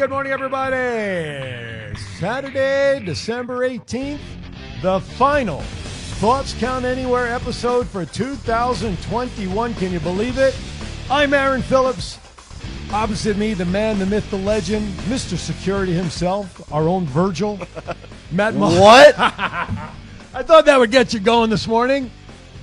good morning, everybody. Saturday, December 18th, the final Thoughts Count Anywhere episode for 2021. Can you believe it? I'm Aaron Phillips. Opposite me, the man, the myth, the legend, Mr. Security himself, our own Virgil, Matt Mo- What? I thought that would get you going this morning.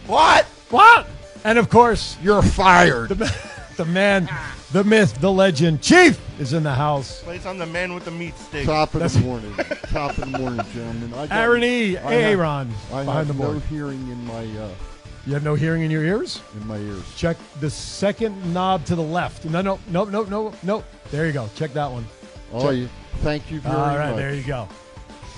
what? What? And of course, You're fired. the, the man, the myth, the legend, Chief is in the house. Place on the man with the meat stick. Top of That's- the morning. Top of the morning, gentlemen. I got- Aaron E. I have- Aaron I behind the have no board. hearing in my uh, You have no hearing in your ears? in my ears. Check the second knob to the left. No, no, no, no, no, no. There you go. Check that one. Oh, you, thank you very much. All right, much. there you go.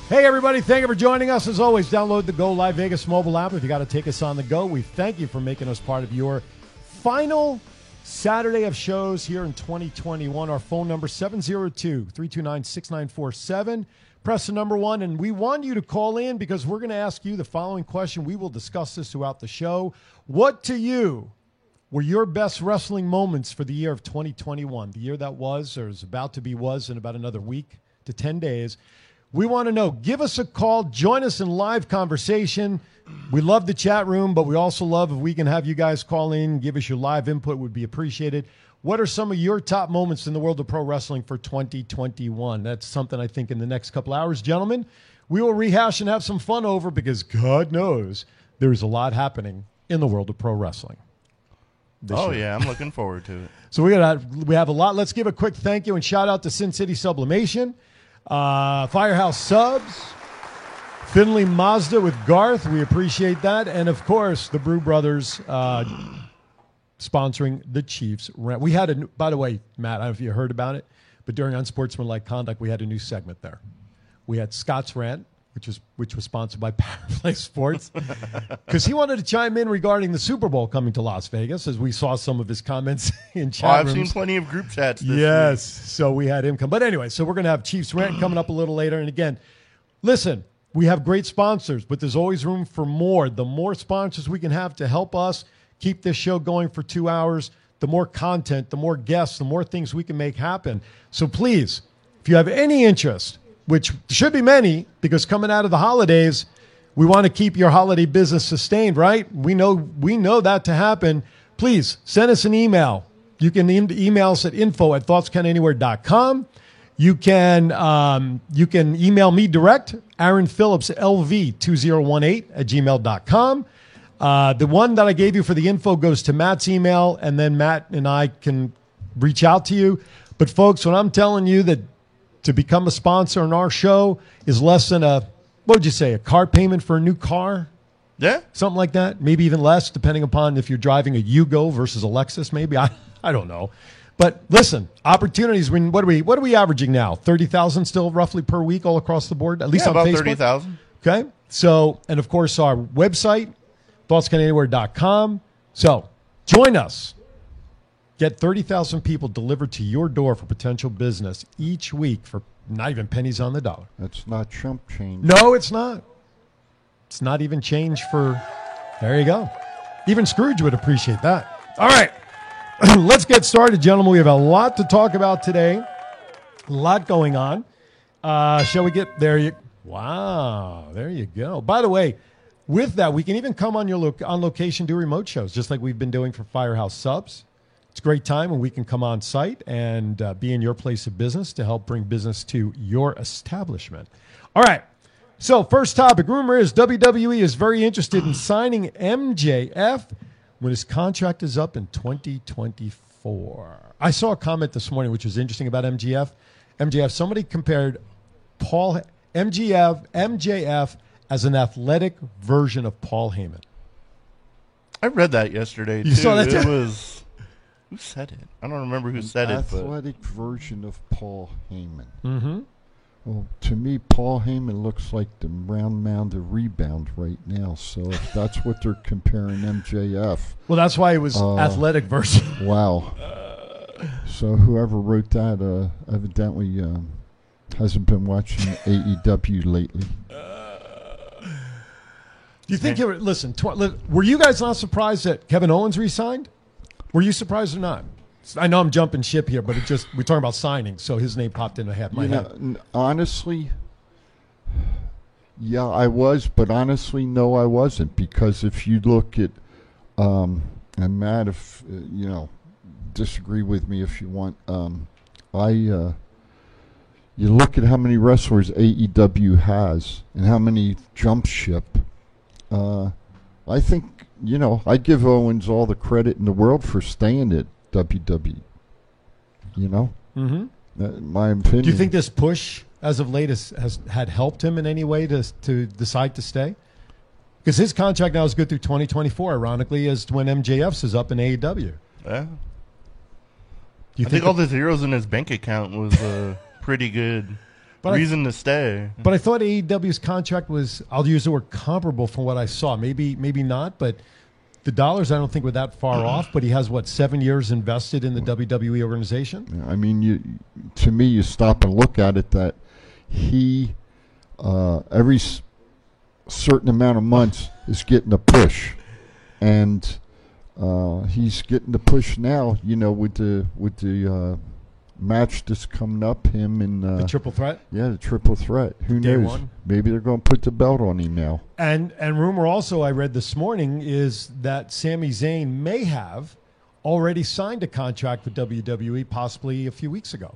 Hey, everybody. Thank you for joining us. As always, download the Go Live Vegas mobile app if you got to take us on the go. We thank you for making us part of your final Saturday of shows here in 2021. Our phone number 702-329-6947. Press the number one, and we want you to call in because we're going to ask you the following question. We will discuss this throughout the show. What to you were your best wrestling moments for the year of 2021, the year that was or is about to be was in about another week to 10 days. We want to know. Give us a call. Join us in live conversation. We love the chat room, but we also love if we can have you guys call in, give us your live input would be appreciated. What are some of your top moments in the world of pro wrestling for 2021? That's something I think in the next couple hours, gentlemen, we will rehash and have some fun over because God knows there's a lot happening in the world of pro wrestling. Oh year. yeah, I'm looking forward to it. So we got we have a lot. Let's give a quick thank you and shout out to Sin City Sublimation, uh, Firehouse Subs, Finley Mazda with Garth. We appreciate that, and of course the Brew Brothers uh, sponsoring the Chiefs. Rant. We had a. new- By the way, Matt, I don't know if you heard about it, but during Unsportsmanlike Conduct, we had a new segment there. We had Scott's rant. Which was which was sponsored by Powerplay Sports, because he wanted to chime in regarding the Super Bowl coming to Las Vegas, as we saw some of his comments in Oh, chat I've rooms. seen plenty of group chats. This Yes. So we had him come. But anyway, so we're going to have Chiefs Rant coming up a little later. And again, listen, we have great sponsors, but there's always room for more. The more sponsors we can have to help us keep this show going for two hours, the more content, the more guests, the more things we can make happen. So please, if you have any interest, which should be many, because coming out of the holidays, we want to keep your holiday business sustained, right? We know we know that to happen. Please send us an email. You can email us at info at thoughtscountanywhere.com. You can um, you can email me direct, Aaron Phillips LV 2018 at gmail.com. Uh, the one that I gave you for the info goes to Matt's email, and then Matt and I can reach out to you. But folks, when I'm telling you that to become a sponsor on our show is less than a what would you say a car payment for a new car Yeah. something like that maybe even less depending upon if you're driving a Yugo versus a Lexus maybe I, I don't know but listen opportunities when what are we what are we averaging now 30,000 still roughly per week all across the board at least Yeah, on about Facebook thirty thousand. Okay. So, and of course, our website, thoughtscountanywhere.com. So, join us. Get 30,000 people delivered to your door for potential business each week for not even pennies on the dollar. That's not chump change. No, it's not. It's not even change for. There you go. Even Scrooge would appreciate that. All right. Let's get started, gentlemen. We have a lot to talk about today. A lot going on. Uh, shall we get there? You wow, there you go. By the way, with that, we can even come on your lo- on location do remote shows, just like we've been doing for Firehouse Subs. It's a great time when we can come on site and uh, be in your place of business to help bring business to your establishment. All right. So, first topic rumor is WWE is very interested in signing MJF when his contract is up in 2024. I saw a comment this morning which was interesting about MJF. MJF, somebody compared Paul MJF MJF as an athletic version of Paul Heyman. I read that yesterday. You too. saw that It was who said it? I don't remember who said it, but Athletic version of Paul Heyman. Mm-hmm. Well, to me, Paul Heyman looks like the round mound of rebound right now. So if that's what they're comparing MJF, Well, that's why it was Uh, athletic version. wow. So whoever wrote that uh, evidently um, hasn't been watching AEW lately. Do you think you were, listen, tw- were you guys not surprised that Kevin Owens resigned? Were you surprised or not? I know I'm jumping ship here, but it just, we're talking about signing, so his name popped into head, my You head. honestly, yeah, I was, but honestly, no, I wasn't because if you look at, um, and Matt, if uh, you know, disagree with me if you want, um, I, uh, you look at how many wrestlers AEW has and how many jump ship. Uh, I think you know I give Owens all the credit in the world for staying at WWE. You know, Mm-hmm. uh, my opinion. Do you think this push as of late has, has had helped him in any way to, to decide to stay? Because his contract now is good through 2024, ironically, as when MJF's is up in AEW. Yeah. Do you I think all the zeros in his bank account was a pretty good But I- reason to stay. But I thought AEW's contract was, I'll use the word comparable from what I saw. Maybe, maybe not, but the dollars I don't think were that far off. But he has what seven years invested in the WWE organization. I mean, you to me, you stop and look at it that he uh, every s- certain amount of months is getting a push, and uh, he's getting the push now. You know, with the with the uh, match that's coming up, him and uh, The triple threat. yeah, the triple threat. Who Day knows? one. Maybe they're going to put the belt on him now. And and rumor also I read this morning is that Sami Zayn may have already signed a contract with WWE, possibly a few weeks ago.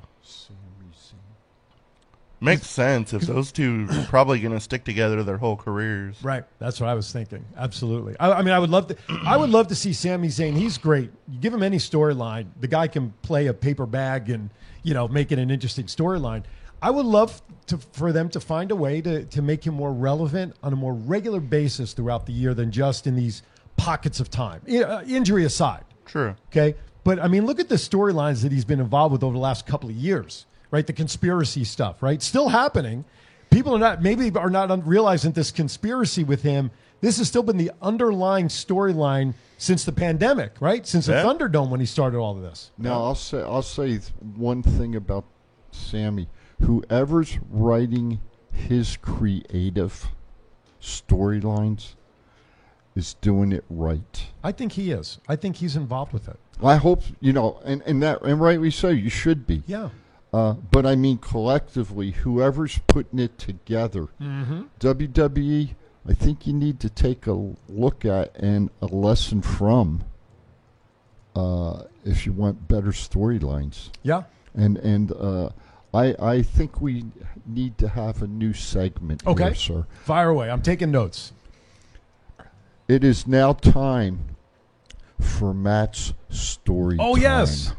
Makes sense if those two are probably going to stick together their whole careers. Right. That's what I was thinking. Absolutely. I, I mean, I would love to. I would love to see Sami Zayn. He's great. You give him any storyline, the guy can play a paper bag and you know make it an interesting storyline. I would love to for them to find a way to to make him more relevant on a more regular basis throughout the year than just in these pockets of time. Uh, injury aside. True. Okay. But I mean, look at the storylines that he's been involved with over the last couple of years, right? The conspiracy stuff, right? Still happening. People are not, maybe are not realizing this conspiracy with him. This has still been the underlying storyline since the pandemic, right? Since the Yeah. Thunderdome when he started all of this. Now I'll say I'll say one thing about Sammy. Whoever's writing his creative storylines is doing it right. I think he is. I think he's involved with it. I hope you know, and, and that and rightly so. You should be. Yeah. Uh, but I mean, collectively, whoever's putting it together, Mm-hmm. WWE, I think you need to take a look at and a lesson from. Uh, if you want better storylines. Yeah. And and uh, I I think we need to have a new segment Okay. here, sir. Fire away. I'm taking notes. It is now time for Matt's story. Oh, time. yes.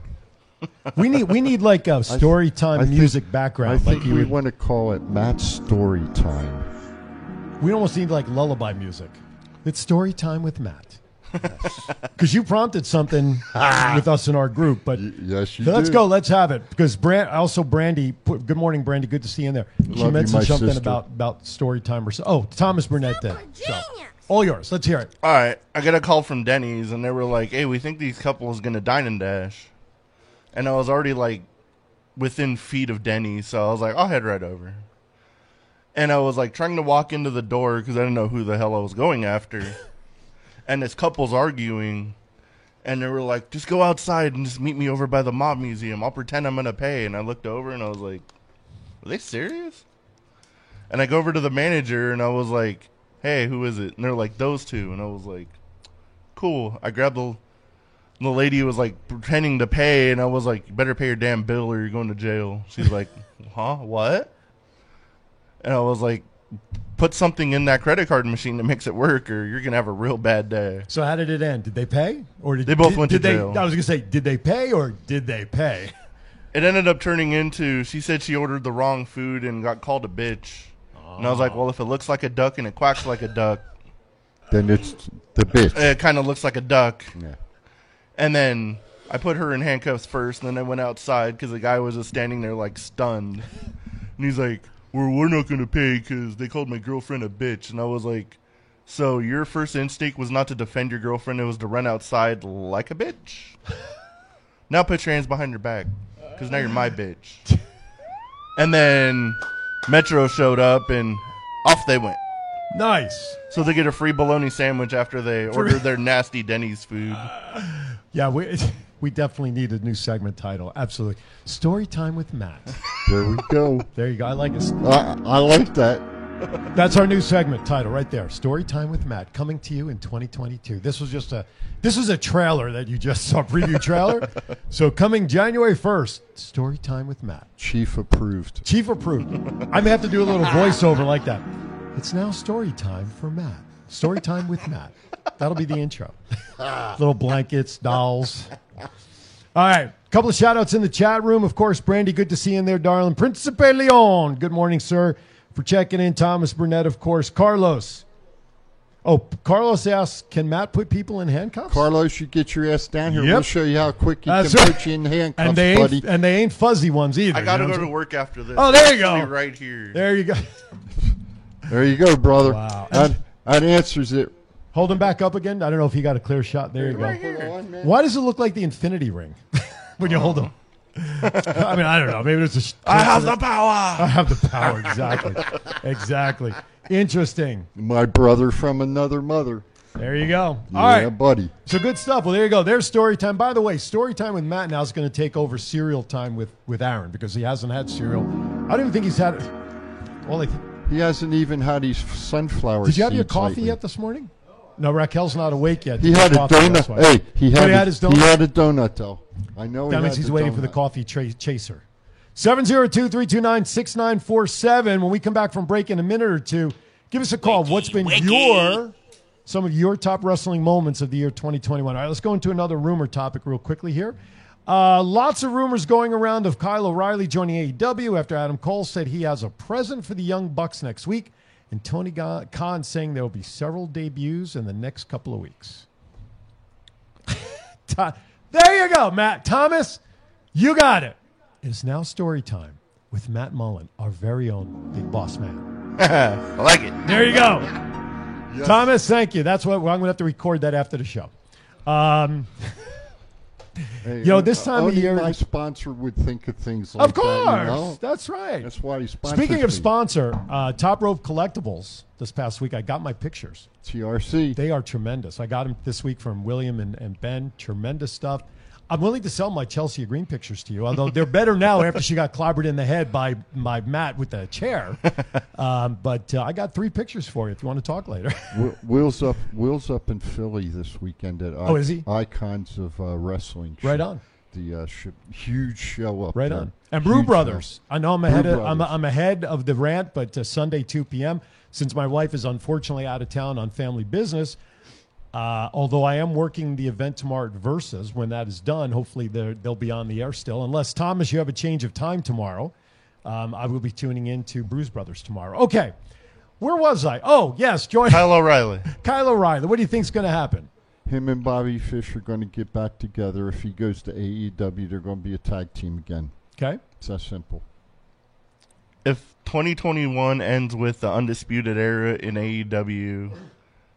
We need we need like a story time I think- music background. I think like we would- want to call it Matt's story time. We almost need like lullaby music. It's story time with Matt. Because you prompted something with us in our group, but Yes, you so let's do. go. Let's have it. Because Brand, also Brandy. Put, good morning, Brandy. Good to see you in there. She Love you, mentioned my something sister. about about story time or so. Oh, Thomas Burnett did. So, genius. all yours. Let's hear it. All right, I got a call from Denny's, and they were like, "Hey, we think these couples gonna dine and dash," and I was already like within feet of Denny's, so I was like, "I'll head right over." And I was like trying to walk into the door because I didn't know who the hell I was going after, and this couple's arguing, and they were like, "Just go outside and just meet me over by the mob museum. I'll pretend I'm gonna pay." And I looked over and I was like, "Are they serious?" And I go over to the manager and I was like, "Hey, who is it?" And they're like, "Those two. And I was like, "Cool." I grabbed the the lady was like pretending to pay, and I was like, "You better pay your damn bill or you're going to jail." She's like, "Huh? What?" And I was like, "Put something in that credit card machine that makes it work, or you're gonna have a real bad day." So how did it end? Did they pay, or did They both did, went to did they, jail. I was gonna say, did they pay or did they pay? It ended up turning into she said she ordered the wrong food and got called a bitch. And I was like, "Well, if it looks like a duck and it quacks like a duck, Then it's the bitch. it kind of looks like a duck." Yeah. And then I put her in handcuffs first, and then I went outside because the guy was just standing there like stunned. And he's like, "Well, we're not gonna pay because they called my girlfriend a bitch." And I was like, "So your first instinct was not to defend your girlfriend; it was to run outside like a bitch." Now put your hands behind your back, because now you're my bitch. And then Metro showed up, and off they went. Nice. So they get a free bologna sandwich after they order their nasty Denny's food. Yeah, we we definitely need a new segment title. Absolutely. Story time with Matt. There we go. There you go. I like it. I, I like that. That's our new segment title right there. Story time with Matt coming to you in 2022. This was just a this was a trailer that you just saw preview trailer. so coming January 1st, story time with Matt. Chief approved. Chief approved. I may have to do a little voiceover like that. It's now story time for Matt. Story time with Matt. That'll be the intro. little blankets, dolls. All right. Couple of shout outs in the chat room. Of course, Brandy, good to see you in there, darling. Principe Leon, good morning, sir, for checking in. Thomas Burnett, of course. Carlos. Oh, Carlos asks, can Matt put people in handcuffs? Carlos, you get your ass down here. Yep. We'll show you how quick you That's can right. put you in handcuffs, and they buddy. and they ain't fuzzy ones either. I gotta you know go to work after this. Oh, there you go. Right here. There you go. There you go, brother. Wow. That, that answers it. Hold him back up again. I don't know if he got a clear shot. There you Right go. here. Why does it look like the infinity ring when you hold him? I mean, I don't know. Maybe it's a. sh- I have the power. I have the power. Exactly. exactly. Interesting. My brother from another mother. There you go. All yeah, right. buddy. So good stuff. Well, there you go. There's story time. By the way, story time with Matt now is going to take over cereal time with with Aaron because he hasn't had cereal. I don't even think he's had. It. Well, I think, He hasn't even had his sunflower did you have your coffee lately. yet this morning? No, Raquel's not awake yet. He to had get a donut. Hey, he had, he a, had his He had a donut, though. I know That he means had he's the waiting for the coffee tra- chaser. 702 329 6947. When we come back from break in a minute or two, give us a call. What's been your, some of your top wrestling moments of the year 2021? All right, let's go into another rumor topic real quickly here. Uh, lots of rumors going around of Kyle O'Reilly joining AEW after Adam Cole said he has a present for the Young Bucks next week, and Tony Khan saying there will be several debuts in the next couple of weeks. There you go, Matt Thomas. You got it. It's now story time with Matt Mullen, our very own big boss man. I like it. There you go. Thomas, thank you. That's what well, I'm going to have to record that after the show. Um, Hey, Yo, this time of year- my sponsor would think of things like of course. that. You know? That's right. That's why he sponsors Speaking of me. sponsor, uh, Top Rope Collectibles this past week, I got my pictures. TRC. They are tremendous. I got them this week from William and, and Ben. Tremendous stuff. I'm willing to sell my Chelsea Green pictures to you, although they're better now after she got clobbered in the head by by Matt with the chair. Um, but uh, I got three pictures for you if you want to talk later. Wi- Will's up. Will's up in Philly this weekend at Oh, is he? Icons of uh, Wrestling. right on, The uh, sh- huge show up right there. on. And Brew Huge Brothers. I know I'm ahead. Of, I'm, I'm ahead of the rant, but uh, Sunday 2 p.m. Since my wife is unfortunately out of town on family business. Uh, although I am working the event tomorrow at Versus, when that is done, hopefully they're- they'll be on the air still. Unless Thomas, you have a change of time tomorrow, um, I will be tuning in to Brew Brothers tomorrow. Okay, where was I? Oh yes, join Kyle O'Reilly. Kyle O'Reilly. What do you think is going to happen? Him and Bobby Fish are going to get back together. If he goes to AEW, they're going to be a tag team again. Okay, It's that simple. If 2021 ends with the undisputed era in AEW,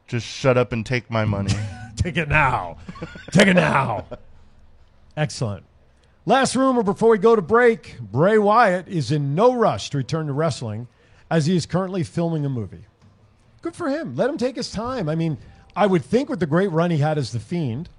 just shut up and take my money. take it now. take it now. Excellent. Last rumor before we go to break Bray Wyatt is in no rush to return to wrestling as he is currently filming a movie. Good for him. Let him take his time. I mean, I would think with the great run he had as The Fiend,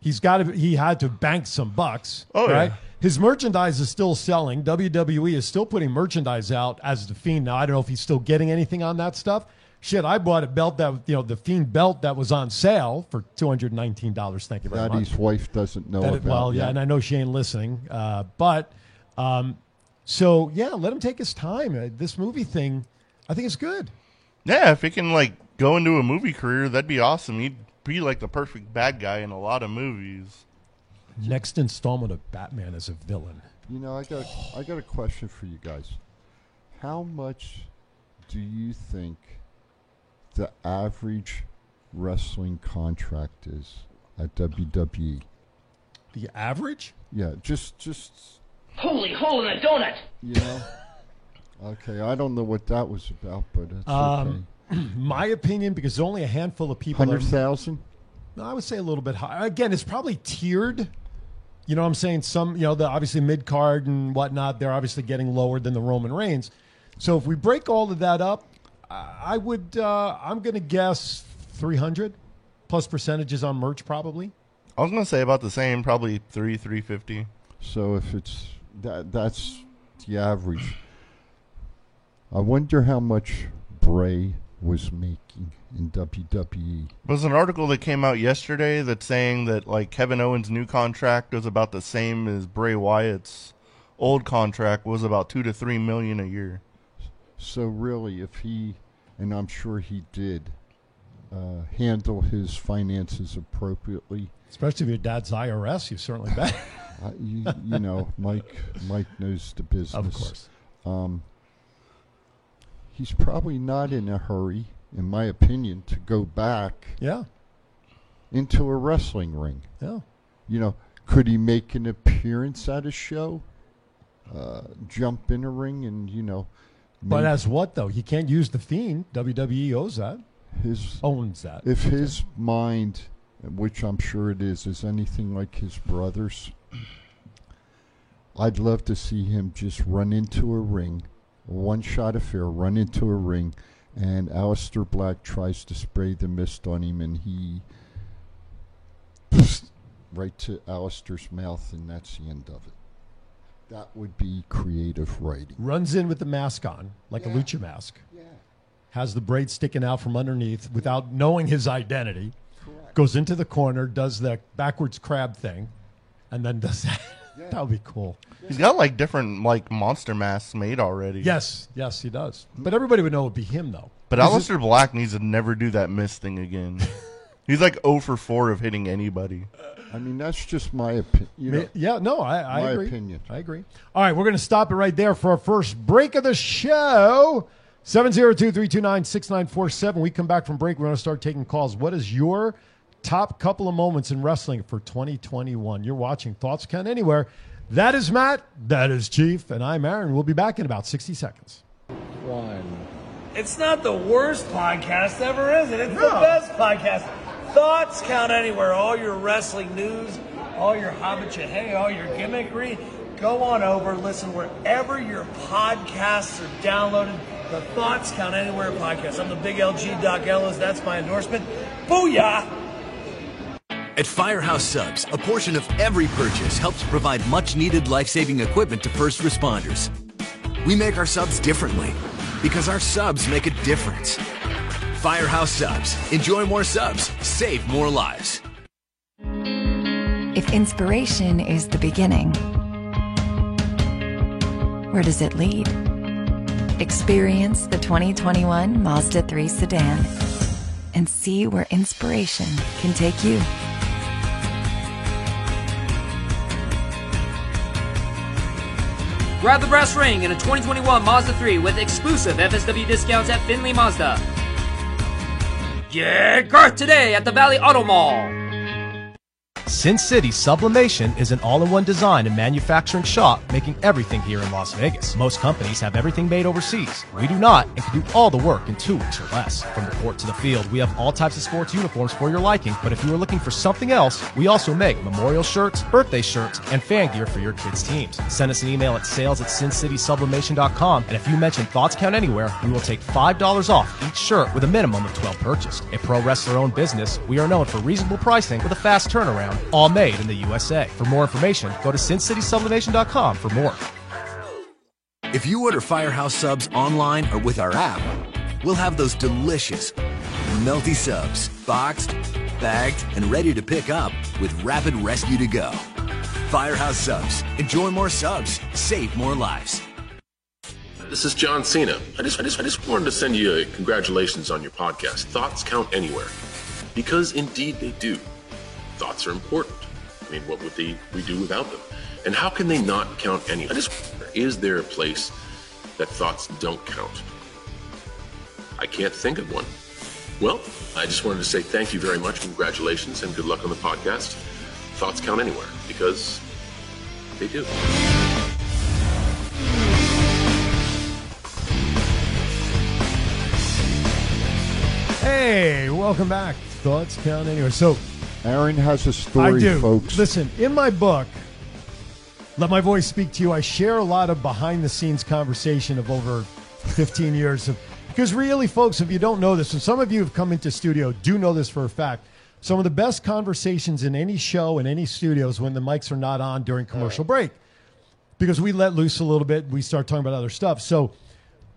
he's got to, he had to bank some bucks. Oh, yeah. His merchandise is still selling. WWE is still putting merchandise out as The Fiend. Now, I don't know if he's still getting anything on that stuff. Shit, I bought a belt that, you know, the Fiend belt that was on sale for $219. Thank you very That much. his wife doesn't know That about. it- well, yeah, yet. and I know she ain't listening. Uh, but um, so yeah, let him take his time. Uh, this movie thing, I think it's good. yeah, if he can like go into a movie career, that'd be awesome. He'd be like the perfect bad guy in a lot of movies. Next installment of Batman as a villain. You know, I got I got a question for you guys. How much do you think the average wrestling contract is at WWE? The average? Yeah, just just Holy hole in a donut! you know. okay, I don't know what that was about, but it's Um, My opinion, because only a handful of people. Hundred thousand. No, I would say a little bit high. Again, it's probably tiered. You know what I'm saying? Some, you know, the obviously mid card and whatnot, they're obviously getting lower than the Roman Reigns. So if we break all of that up, I I would, uh, I'm going to guess 300 plus percentages on merch probably. I was gonna say about the same, probably three, three fifty. So if it's that, that's the average. I wonder how much Bray was making in. WWE. There's an article that came out yesterday that's saying that like Kevin Owens' new contract was about the same as Bray Wyatt's old contract was about two to three million a year. So really, if he, and I'm sure he did, uh, handle his finances appropriately, Especially if your dad's IRS, you certainly bet. uh, you, you know, Mike Mike knows the business. of course. Um, he's probably not in a hurry, in my opinion, to go back Yeah. into a wrestling ring. Yeah. You know, could he make an appearance at a show? Uh, jump in a ring and you know, But as what though? He can't use the fiend. WWE owes that. his Owns that. if his mind, which I'm sure it is, is anything like his brother's, I'd love to see him just run into a ring, one shot affair, run into a ring, and Aleister Black tries to spray the mist on him, and he right to Aleister's mouth, and that's the end of it. That would be creative writing. Runs in with the mask on, like a lucha mask. Yeah. Has the braid sticking out from underneath without knowing his identity. Correct. Goes into the corner, does the backwards crab thing, and then does that. Yeah. that would be cool. He's got like different like monster masks made already. Yes, yes, he does. But everybody would know it would be him, though. But Aleister Black needs to never do that mist thing again. He's like 0 for 4 of hitting anybody. I mean, that's just my opinion. You know, yeah, no, I, I my agree. opinion. I agree. All right, we're going to stop it right there for our first break of the show. 702-329-6947. We come back from break. We're going to start taking calls. What is your top couple of moments in wrestling for 2021? You're watching Thoughts Count Anywhere. That is Matt. That is Chief. And I'm Aaron. We'll be back in about 60 seconds. One. It's not the worst podcast ever, is it? It's the best podcast. Thoughts count anywhere. All your wrestling news, all your hobbit hey, all your gimmickry. Go on over, listen wherever your podcasts are downloaded. The Thoughts Count Anywhere podcast. I'm the big LG Doc Ellis. That's my endorsement. Booyah! At Firehouse Subs, a portion of every purchase helps provide much needed life saving equipment to first responders. We make our subs differently because our subs make a difference. Firehouse Subs. Enjoy more subs, save more lives. If inspiration is the beginning, where does it lead? Experience the 2021 Mazda 3 sedan and see where inspiration can take you. Grab the brass ring in a 2021 Mazda 3 with exclusive FSW discounts at Finley Mazda. Get Garth today at the Valley Auto Mall. Sin City Sublimation is an all-in-one design and manufacturing shop making everything here in Las Vegas. Most companies have everything made overseas. We do not and can do all the work in two weeks or less. From the court to the field, we have all types of sports uniforms for your liking, but if you are looking for something else, we also make memorial shirts, birthday shirts, and fan gear for your kids' teams. Send us an email at sales at sincitysublimation.com, and if you mention Thoughts Count Anywhere, we will take $5 off each shirt with a minimum of 12 purchased. A pro wrestler-owned business, we are known for reasonable pricing with a fast turnaround, all made in the USA. For more information, go to sincitysublimation.com for more. If you order Firehouse Subs online or with our app, we'll have those delicious, melty subs boxed, bagged, and ready to pick up with rapid rescue to go. Firehouse Subs. Enjoy more subs, save more lives. This is John Cena. I just, I just, I just wanted to send you a congratulations on your podcast. Thoughts count anywhere, because indeed they do. Thoughts are important. I mean, what would they, we do without them? And how can they not count anywhere? I just wonder, is there a place that thoughts don't count? I can't think of one. Well, I just wanted to say thank you very much, congratulations, and good luck on the podcast. Thoughts count anywhere because they do. Hey, welcome back. Thoughts count anywhere. So Aaron has a story, I do. folks. Listen, in my book, let my voice speak to you. I share a lot of behind the scenes conversation of over 15 years of because really, folks, if you don't know this, and some of you have come into studio do know this for a fact, some of the best conversations in any show in any studio is when the mics are not on during commercial break. Because we let loose a little bit, we start talking about other stuff. So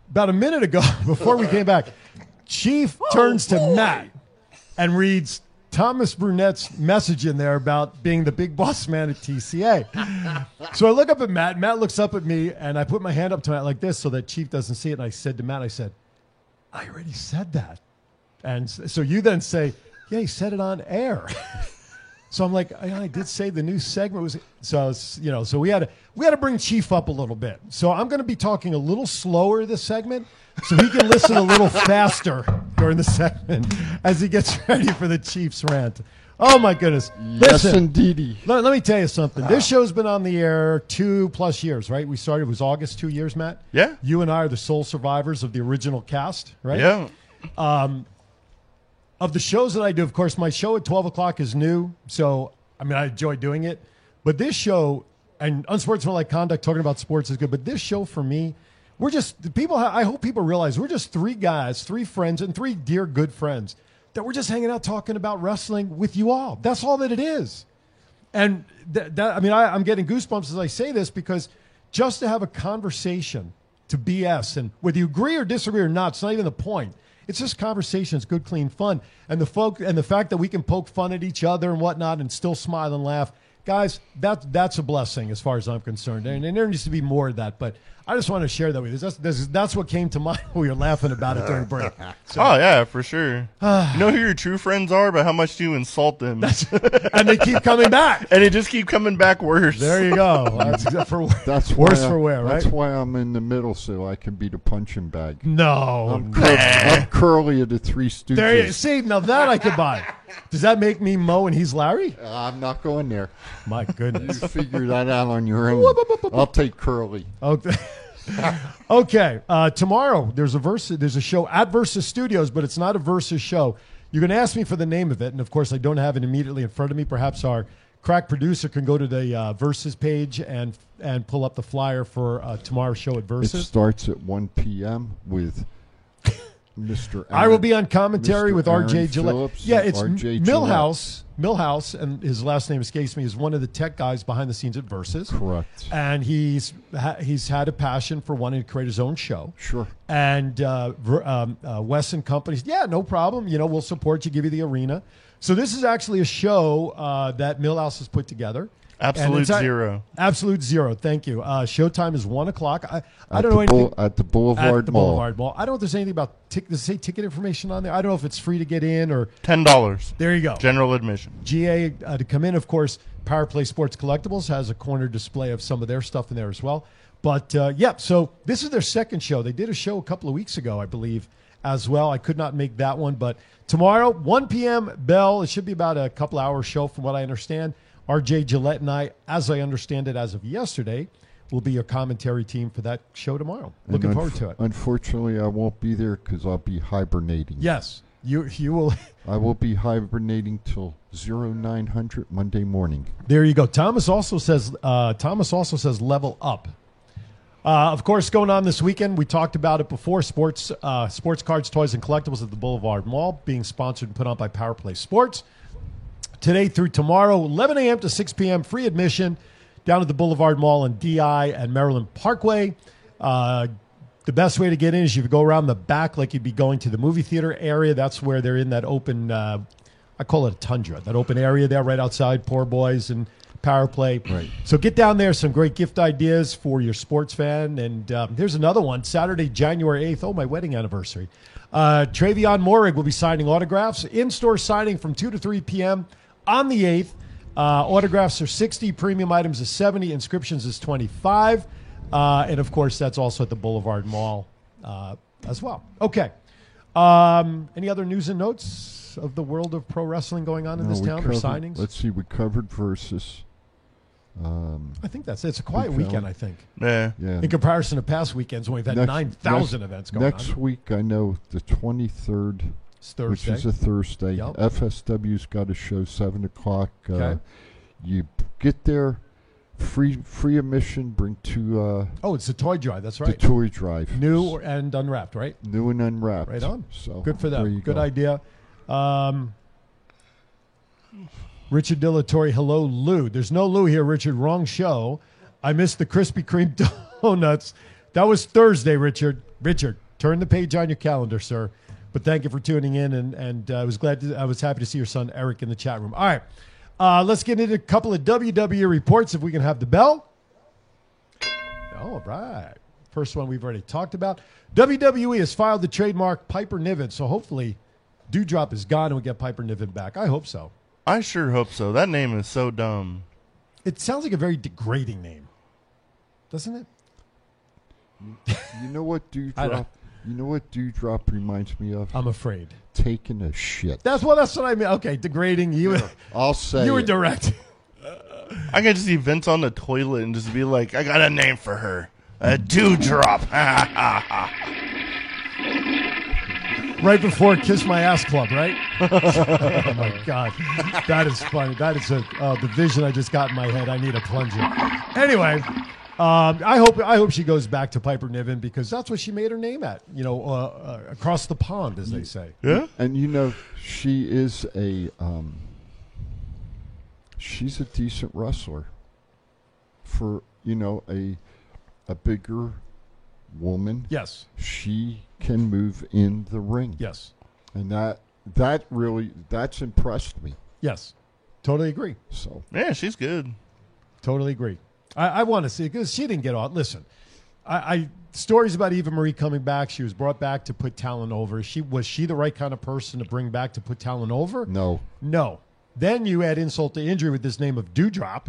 about a minute ago, before we came back, Chief oh, turns to Matt and reads Thomas Brunette's message in there about being the big boss man at TCA. so I look up at Matt. Matt looks up at me, and I put my hand up to Matt like this so that Chief doesn't see it. And I said to Matt, I said, I already said that. And so you then say, Yeah, he said it on air. so I'm like, I, I did say the new segment was so it's, you know, so we had to we had to bring Chief up a little bit. So I'm going to be talking a little slower this segment so he can listen a little faster during the segment as he gets ready for the Chiefs rant. Oh my goodness! Yes, Listen, indeedy. Let, let me tell you something. This show's been on the air two plus years, right? We started it was August, two years, Matt. Yeah. You and I are the sole survivors of the original cast, right? Yeah. Um, of the shows that I do, of course, my show at 12 o'clock is new. So, I mean, I enjoy doing it. But this show and unsportsmanlike conduct, talking about sports is good. But this show for me, we're just people. I hope people realize we're just three guys, three friends, and three dear good friends that we're just hanging out talking about wrestling with you all. That's all that it is. And that I mean, I, I'm getting goosebumps as I say this because just to have a conversation to BS, and whether you agree or disagree or not, it's not even the point. It's just conversation. It's good, clean fun, and the folk and the fact that we can poke fun at each other and whatnot, and still smile and laugh, guys. That that's a blessing as far as I'm concerned, and, and there needs to be more of that. But I just want to share that with you. That's that's, that's what came to mind when we were laughing about it during break. So- oh yeah, for sure. you know who your true friends are, but how much do you insult them? and they keep coming back, and they just keep coming back worse. There you go. That's for That's worse I- for wear, right? That's why I'm in the middle, so I can be the punching bag. No, I'm, Cur- I'm Curly of the Three Stooges. There you see. Now that I could buy. Does that make me Mo and he's Larry? Uh, I'm not going there. My goodness. You figure that out on your own. I'll take Curly. Okay. okay. Uh, tomorrow there's a versus. There's a show at Versus Studios, but it's not a Versus show. You're going to ask me for the name of it, and of course I don't have it immediately in front of me. Perhaps our crack producer can go to the uh, Versus page and and pull up the flyer for uh, tomorrow's show at Versus. It starts at 1 p.m. with Mr. I will be on commentary Mr. with Aaron RJ Gillette. Phillips yeah, it's RJ Millhouse. Millhouse, and his last name escapes me, is one of the tech guys behind the scenes at Versus. Correct. And he's ha- he's had a passion for wanting to create his own show. Sure. And uh, Ver- um, uh, Wes and companies, yeah, no problem. You know, we'll support you, give you the arena. So this is actually a show uh, that Millhouse has put together. And Absolute it's a- zero. Absolute zero. Thank you. Uh, showtime is one o'clock. I, I don't know the Boul- anything at the Boulevard at the Mall. Boulevard Mall. I don't know if there's anything about tic- does it say ticket information on there. I don't know if it's free to get in or Ten dollars. There you go. General admission. GA uh, to come in. Of course, Power Play Sports Collectibles has a corner display of some of their stuff in there as well. But uh, yeah, so this is their second show. They did a show a couple of weeks ago, I believe, as well. I could not make that one, but tomorrow, 1 p.m. Bell. It should be about a couple hour show, from what I understand. RJ Gillette and I, as I understand it, as of yesterday, will be your commentary team for that show tomorrow. And Looking forward to it. Unfortunately, I won't be there because I'll be hibernating. Yes, you you will. I will be hibernating till 0900 Monday morning. There you go. Thomas also says. Uh, Thomas also says level up. Uh, of course, going on this weekend, we talked about it before. Sports, uh, sports cards, toys, and collectibles at the Boulevard Mall, being sponsored and put on by Power Play Sports. Today through tomorrow, 11 a.m. to 6 p.m. Free admission down at the Boulevard Mall in DI and Maryland Parkway. Uh, the best way to get in is you go around the back like you'd be going to the movie theater area. That's where they're in that open. Uh, I call it a tundra. That open area there, right outside Poor Boys and Power Play. Right. So get down there. Some great gift ideas for your sports fan. And um, here's another one. Saturday, January 8th. Oh, my wedding anniversary. Uh, Travion Morig will be signing autographs. In-store signing from 2 to 3 p.m. on the 8th. Uh, autographs are 60. Premium items is 70. Inscriptions is 25. Uh, and of course, that's also at the Boulevard Mall uh, as well. Okay. Um, any other news and notes of the world of pro wrestling going on in No, this we town or signings? Let's see, we covered versus. Um, I think that's it. It's a quiet Big weekend, I think. Yeah. Yeah. In comparison to past weekends when we've had 9,000 events going next on. week, I know the 23rd, It's which is a Thursday. Yep. FSW's got a show 7 o'clock. Uh, You get there free free admission. Bring to uh, Oh, it's the toy drive. That's right. the toy drive. New and unwrapped, right? new and unwrapped. Right on. So Good for them. Good go. idea. Um, Richard Dilatory, hello, Lou. There's no Lou here, Richard. Wrong show. I missed the Krispy Kreme donuts. That was Thursday, Richard. Richard, turn the page on your calendar, sir. But thank you for tuning in, and and uh, I was glad. To, I was happy to see your son Eric in the chat room. All right, uh, let's get into a couple of WWE reports if we can have the bell. All right. First one we've already talked about. WWE has filed the trademark Piper Niven, so hopefully Doudrop is gone and we get Piper Niven back. I hope so. I sure hope so. That name is so dumb. It sounds like a very degrading name, doesn't it? You know what I don't- Doudrop? You know what Doudrop reminds me of? I'm afraid. Taking a shit. That's what that's what I mean. Okay, degrading. You I'll say you were it. direct. I could just see Vince on the toilet and just be like, I got a name for her. A dewdrop. right before Kiss My Ass Club, right? oh my God, that is funny. That is a uh, the vision I just got in my head. I need a plunger. Anyway, um, I hope I hope she goes back to Piper Niven because that's what she made her name at. You know, uh, uh, across the pond, as they say. yeah? And you know, she is a um, she's a decent wrestler for you know a a bigger woman. Yes, She can move in the ring. yes, And that that really that's impressed me. yes. Totally agree. So Yeah, she's good. Totally agree. I, I want to see because she didn't get on. Listen, I, I stories about Eva Marie coming back. She was brought back to put Talon over. She was she the right kind of person to bring back to put Talon over? no. No. Then you add insult to injury with this name of Doudrop.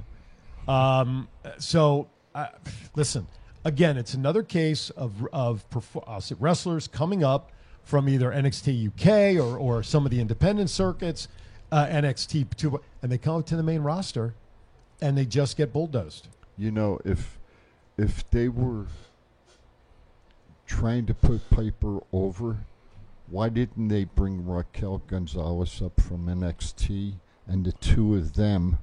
Um, so uh, listen, again, it's another case of of perfor- wrestlers coming up from either NXT UK or or some of the independent circuits, uh, NXT two, and they come up to the main roster, and they just get bulldozed. You know, if if they were trying to put Piper over, why didn't they bring Raquel Gonzalez up from NXT and the two of them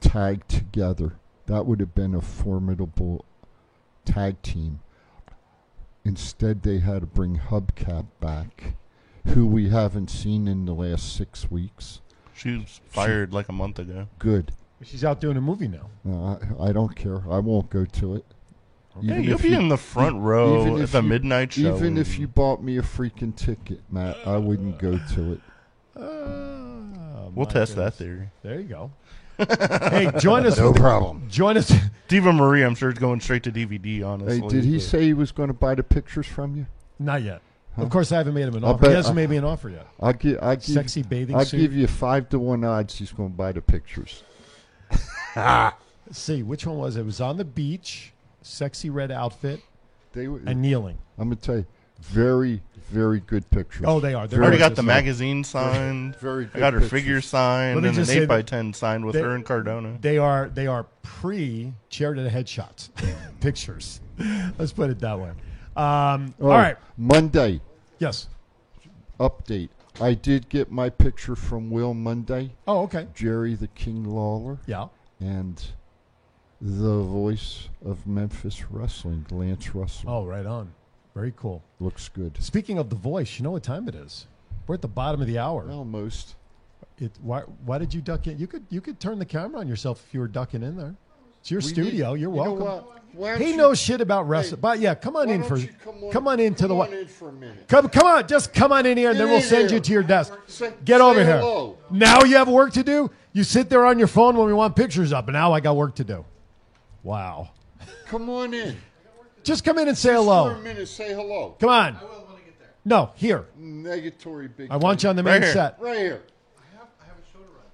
tag together? That would have been a formidable tag team. Instead, they had to bring Hubcap back, who we haven't seen in the last six weeks. She was fired like a month ago. Good. She's out doing a movie now. Uh, I, I don't care. I won't go to it. Yeah, Even you'll if be you- in the front row even at if the you- midnight show. Even if you bought me a freaking ticket, Matt, I wouldn't go to it. Oh, We'll my test that goodness. theory. There you go. hey, join us. No with- problem. Join us. Diva Marie, I'm sure, is going straight to DVD, honestly. Hey, did he but- say he was going to buy the pictures from you? Not yet. Of course, I haven't made him an I'll offer. He bet- hasn't I- made me an offer yet. I'll give. I give. Sexy bathing I'll suit. give you five to one odds he's going to buy the pictures. Let's see, which one was it? It was on the beach, sexy red outfit, They. were- and kneeling. I'm going to tell you, very, very good pictures. Oh, they are. They're I already got the magazine signed. very good. I got her good figure signed Let me and an just say 8 by that 10 signed with they- her and Cardona. They are they are pre chair to the headshots pictures. Let's put it that way. Um, Oh, all right. Monday Yes. update. I did get my picture from Will Monday, Oh, okay. Jerry the King Lawler, Yeah. and the voice of Memphis Wrestling, Lance Russell. Oh, right on. Very cool. Looks good. Speaking of the voice, you know what time it is? We're at the bottom of the hour. Almost. It, why, why did you duck in? You could you could turn the camera on yourself if you were ducking in there. It's your We studio. need- You're you know welcome. what? He you- knows shit about wrestling. Hey, but yeah, come on in for you come come on- on, into the come what? on in for a minute. Come come on, just come on in here, and then we'll send here. you to your desk. Say- Get say over here. Now you have work to do. You sit there on your phone when we want pictures up, and now I got work to do. Wow. Come on in. Just come in and say For a hello. minute, say hello. Come on. No, here. Negatory big. I want you on the main Right here. set. Right here.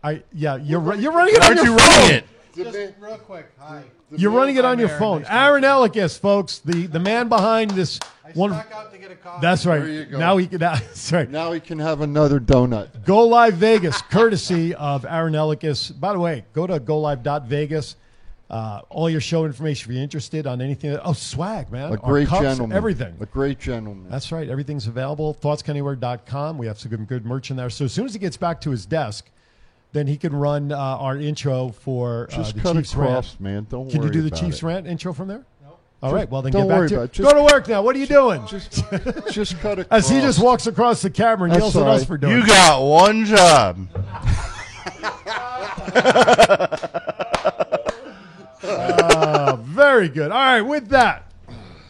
I yeah, you're ru- you're running it on Aren't your you phone. running it? The man- Real quick, hi. the You're running it on your Aaron. phone. Nice Aaron Elikis, folks, the the man behind this I one. snuck out to get a coffee. That's right. There you go. Now he can. That's right. Now he can have another donut. Go Live Vegas, courtesy of Aaron Elikis. By the way, go to golive.vegas. Uh, all your show information if you're interested on anything. Oh, swag, man. A great cups, gentleman. Everything. A great gentleman. That's right. Everything's available. ThoughtsCanywhere.com. We have some good, good merch in there. So as soon as he gets back to his desk, then he can run uh, our intro for uh, Just the cut Chiefs across, rant. man. Don't Can worry you do the about Chiefs it. rant intro from there? No. All Just right. Well, then don't get back worry to about it. Go to work now. What are you doing? Just, just cut it. As he just walks across the camera and That's yells at us right. for doing You it. got one job. Uh, very good. All right, with that,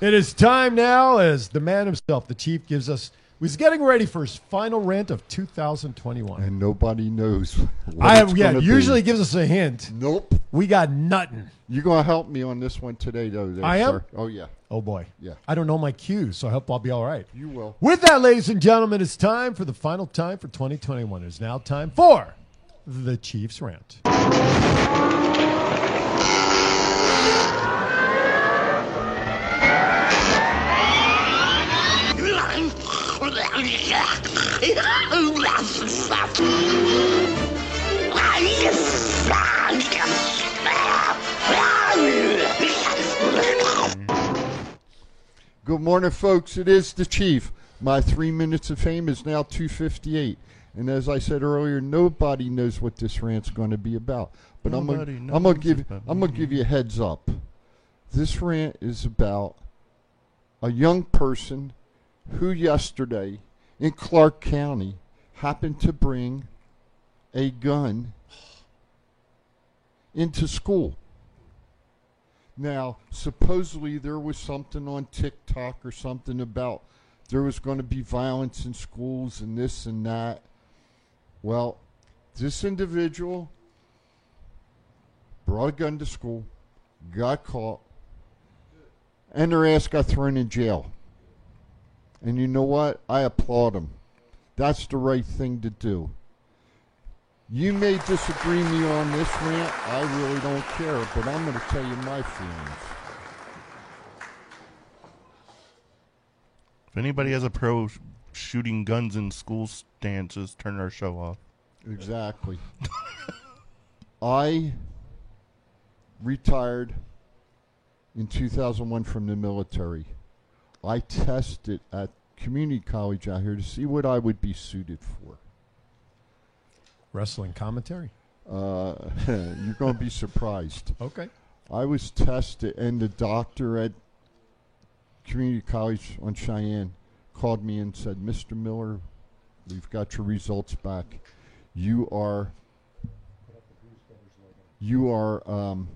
it is time now as the man himself, the chief, gives us. He's getting ready for his final rant of 2021. and nobody knows. What I have, yeah, gonna be. usually gives us a hint. Nope. We got nothing. You're gonna help me on this one today, though. There, I am? sir. Oh yeah. Oh boy. Yeah. I don't know my cues, so I hope I'll be all right. You will. With that, ladies and gentlemen, it's time for the final time for 2021. It's now time for the Chiefs rant. Good morning, folks. It is the Chief. My three minutes of fame is now 258. And as I said earlier, nobody knows what this rant's going to be about. But I'm Nobody I'm gonna give I'm gonna give you a heads up. This rant is about a young person who yesterday in Clark County happened to bring a gun into school. Now, supposedly there was something on TikTok or something about there was going to be violence in schools and this and that. Well, this individual brought a gun to school, got caught, and their ass got thrown in jail. And you know what? I applaud them. That's the right thing to do. You may disagree with me on this rant. I really don't care, but I'm going to tell you my feelings. If anybody has a pro sh- shooting guns in school stances, turn our show off. Exactly. I retired in 2001 from the military. I tested at community college out here to see what I would be suited for. Wrestling commentary. Uh, you're going to be surprised. Okay. I was tested, and the doctor at community college on Cheyenne called me and said, "Mr. Miller, we've got your results back. You are you are um,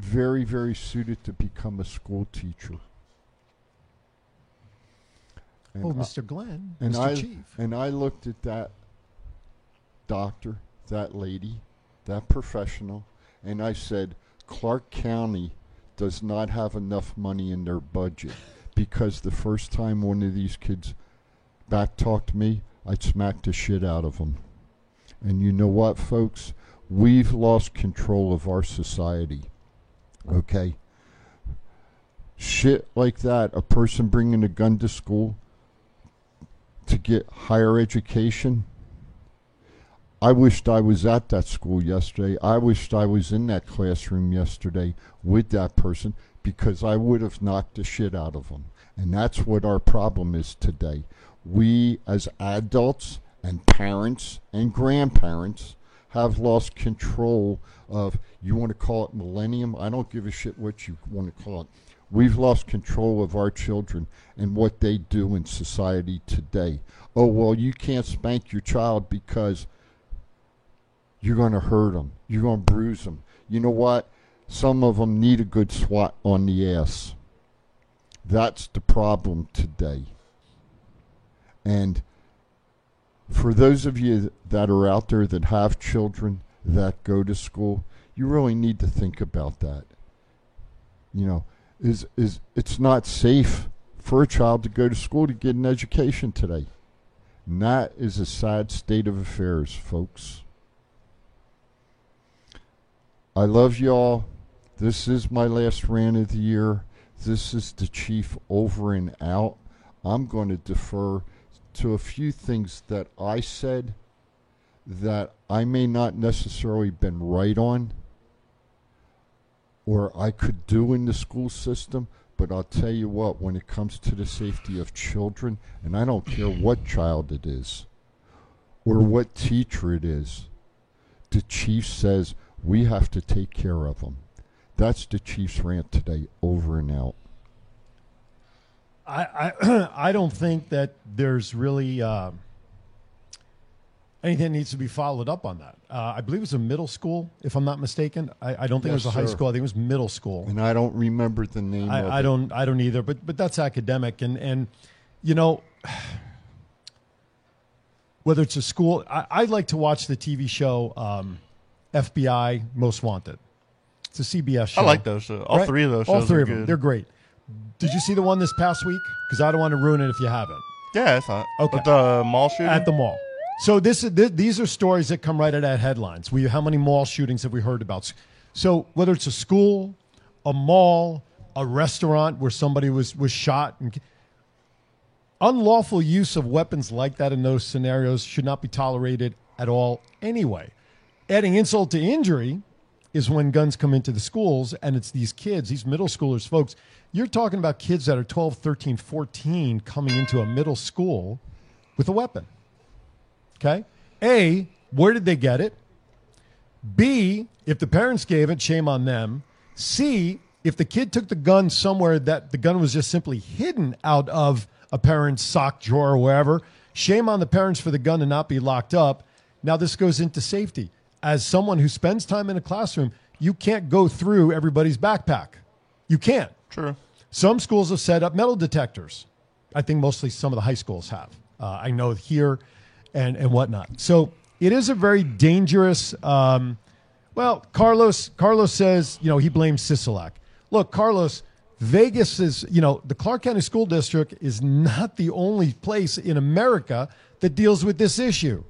very, very suited to become a school teacher." And oh, I- Mr. Glenn, and Mr. I Chief. and I looked at that doctor, that lady, that professional, and I said, Clark County does not have enough money in their budget because the first time one of these kids back talked me, I smacked the shit out of them. And you know what, folks? We've lost control of our society. Okay? Shit like that, a person bringing a gun to school to get higher education. I wished I was at that school yesterday. I wished I was in that classroom yesterday with that person because I would have knocked the shit out of them. And that's what our problem is today. We, as adults and parents and grandparents, have lost control of, you want to call it millennium? I don't give a shit what you want to call it. We've lost control of our children and what they do in society today. Oh, well, you can't spank your child because you're going to hurt them. You're going to bruise them. You know what? Some of them need a good swat on the ass. That's the problem today. And for those of you that are out there that have children that go to school, you really need to think about that. You know, is is it's not safe for a child to go to school to get an education today. And that is a sad state of affairs, folks. I love y'all. This is my last rant of the year. This is the chief over and out. I'm going to defer to a few things that I said that I may not necessarily been right on or I could do in the school system, but I'll tell you what, when it comes to the safety of children, and I don't care what child it is, or what teacher it is. The chief says we have to take care of them. That's the chief's rant today, over and out. I, I, I don't think that there's really uh, anything that needs to be followed up on that. Uh, I believe it was a middle school, if I'm not mistaken. I, I don't think Yes, it was a high sir. school. I think it was middle school. And I don't remember the name of I, I it. don't I don't either, but but that's academic and and you know whether it's a school I, I like to watch the TV show um, FBI Most Wanted. It's a CBS show. I like those shows. All three of those All shows three are of them. They're great. Did you see the one this past week? Because I don't want to ruin it if you haven't. Yeah, it's not. Okay. But the mall shooting? At the mall. So this is th- these are stories that come right out of headlines. We how many mall shootings have we heard about? So whether it's a school, a mall, a restaurant where somebody was was shot and unlawful use of weapons like that in those scenarios should not be tolerated at all anyway. Adding insult to injury is when guns come into the schools and it's these kids, these middle schoolers, folks. You're talking about kids that are 12, 13, 14 coming into a middle school with a weapon. Okay? A, where did they get it? B, if the parents gave it, shame on them. C, if the kid took the gun somewhere that the gun was just simply hidden out of a parent's sock drawer or wherever, shame on the parents for the gun to not be locked up. Now, this goes into safety. As someone who spends time in a classroom, you can't go through everybody's backpack. You can't. True. Some schools have set up metal detectors. I think mostly some of the high schools have. Uh, I know here and, and whatnot. So it is a very dangerous. Um, well, Carlos Carlos says you know he blames Sisolak. Look, Carlos, Vegas is you know the Clark County School District is not the only place in America that deals with this issue.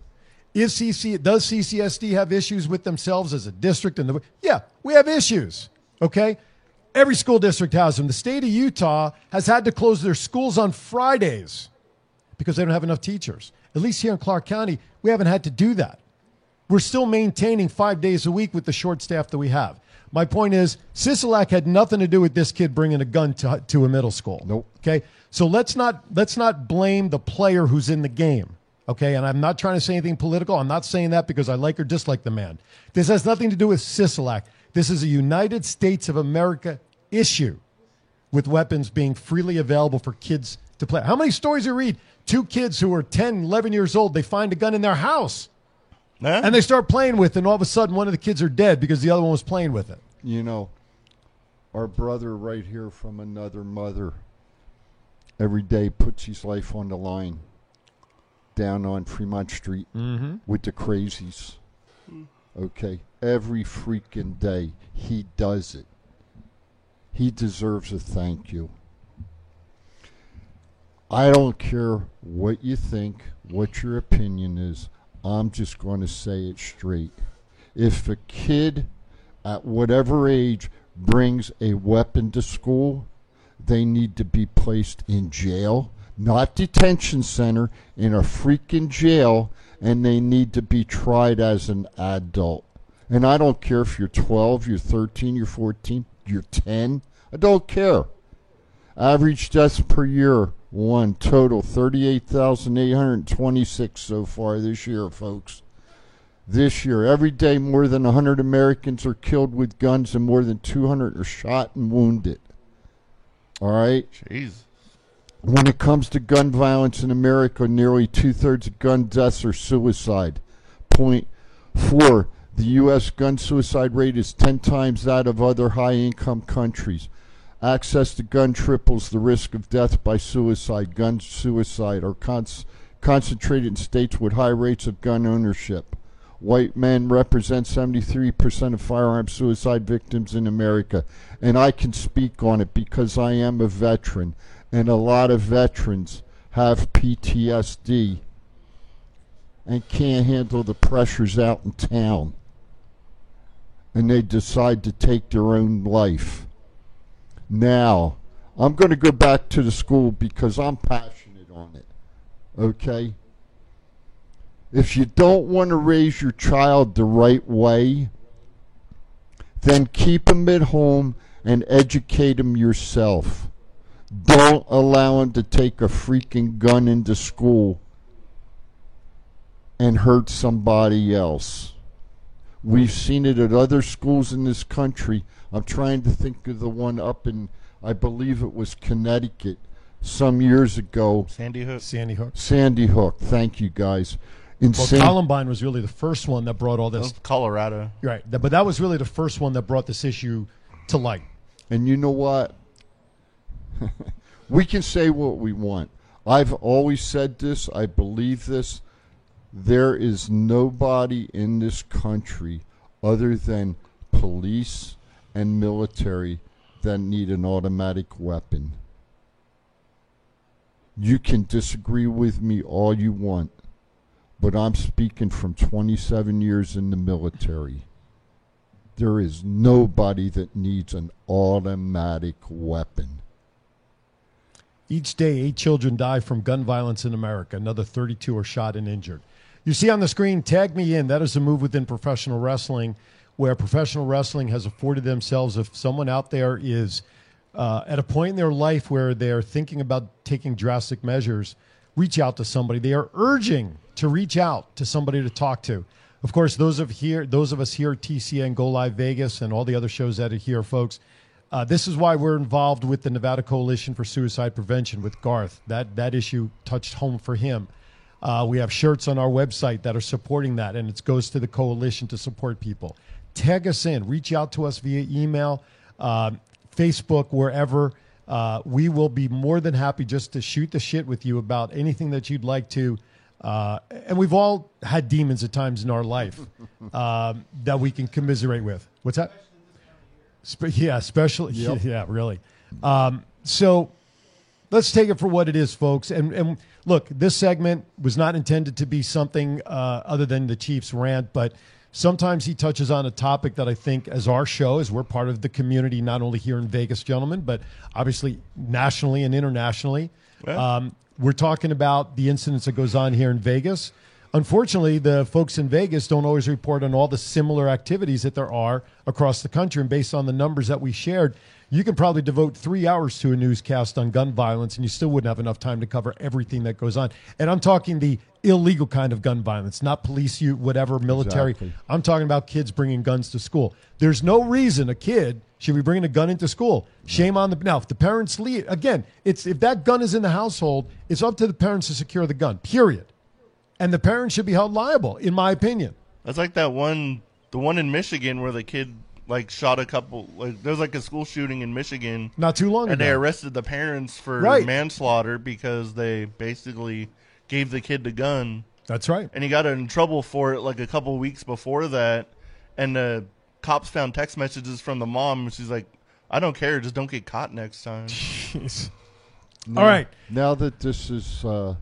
Is CC does CCSD have issues with themselves as a district? And the yeah, we have issues. Okay, every school district has them. The state of Utah has had to close their schools on Fridays because they don't have enough teachers. At least here in Clark County, we haven't had to do that. We're still maintaining five days a week with the short staff that we have. My point is, Sisolak had nothing to do with this kid bringing a gun to, to a middle school. Nope. Okay, so let's not let's not blame the player who's in the game. Okay, and I'm not trying to say anything political. I'm not saying that because I like or dislike the man. This has nothing to do with Sisolak. This is a United States of America issue with weapons being freely available for kids to play. How many stories you read? Two kids who are 10, 11 years old, they find a gun in their house Yeah. and they start playing with it, and all of a sudden one of the kids are dead because the other one was playing with it. You know, our brother right here from another mother every day puts his life on the line down on Fremont Street mm-hmm. with the crazies. Hmm. Okay. Every freaking day he does it. He deserves a thank you. I don't care what you think, what your opinion is. I'm just going to say it straight. If a kid at whatever age brings a weapon to school, they need to be placed in jail, not detention center, in a freaking jail, and they need to be tried as an adult. And I don't care if you're 12, you're 13, you're 14, you're 10. I don't care. Average deaths per year, one total 38,826 so far this year, folks. This year, every day, more than 100 Americans are killed with guns and more than 200 are shot and wounded. All right? Jeez. When it comes to gun violence in America, nearly two thirds of gun deaths are suicide. Point four, the U.S. gun suicide rate is 10 times that of other high income countries. Access to gun triples the risk of death by suicide. Gun suicide are concentrated in states with high rates of gun ownership. White men represent 73% of firearm suicide victims in America. And I can speak on it because I am a veteran. And a lot of veterans have PTSD and can't handle the pressures out in town. And they decide to take their own life. Now, I'm going to go back to the school because I'm passionate on it. Okay? If you don't want to raise your child the right way, then keep them at home and educate them yourself. Don't allow them to take a freaking gun into school and hurt somebody else. We've seen it at other schools in this country. I'm trying to think of the one up in, I believe it was Connecticut, some years ago. Sandy Hook. Sandy Hook. Sandy Hook. Thank you, guys. In Well, Columbine was really the first one that brought all this. Oh, Colorado. Right, but that was really the first one that brought this issue to light. And you know what? we can say what we want. I've always said this. I believe this. There is nobody in this country other than police and military that need an automatic weapon. You can disagree with me all you want, but I'm speaking from 27 years in the military. There is nobody that needs an automatic weapon. Each day, eight children die from gun violence in America. Another 32 are shot and injured. You see on the screen, Tag Me In. That is a move within professional wrestling where professional wrestling has afforded themselves, if someone out there is uh, at a point in their life where they're thinking about taking drastic measures, reach out to somebody. They are urging to reach out to somebody to talk to. Of course, those of here, those of us here at TCN Go Live Vegas and all the other shows that are here, folks. Uh, this is why we're involved with the Nevada Coalition for Suicide Prevention with Garth. That that issue touched home for him. Uh, we have shirts on our website that are supporting that, and it goes to the coalition to support people. Tag us in, reach out to us via email, uh, Facebook, wherever. Uh, we will be more than happy just to shoot the shit with you about anything that you'd like to. Uh, and we've all had demons at times in our life um, that we can commiserate with. What's that? Spe- yeah, especially Yep. yeah, really. Um, so let's take it for what it is, folks. And and look, this segment was not intended to be something uh, other than the Chiefs rant, but sometimes he touches on a topic that I think, as our show, as we're part of the community, not only here in Vegas, gentlemen, but obviously nationally and internationally. Yeah. Um, we're talking about the incidents that goes on here in Vegas. Unfortunately, the folks in Vegas don't always report on all the similar activities that there are across the country. And based on the numbers that we shared, you can probably devote three hours to a newscast on gun violence, and you still wouldn't have enough time to cover everything that goes on. And I'm talking the illegal kind of gun violence, not police, you whatever, military. Exactly. I'm talking about kids bringing guns to school. There's no reason a kid should be bringing a gun into school. Shame on the now. If the parents leave, again, it's if that gun is in the household, it's up to the parents to secure the gun. Period. And the parents should be held liable, in my opinion. That's like that one, the one in Michigan where the kid like shot a couple. Like there was like a school shooting in Michigan, Not too long ago. and ago. they arrested the parents for Right. manslaughter because they basically gave the kid the gun, That's right. and he got in trouble for it like a couple weeks before that, and the cops found text messages from the mom. and She's like, "I don't care, just don't get caught next time." Jeez. Now- All right. Now that this is uh,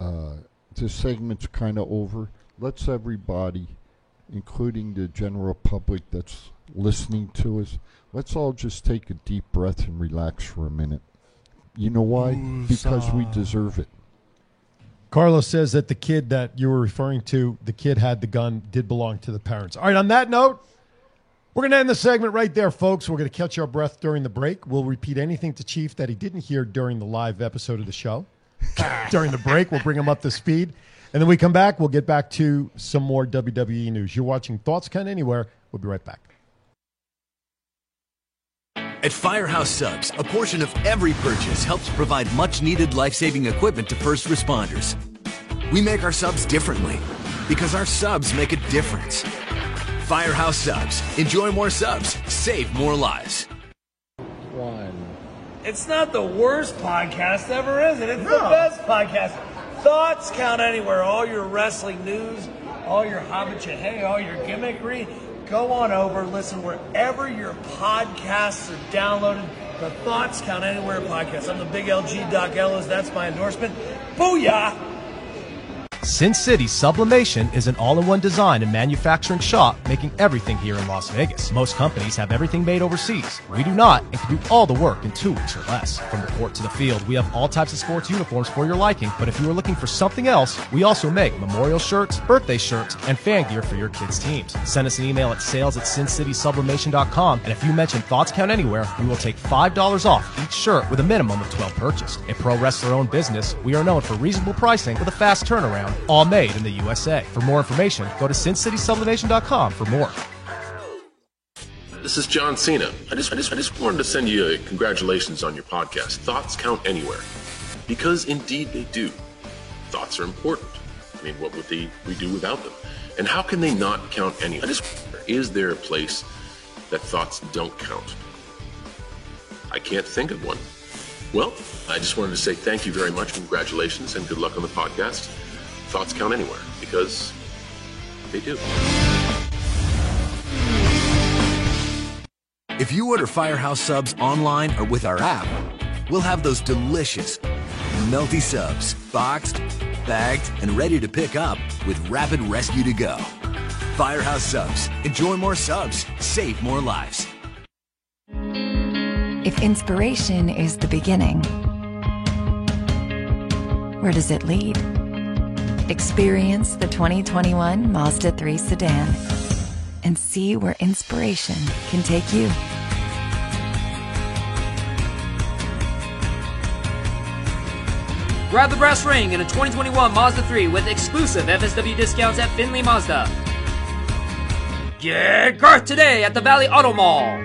uh, this segment's kind of over, let's everybody, including the general public that's listening to us, let's all just take a deep breath and relax for a minute. You know why? Because we deserve it. Carlos says that the kid that you were referring to, the kid had the gun, did belong to the parents. All right, on that note, we're going to end the segment right there, folks. We're going to catch our breath during the break. We'll repeat anything to Chief that he didn't hear during the live episode of the show. during the break, we'll bring him up to speed. And then we come back, we'll get back to some more WWE news. You're watching Thoughts Count Anywhere. We'll be right back. At Firehouse Subs, a portion of every purchase helps provide much needed life saving equipment to first responders. We make our subs differently because our subs make a difference. Firehouse Subs. Enjoy more subs, save more lives. One. It's not the worst podcast ever, is it? It's the best podcast. Thoughts count anywhere. All your wrestling news, all your hobbit hey, all your gimmickry. Go on over, listen wherever your podcasts are downloaded. The Thoughts Count Anywhere podcast. I'm the big LG Doc Ellis. That's my endorsement. Booyah! Sin City Sublimation is an all-in-one design and manufacturing shop making everything here in Las Vegas. Most companies have everything made overseas. We do not and can do all the work in two weeks or less. From the court to the field, we have all types of sports uniforms for your liking. But if you are looking for something else, we also make memorial shirts, birthday shirts, and fan gear for your kids' teams. Send us an email at sales at sincitysublimation.com and if you mention Thoughts Count Anywhere, we will take $5 off each shirt with a minimum of 12 purchased. A pro wrestler owned business, we are known for reasonable pricing with a fast turnaround all made in the USA. For more information, go to sincitysublimation.com for more. This is John Cena. I just, I just, I just wanted to send you a congratulations on your podcast. Thoughts count anywhere, because indeed they do. Thoughts are important. I mean, what would they, we do without them? And how can they not count anywhere? I just is there a place that thoughts don't count? I can't think of one. Well, I just wanted to say thank you very much, congratulations, and good luck on the podcast. Thoughts count anywhere because they do. If you order Firehouse subs online or with our app, we'll have those delicious, melty subs boxed, bagged, and ready to pick up with rapid rescue to go. Firehouse subs. Enjoy more subs. Save more lives. If inspiration is the beginning, where does it lead? Experience the 2021 Mazda 3 sedan and see where inspiration can take you. Grab the brass ring in a 2021 Mazda 3 with exclusive FSW discounts at Findlay Mazda. Get Garth today at the Valley Auto Mall.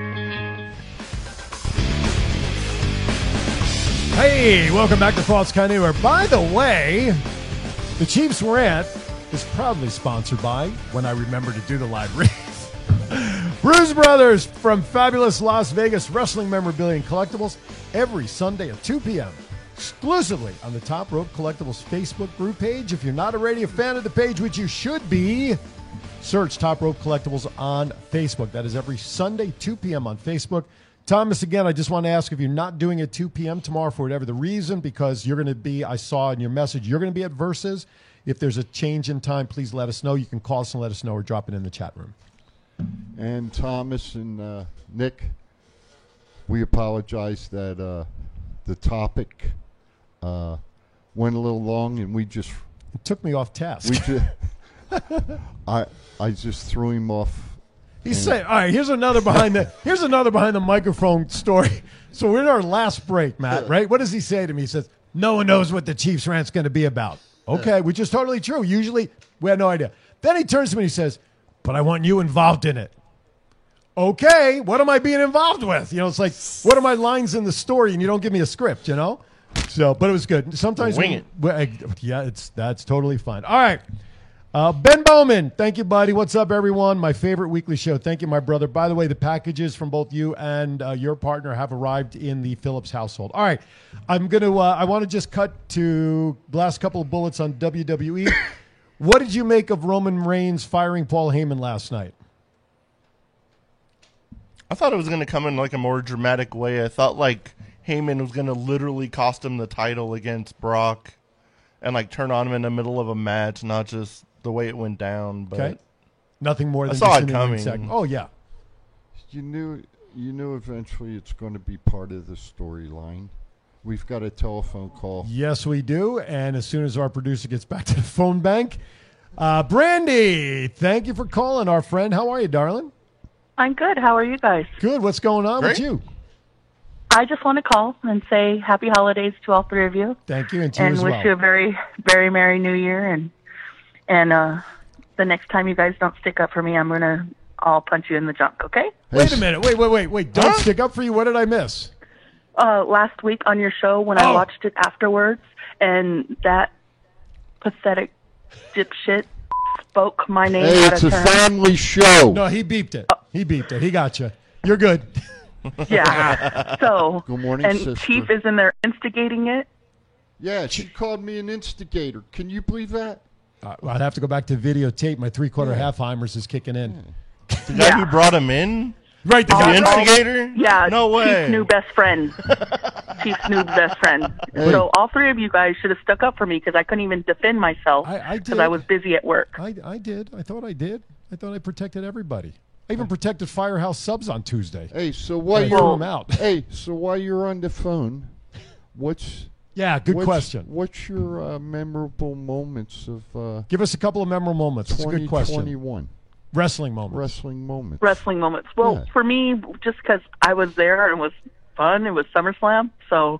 Hey, welcome back to False Count Anywhere. By the way, the Chiefs rant is proudly sponsored by When I Remember to Do the Live Read. Brew Brothers from fabulous Las Vegas wrestling memorabilia and collectibles every Sunday at 2 p.m. exclusively on the Top Rope Collectibles Facebook group page. If you're not already a fan of the page, which you should be, search Top Rope Collectibles on Facebook. That is every Sunday, 2 p.m. on Facebook. Thomas, again, I just want to ask if you're not doing it 2 p.m. tomorrow for whatever the reason, because you're going to be, I saw in your message, you're going to be at Versus. If there's a change in time, please let us know. You can call us and let us know or drop it in the chat room. And Thomas and uh, Nick, we apologize that uh, the topic uh, went a little long, and we just It took me off task. we just I I just threw him off. He's saying, "All right, here's another behind the here's another behind the microphone story." So we're in our last break, Matt. Right? What does he say to me? He says, "No one knows what the Chiefs rant's going to be about." Okay, which is totally true. Usually, we had no idea. Then he turns to me and he says, "But I want you involved in it." Okay, what am I being involved with? You know, it's like, what are my lines in the story? And you don't give me a script, you know. So, but it was good. Sometimes, Wing we- it. we- yeah, it's that's totally fine. All right. Uh, ben Bowman, thank you, buddy. What's up, everyone? My favorite weekly show. Thank you, my brother. By the way, the packages from both you and uh, your partner have arrived in the Phillips household. All right, I'm gonna. Uh, I want to just cut to last couple of bullets on WWE. what did you make of Roman Reigns firing Paul Heyman last night? I thought it was going to come in like a more dramatic way. I thought like Heyman was going to literally cost him the title against Brock, and like turn on him in the middle of a match, not just the way it went down. But Okay, nothing more I saw it coming. segment. Oh yeah, You knew you knew eventually it's going to be part of the storyline. We've got a telephone call. Yes, we do. And as soon as our producer gets back to the phone bank, uh, Brandy, thank you for calling, our friend. How are you, darling? I'm good. How are you guys? Good. What's going on with you? I just want to call and say happy holidays to all three of you, Thank you, and to you and wish well. you a very, very merry New Year. And and uh, the next time you guys don't stick up for me, I'm gonna I'll punch you in the junk. Okay? Wait a minute. Wait, wait, wait, wait. Don't stick up for you. What did I miss? Uh, last week on your show when I Oh. watched it afterwards, and that pathetic dipshit spoke my name Hey, out it's of a turn. family show. No, he beeped it. He beeped it. He got you. You're good. Yeah. So Good morning, and sister. Chief is in there instigating it. Yeah, she called me an instigator. Can you believe that? Uh, I'd have to go back to videotape. My three quarter Halfheimers is kicking in. the guy who brought him in, Right, the the guy. instigator. Yeah, no way. Chief's new best friend. Chief's new best friend. Hey. So all three of you guys should have stuck up for me because I couldn't even defend myself I- I because. I was busy at work. I, I did. I thought I did. I thought I protected everybody. I even protected Firehouse subs on Tuesday. Hey, so while you're out. hey, so while you're on the phone, what's Yeah, good what's, question. What's your uh, memorable moments of uh, Give us a couple of memorable moments. It's a good question. 2021 Wrestling moments. wrestling moments? Wrestling moments. Well, Yeah. for me, just because I was there and it was fun, it was SummerSlam. So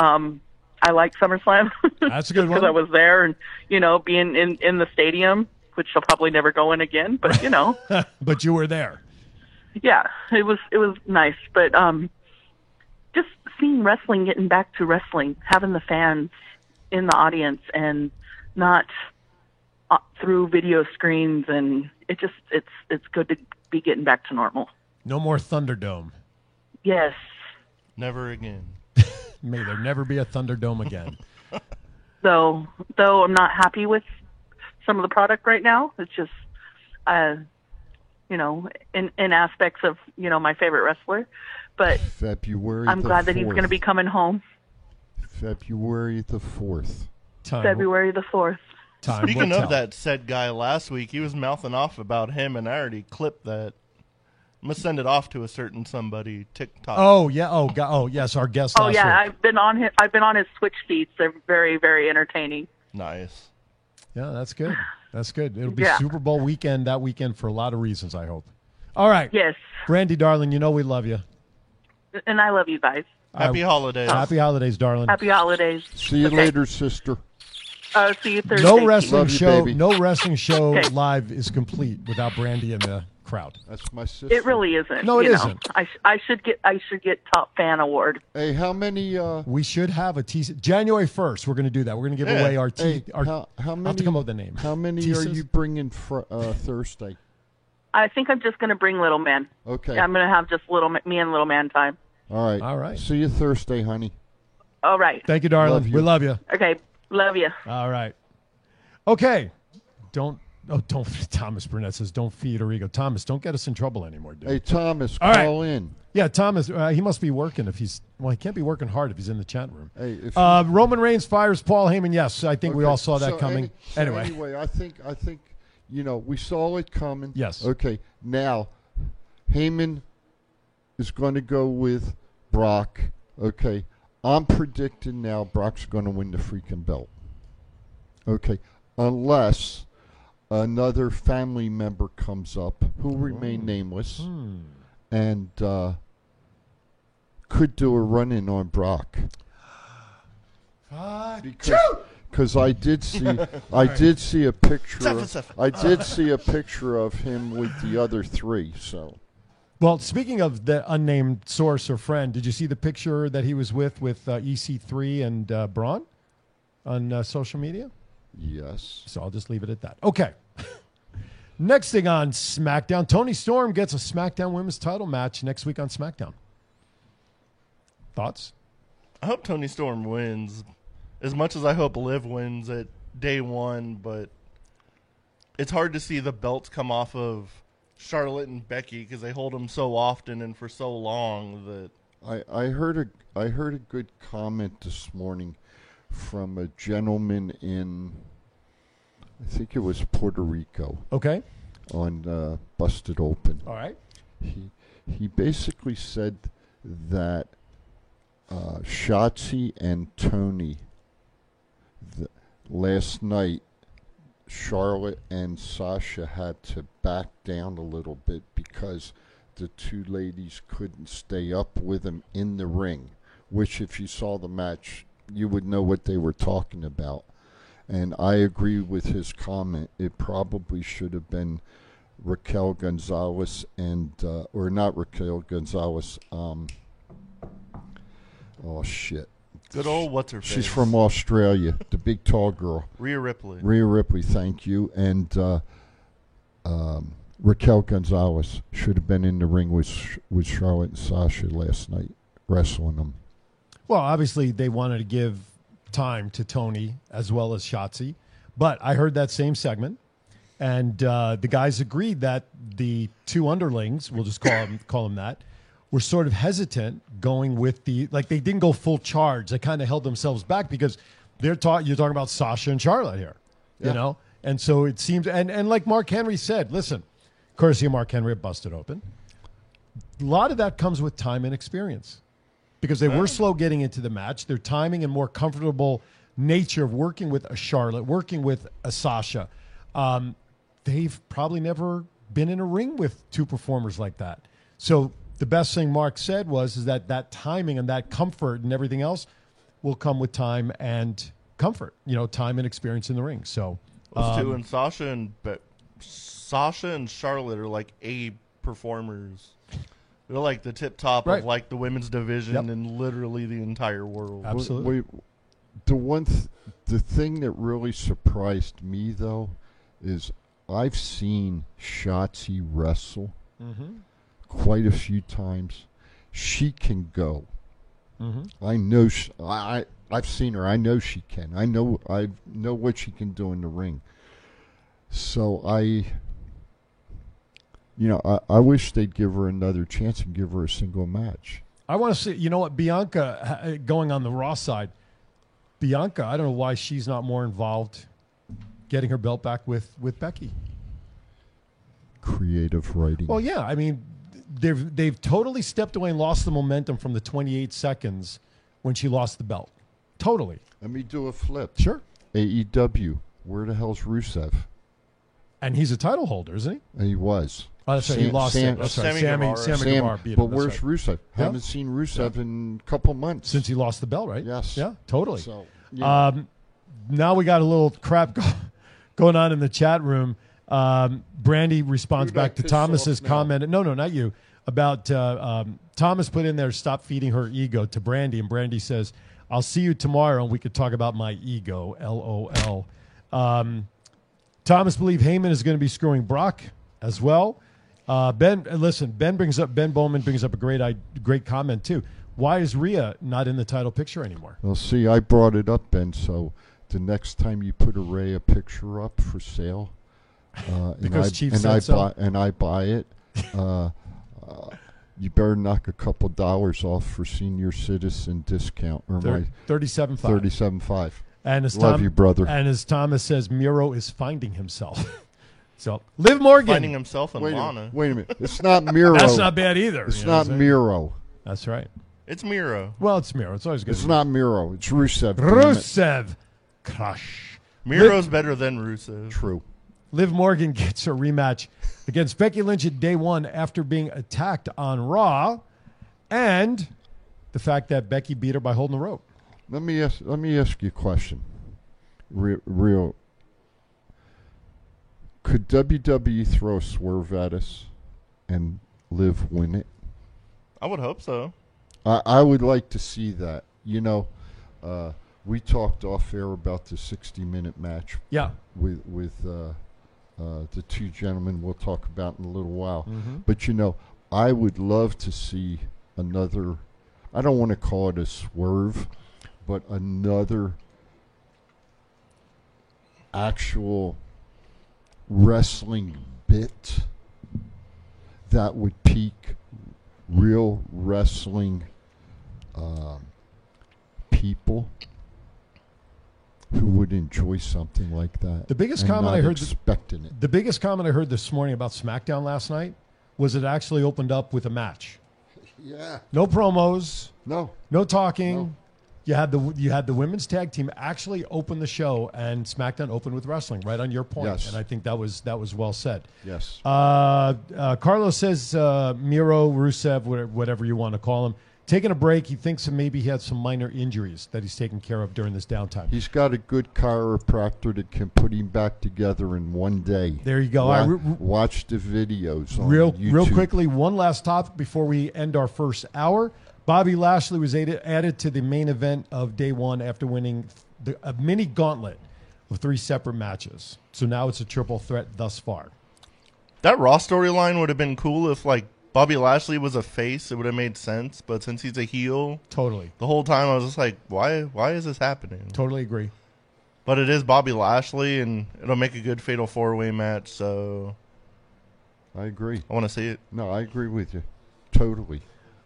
um, I like SummerSlam. That's a good one. because. I was there, and you know, being in in the stadium, which I'll probably never go in again. But you know, but you were there. yeah, it was it was nice. But um, just seeing wrestling, getting back to wrestling, having the fans in the audience, and not uh, through video screens, and it just it's it's good to be getting back to normal. No more Thunderdome. Yes. Never again. May there never be a Thunderdome again. though though I'm not happy with some of the product right now. It's just uh you know, in in aspects of, you know, my favorite wrestler. But February. I'm the glad that he's going to be coming home February the fourth. February the 4th. Speaking of that said guy last week, he was mouthing off about him, and I already clipped that. I'm gonna send it off to a certain somebody TikTok. Oh yeah. Oh God. Oh yes. Our guest. Oh last yeah, week. I've been on his I've been on his Switch feeds. They're very very entertaining. Nice. Yeah, that's good. That's good. It'll be Yeah. Super Bowl weekend that weekend for a lot of reasons. I hope. All right. Yes. Brandy, darling, you know we love you. And I love you guys. Happy holidays. Happy holidays, darling. Happy holidays. See you Okay. later, sister. Uh, see you Thursday. No wrestling Love you, show. baby. No wrestling show Okay. live is complete without Brandy in the crowd. That's my sister. It really isn't. No, it you isn't. I sh- I should get I should get top fan award. Hey, how many? Uh, We should have a T. January first. We're going to do that. We're going to give Yeah. away our T. hey, our, how, how I'll many? have to come up with the name. How many are you bringing for uh, Thursday? I think I'm just going to bring little man. Okay. I'm going to have just little me and little man time. All right. All right. See you Thursday, honey. All right. Thank you, darling. Love you. We love you. Okay. Love you. All right. Okay. Don't. Oh, don't. Thomas Burnett says, "Don't feed her ego." Thomas, don't get us in trouble anymore, dude. Hey, Thomas, All right. call in. Yeah, Thomas. Uh, he must be working if he's. Well, he can't be working hard if he's in the chat room. Hey, if Uh, Roman Reigns fires Paul Heyman. Yes, I think we all saw that so coming. any- so anyway, anyway, I think I think you know we saw it coming. Yes. Okay. Now, Heyman is going to go with Brock. Okay. I'm predicting now Brock's going to win the freaking belt. Okay. Unless another family member comes up who remain nameless Hmm. and uh, could do a run in on Brock. because because I did see I did see a picture of. I did see a picture of him with the other three. So well, speaking of the unnamed source or friend, did you see the picture that he was with with uh, EC3 and uh, Braun on uh, social media? yes, So I'll just leave it at that. Okay. Next thing on SmackDown, Toni Storm gets a SmackDown Women's Title match next week on SmackDown. Thoughts? I hope Toni Storm wins, as much as I hope Liv wins at day one. But it's hard to see the belts come off of Charlotte and Becky because they hold them so often and for so long that I I heard a I heard a good comment this morning from a gentleman in I think it was Puerto Rico. Okay. On uh, Busted Open. All right. He he basically said that uh, Shotzi and Toni th- last night Charlotte and Sasha had to back down a little bit because the two ladies couldn't stay up with them in the ring, which if you saw the match you would know what they were talking about. And I agree with his comment. It probably should have been Raquel Gonzalez and uh, or not Raquel Gonzalez. Um, oh shit! Good old what's her face? She's from Australia, the big tall girl. Rhea Ripley. Rhea Ripley, thank you. And uh, um, Raquel Gonzalez should have been in the ring with with Charlotte and Sasha last night, wrestling them. Well, obviously they wanted to give time to Toni as well as Shotzi, but I heard that same segment, and uh, the guys agreed that the two underlings, we'll just call them call them that, were sort of hesitant going with the like they didn't go full charge. They kind of held themselves back because they're talking. You're talking about Sasha and Charlotte here, Yeah. you know, and so it seems and and like Mark Henry said, listen, courtesy of Mark Henry Busted Open, a lot of that comes with time and experience because they were slow getting into the match. Their timing and more comfortable nature of working with a Charlotte, working with a Sasha, um, they've probably never been in a ring with two performers like that. So the best thing Mark said was is that that timing and that comfort and everything else will come with time and comfort. You know, time and experience in the ring. So, Those two um, and Sasha and Be- Sasha and Charlotte are like A performers. They're like the tip top Right. of like the women's division Yep. in literally the entire world. Absolutely. Wait, the one, th- the thing that really surprised me though, is I've seen Shotzi wrestle Mhm. Quite a few times. She can go. Mhm. I know. Sh- I I- I've seen her. I know she can. I know. I know what she can do in the ring. So I, you know, I, I wish they'd give her another chance and give her a single match. I want to see. You know what, Bianca going on the Raw side. Bianca, I don't know why she's not more involved, getting her belt back with with Becky. Creative writing. Well, yeah, I mean, they've they've totally stepped away and lost the momentum from the 28 seconds when she lost the belt. Totally. Let me do a flip. Sure. AEW. Where the hell's Rusev? And he's a title holder, isn't he? And he was. Oh, that's right, he lost it. That's right, Sammy- Sammy Sam- Guevara beat him, But where's right. Rusev? Yeah. Haven't seen Rusev in a couple months. Since he lost the belt, right? Yes. Yeah, totally. So, yeah. um, now we got a little crap go- going on in the chat room. Um, Brandy responds Who'd back to Thomas's comment. No, no, not you. About uh, um, Thomas put in there, stop feeding her ego to Brandy. And Brandy says, I'll see you tomorrow and we could talk about my ego. LOL. Um, Thomas believe Heyman is going to be screwing Brock as well. Uh, ben, and listen, Ben brings up Ben Bowman brings up a great i- great comment too. Why is Rhea not in the title picture anymore? Well, see, I brought it up, Ben. So the next time you put a Ray a picture up for sale, uh, and Because I, Chief and said I so? buy and I buy it, uh, uh, you better knock a couple dollars off for senior citizen discount or Thir- my 37.5. Thirty-seven five. And as love Tom, you, brother. And as Thomas says, Miro is finding himself. so Liv Morgan Finding himself in wait, a, Lana. minute, wait a minute. It's not Miro. That's not bad either. It's you know not I'm? Miro. That's right. It's Miro. Well, it's Miro. It's always good. It's not Miro. It's Rusev. Rusev. Crush. Miro's better than Rusev. True. Liv Morgan gets a rematch against Becky Lynch at day one after being attacked on Raw, and the fact that Becky beat her by holding the rope. Let me ask. Let me ask you a question. Real, real. Could WWE throw a swerve at us and Liv win it? I would hope so. I, I would like to see that. You know, uh, we talked off air about the sixty-minute match. Yeah. With with uh, uh, the two gentlemen we'll talk about in a little while. Mhm. But you know, I would love to see another. I don't want to call it a swerve, but another actual wrestling bit that would pique real wrestling um, people who would enjoy something like that. The biggest comment I heard expecting it. The biggest comment I heard this morning about SmackDown last night was it actually opened up with a match. Yeah. No promos. No. No talking. You had the you had the women's tag team actually open the show, and SmackDown opened with wrestling. Right on your point, Yes. and I think that was that was well said. Yes. Uh, uh, Carlos says uh, Miro, Rusev, whatever you want to call him, taking a break. He thinks that maybe he had some minor injuries that he's taken care of during this downtime. He's got a good chiropractor that can put him back together in one day. There you go. Wa- I re- re- watch the videos. On real real quickly one last topic before we end our first hour bobby lashley was added, added to the main event of day one after winning the, a mini gauntlet of three separate matches so now it's a triple threat thus far That Raw storyline would have been cool if like Bobby Lashley was a face. It would have made sense. But since he's a heel, totally. The whole time I was just like, why? Why is this happening? totally agree But it is Bobby Lashley, and it'll make a good fatal four way match. So I agree. I want to see it. No, I agree with you. Totally.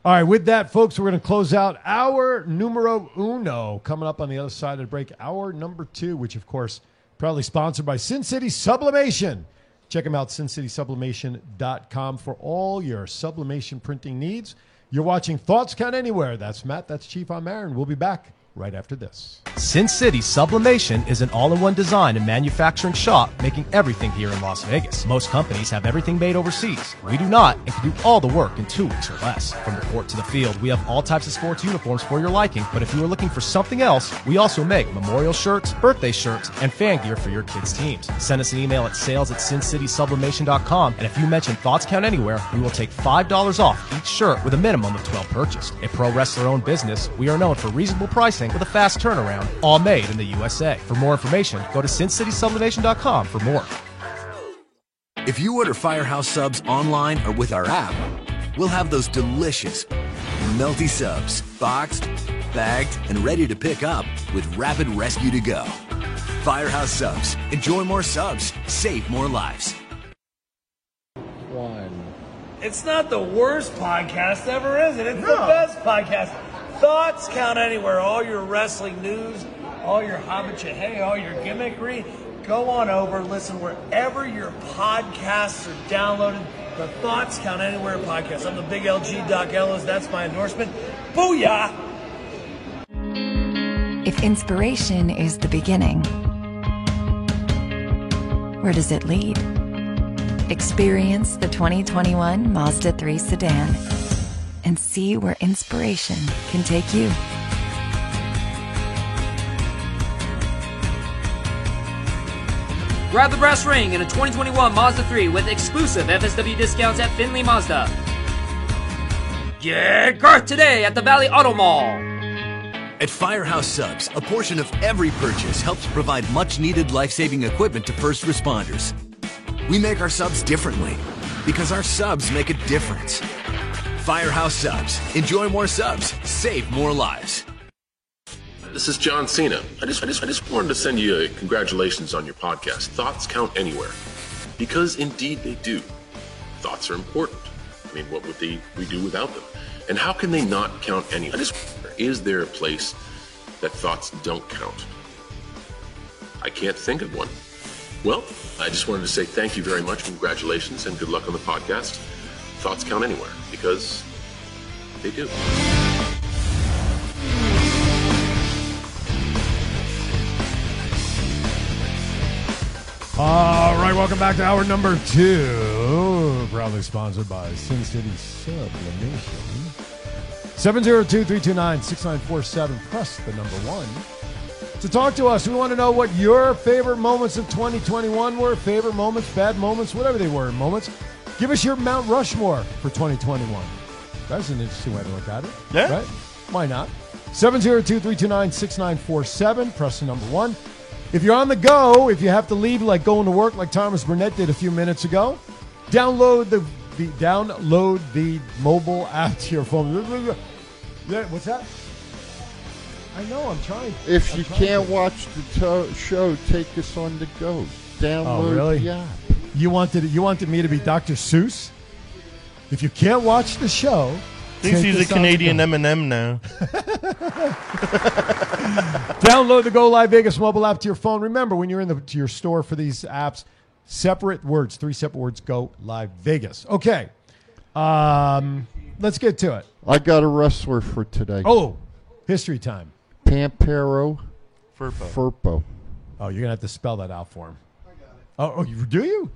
all right with that folks we're going to close out our numero uno coming up on the other side of the break our number two which of course proudly sponsored by sin city sublimation Check them out, sincitysublimation.com for all your sublimation printing needs. You're watching Thoughts Count Anywhere. That's Matt. That's Chief. I'm Aaron. We'll be back right after this. Sin City Sublimation is an all-in-one design and manufacturing shop making everything here in Las Vegas. Most companies have everything made overseas. We do not and can do all the work in two weeks or less. From the court to the field, we have all types of sports uniforms for your liking, but if you are looking for something else, we also make memorial shirts, birthday shirts, and fan gear for your kids' teams. Send us an email at sales at sincitysublimation.com, and if you mention Thoughts Count Anywhere, we will take $5 off each shirt with a minimum of 12 purchased. A pro wrestler-owned business, we are known for reasonable pricing with a fast turnaround, all made in the USA. For more information, go to sincitysublimation.com for more. If you order Firehouse subs online or with our app, we'll have those delicious, melty subs boxed, bagged, and ready to pick up with rapid rescue to go. Firehouse subs. Enjoy more subs. Save more lives. One. It's not the worst podcast ever, is it? It's the best podcast. Thoughts count anywhere. All your wrestling news, all your hobbit hey, all your gimmickry. Go on over, listen wherever your podcasts are downloaded. The Thoughts Count Anywhere podcast. I'm the big LG Doc Ellis. That's my endorsement. Booyah! If inspiration is the beginning, where does it lead? Experience the 2021 Mazda 3 sedan and see where inspiration can take you. Grab the brass ring in a 2021 Mazda 3 with exclusive FSW discounts at Findlay Mazda. Get Garth today at the Valley Auto Mall. At Firehouse Subs, a portion of every purchase helps provide much needed life saving equipment to first responders. We make our subs differently because our subs make a difference. Firehouse Subs. Enjoy more subs, save more lives. This is John Cena. I just, I just, I just wanted to send you a congratulations on your podcast. Thoughts count anywhere, because indeed they do. Thoughts are important. I mean, what would they we do without them? And how can they not count anywhere? I just is there a place that thoughts don't count? I can't think of one. Well, I just wanted to say thank you very much, congratulations, and good luck on the podcast. Thoughts count anywhere because they do. All right, welcome back to hour number two. Proudly sponsored by Sin City Sublimation. 702-329-6947. Press the number one. To talk to us, we want to know what your favorite moments of 2021 were. Favorite moments, bad moments, whatever they were moments. Give us your Mount Rushmore for 2021. That's an interesting way to look at it. Yeah. Right? Why not? 702-329-6947. Press the number one. If you're on the go, if you have to leave, like going to work, like Thomas Burnett did a few minutes ago, download the, the download the mobile app to your phone. Yeah, What's that? I know. I'm trying. If I'm you trying can't to- watch the to- show, take us on the go. Oh, download oh really? the app. You wanted you wanted me to be Dr. Seuss? If you can't watch the show, Thinks take he's a us on the Canadian. Eminem now. Download the Go Live Vegas mobile app to your phone. Remember, when you're in the, to your store for these apps, separate words, three separate words, Go Live Vegas. Okay. Um, let's get to it. I got a wrestler for today. Oh, history time. Pampero Firpo. Firpo. Oh, you're going to have to spell that out for him. I got it. Oh, oh, you do you?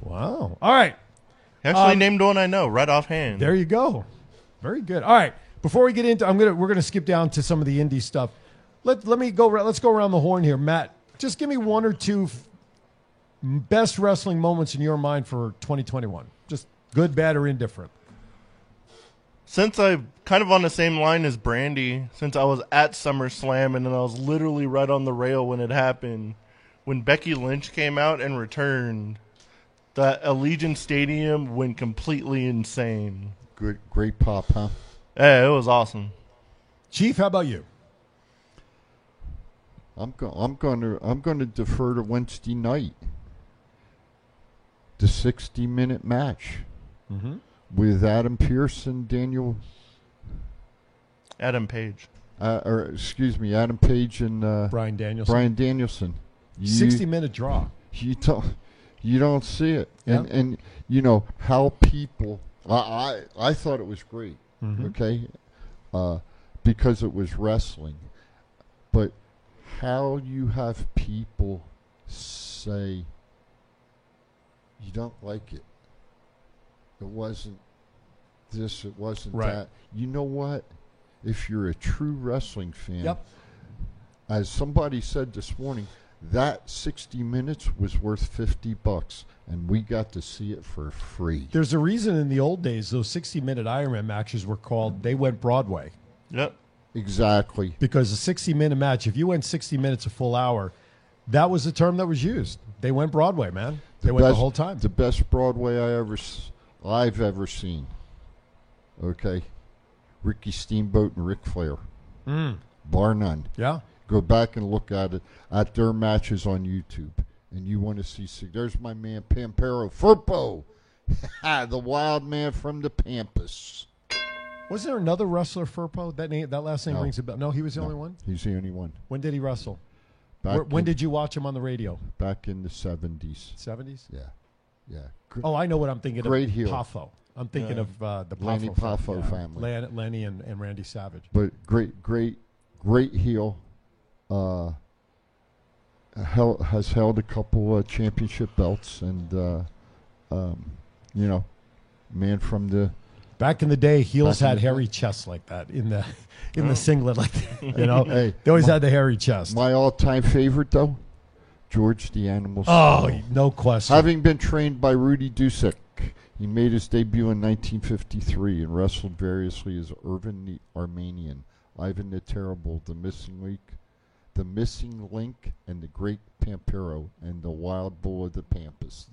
Wow. All right. Actually, Um, named one I know right offhand. There you go. Very good. All right. Before we get into, I'm gonna we're gonna skip down to some of the indie stuff. Let let me go. Let's go around the horn here, Matt. Just give me one or two f- best wrestling moments in your mind for 2021. Just good, bad, or indifferent. Since I'm kind of on the same line as Brandy, since I was at SummerSlam and then I was literally right on the rail when it happened, when Becky Lynch came out and returned, the Allegiant Stadium went completely insane. Good, great pop, huh? Yeah, it was awesome. Chief, how about you? I'm go- I'm going to I'm going to defer to Wednesday night. The 60 minute match Mm-hmm. with Adam Pearce and Daniel Adam Page. uh, or excuse me, Adam Page and uh, Bryan Danielson. Bryan Danielson. You- 60 minute draw. You don't you don't see it, and and you know how people. I I, I thought it was great. Mhm. Okay, uh, because it was wrestling. But how you have people say you don't like it. It wasn't this, it wasn't Right. that. You know what? If you're a true wrestling fan, Yep. as somebody said this morning, that 60 minutes was worth 50 bucks, and we got to see it for free. There's a reason in the old days those 60 minute Ironman matches were called they went Broadway Yep. Exactly. because a 60 minute match, if you went 60 minutes a full hour, that was the term that was used. They went Broadway, man. They went the whole time. The best Broadway I ever, i've ever seen. Okay, Ricky Steamboat and Ric Flair, Mm. bar none. Yeah. Go back and look at it at their matches on YouTube, and you want to see. see there's my man Pampero Firpo, the wild man from the Pampas. Was there another wrestler, Firpo? That name, that last name No. rings a bell. No, he was the No, only one. He's the only one. When did he wrestle? Back Where, when in- did you watch him on the radio? Back in the seventies. 70s? Yeah, yeah. Gr- Oh, I know what I'm thinking Great of. heel. Poffo. I'm thinking Yeah. of uh, the Poffo, Lenny fam- Poffo yeah. family. Len- Lenny and, and Randy Savage. but great, great, great heel. Uh, held, has held a couple uh, championship belts, and uh, um, you know, man from the Back in the day, heels Back had the hairy chests like that in the in Oh. the singlet, like that. You know, Hey, they always my- had the hairy chest. My all-time favorite, though, George the Animal. Oh, no question. Having been trained by Rudy Dusek, he made his debut in 1953 and wrestled variously as Irvin the Armenian, Ivan the Terrible, the Missing Link, the Missing Link, and the Great Pampero, and the Wild Bull of the Pampas,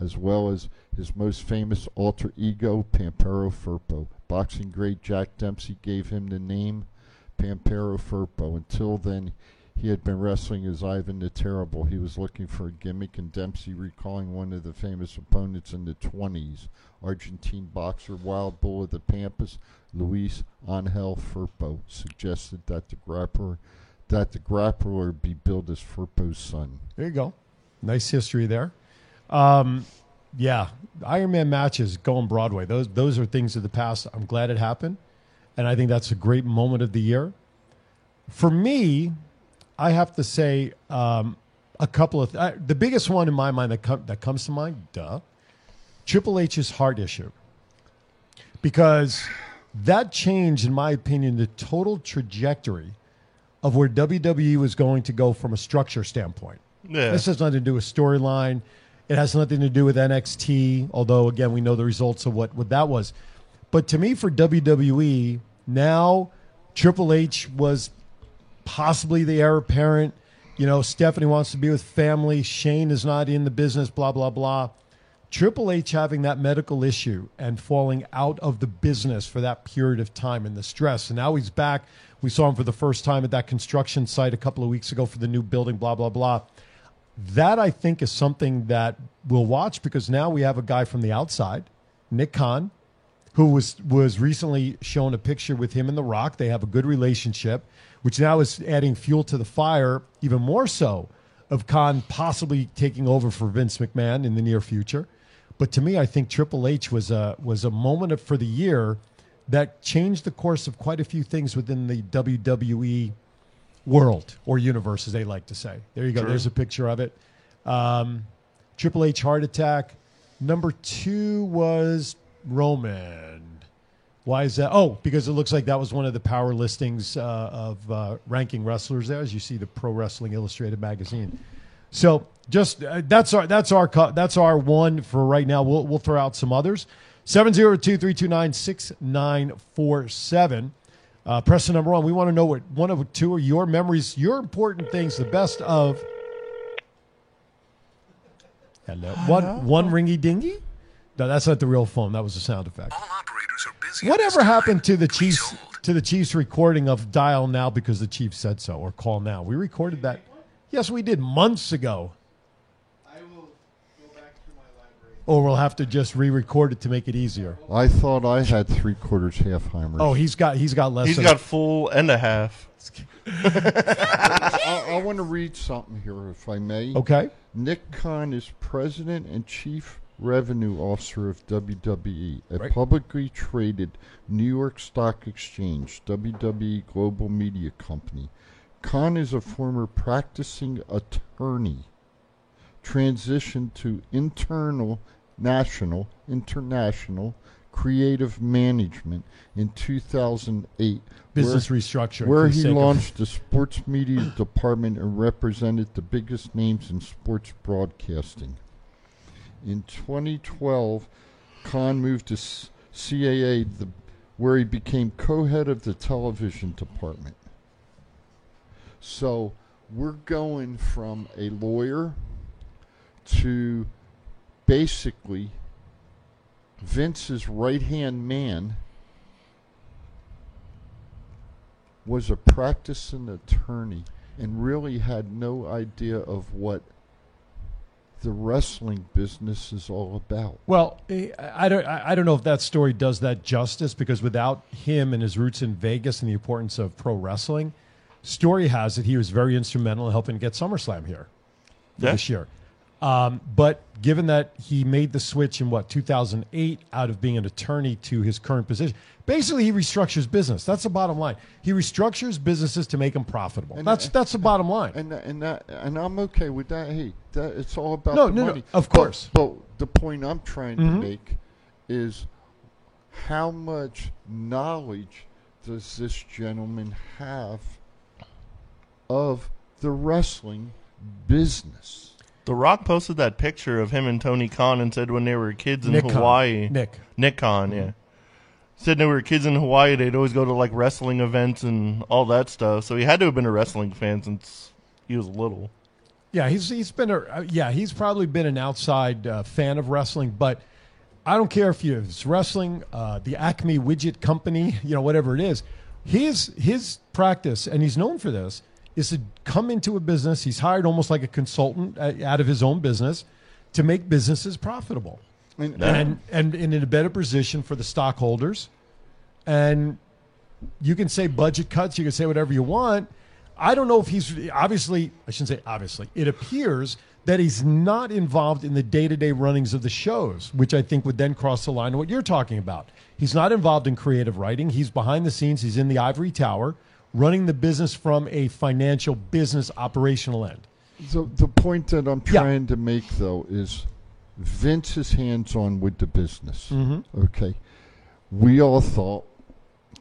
as well as his most famous alter ego, Pampero Firpo. Boxing great Jack Dempsey gave him the name Pampero Firpo. Until then, he had been wrestling as Ivan the Terrible. He was looking for a gimmick, and Dempsey, recalling one of the famous opponents in the 20s, Argentine boxer Wild Bull of the Pampas, Luis Angel Firpo, suggested that the grappler that the grappler be billed as Firpo's son. There you go. Nice history there. Um, yeah, Iron Man matches going Broadway. Those those are things of the past. I'm glad it happened, and I think that's a great moment of the year. For me, I have to say um, a couple of th- the biggest one in my mind that com- that comes to mind. Duh, Triple H's heart issue, because that changed, in my opinion, the total trajectory of where WWE was going to go from a structure standpoint. Yeah. This has nothing to do with storyline. It has nothing to do with NXT, although again we know the results of what, what that was. But to me, for WWE, now Triple H was possibly the heir apparent. You know, Stephanie wants to be with family. Shane is not in the business. Blah blah blah. Triple H having that medical issue and falling out of the business for that period of time and the stress. And now he's back. We saw him for the first time at that construction site a couple of weeks ago for the new building, blah, blah, blah. That I think is something that we'll watch because now we have a guy from the outside, Nick Khan, who was was recently shown a picture with him and The Rock. They have a good relationship, which now is adding fuel to the fire, even more so, of Khan possibly taking over for Vince McMahon in the near future. But to me, I think Triple H was a was a moment for the year that changed the course of quite a few things within the WWE world or universe, as they like to say. There you go. There's a picture of it. Um, Triple H heart attack. Number two was Roman. Why is that? Oh, because it looks like that was one of the power listings uh, of uh, ranking wrestlers there, as you see the Pro Wrestling Illustrated magazine. So just uh, that's our that's our that's our one for right now. We'll we'll throw out some others. 702-329-6947. Uh, press the number one. We want to know what one of two are your memories, your important things, the best of. Hello. One one ringy dingy. No, that's not the real phone. That was a sound effect. Operators are busy. Whatever happened to the Chiefs to the Chiefs recording of dial now because the Chiefs said so or call now? We recorded that. Yes, we did months ago. Or we'll have to just re-record it to make it easier. I thought I had three quarters halfheimers. Oh, he's got he's got less. He's than got full and a half. I, I want to read something here, if I may. Okay. Nick Khan is president and chief revenue officer of WWE, a Right. publicly traded New York Stock Exchange, WWE Global Media Company. Khan is a former practicing attorney, transitioned to internal, national, international creative management in 2008. Business where- restructuring, Where he launched the sports media department and represented the biggest names in sports broadcasting. In 2012, Khan moved to CAA, the, where he became co-head of the television department. So we're going from a lawyer to basically Vince's right hand man was a practicing attorney and really had no idea of what the wrestling business is all about. Well, I don't. I I don't know if that story does that justice because without him and his roots in Vegas and the importance of pro wrestling, story has it he was very instrumental in helping get SummerSlam here Yeah. this year. Um, but given that he made the switch in what 2008 out of being an attorney to his current position, basically he restructures business. That's the bottom line. He restructures businesses to make them profitable. And- that's that's the bottom line. And and that and I'm okay with that. Hey, that it's all about No, the no, no, money. of course. But, the point I'm trying to Mhm. make is how much knowledge does this gentleman have of the wrestling business? The Rock posted that picture of him and Tony Khan and said when they were kids in Nick Khan. Hawaii. Nick. Nick Khan, yeah. Said they were kids in Hawaii, they'd always go to like wrestling events and all that stuff. So he had to have been a wrestling fan since he was little. Yeah, he's he's been a uh, yeah he's probably been an outside uh, fan of wrestling, but I don't care if you it's wrestling, uh, the Acme Widget Company, you know whatever it is. His his practice, and he's known for this, is to come into a business. He's hired almost like a consultant uh, out of his own business to make businesses profitable, And- and, and and in a better position for the stockholders. And you can say budget cuts, you can say whatever you want. I don't know if he's obviously, I shouldn't say obviously, it appears that he's not involved in the day to day runnings of the shows, which I think would then cross the line of what you're talking about. He's not involved in creative writing. He's behind the scenes, he's in the ivory tower, running the business from a financial business operational end. The the point that I'm trying to make though is Vince is hands on with the business. Mhm. Okay, we all thought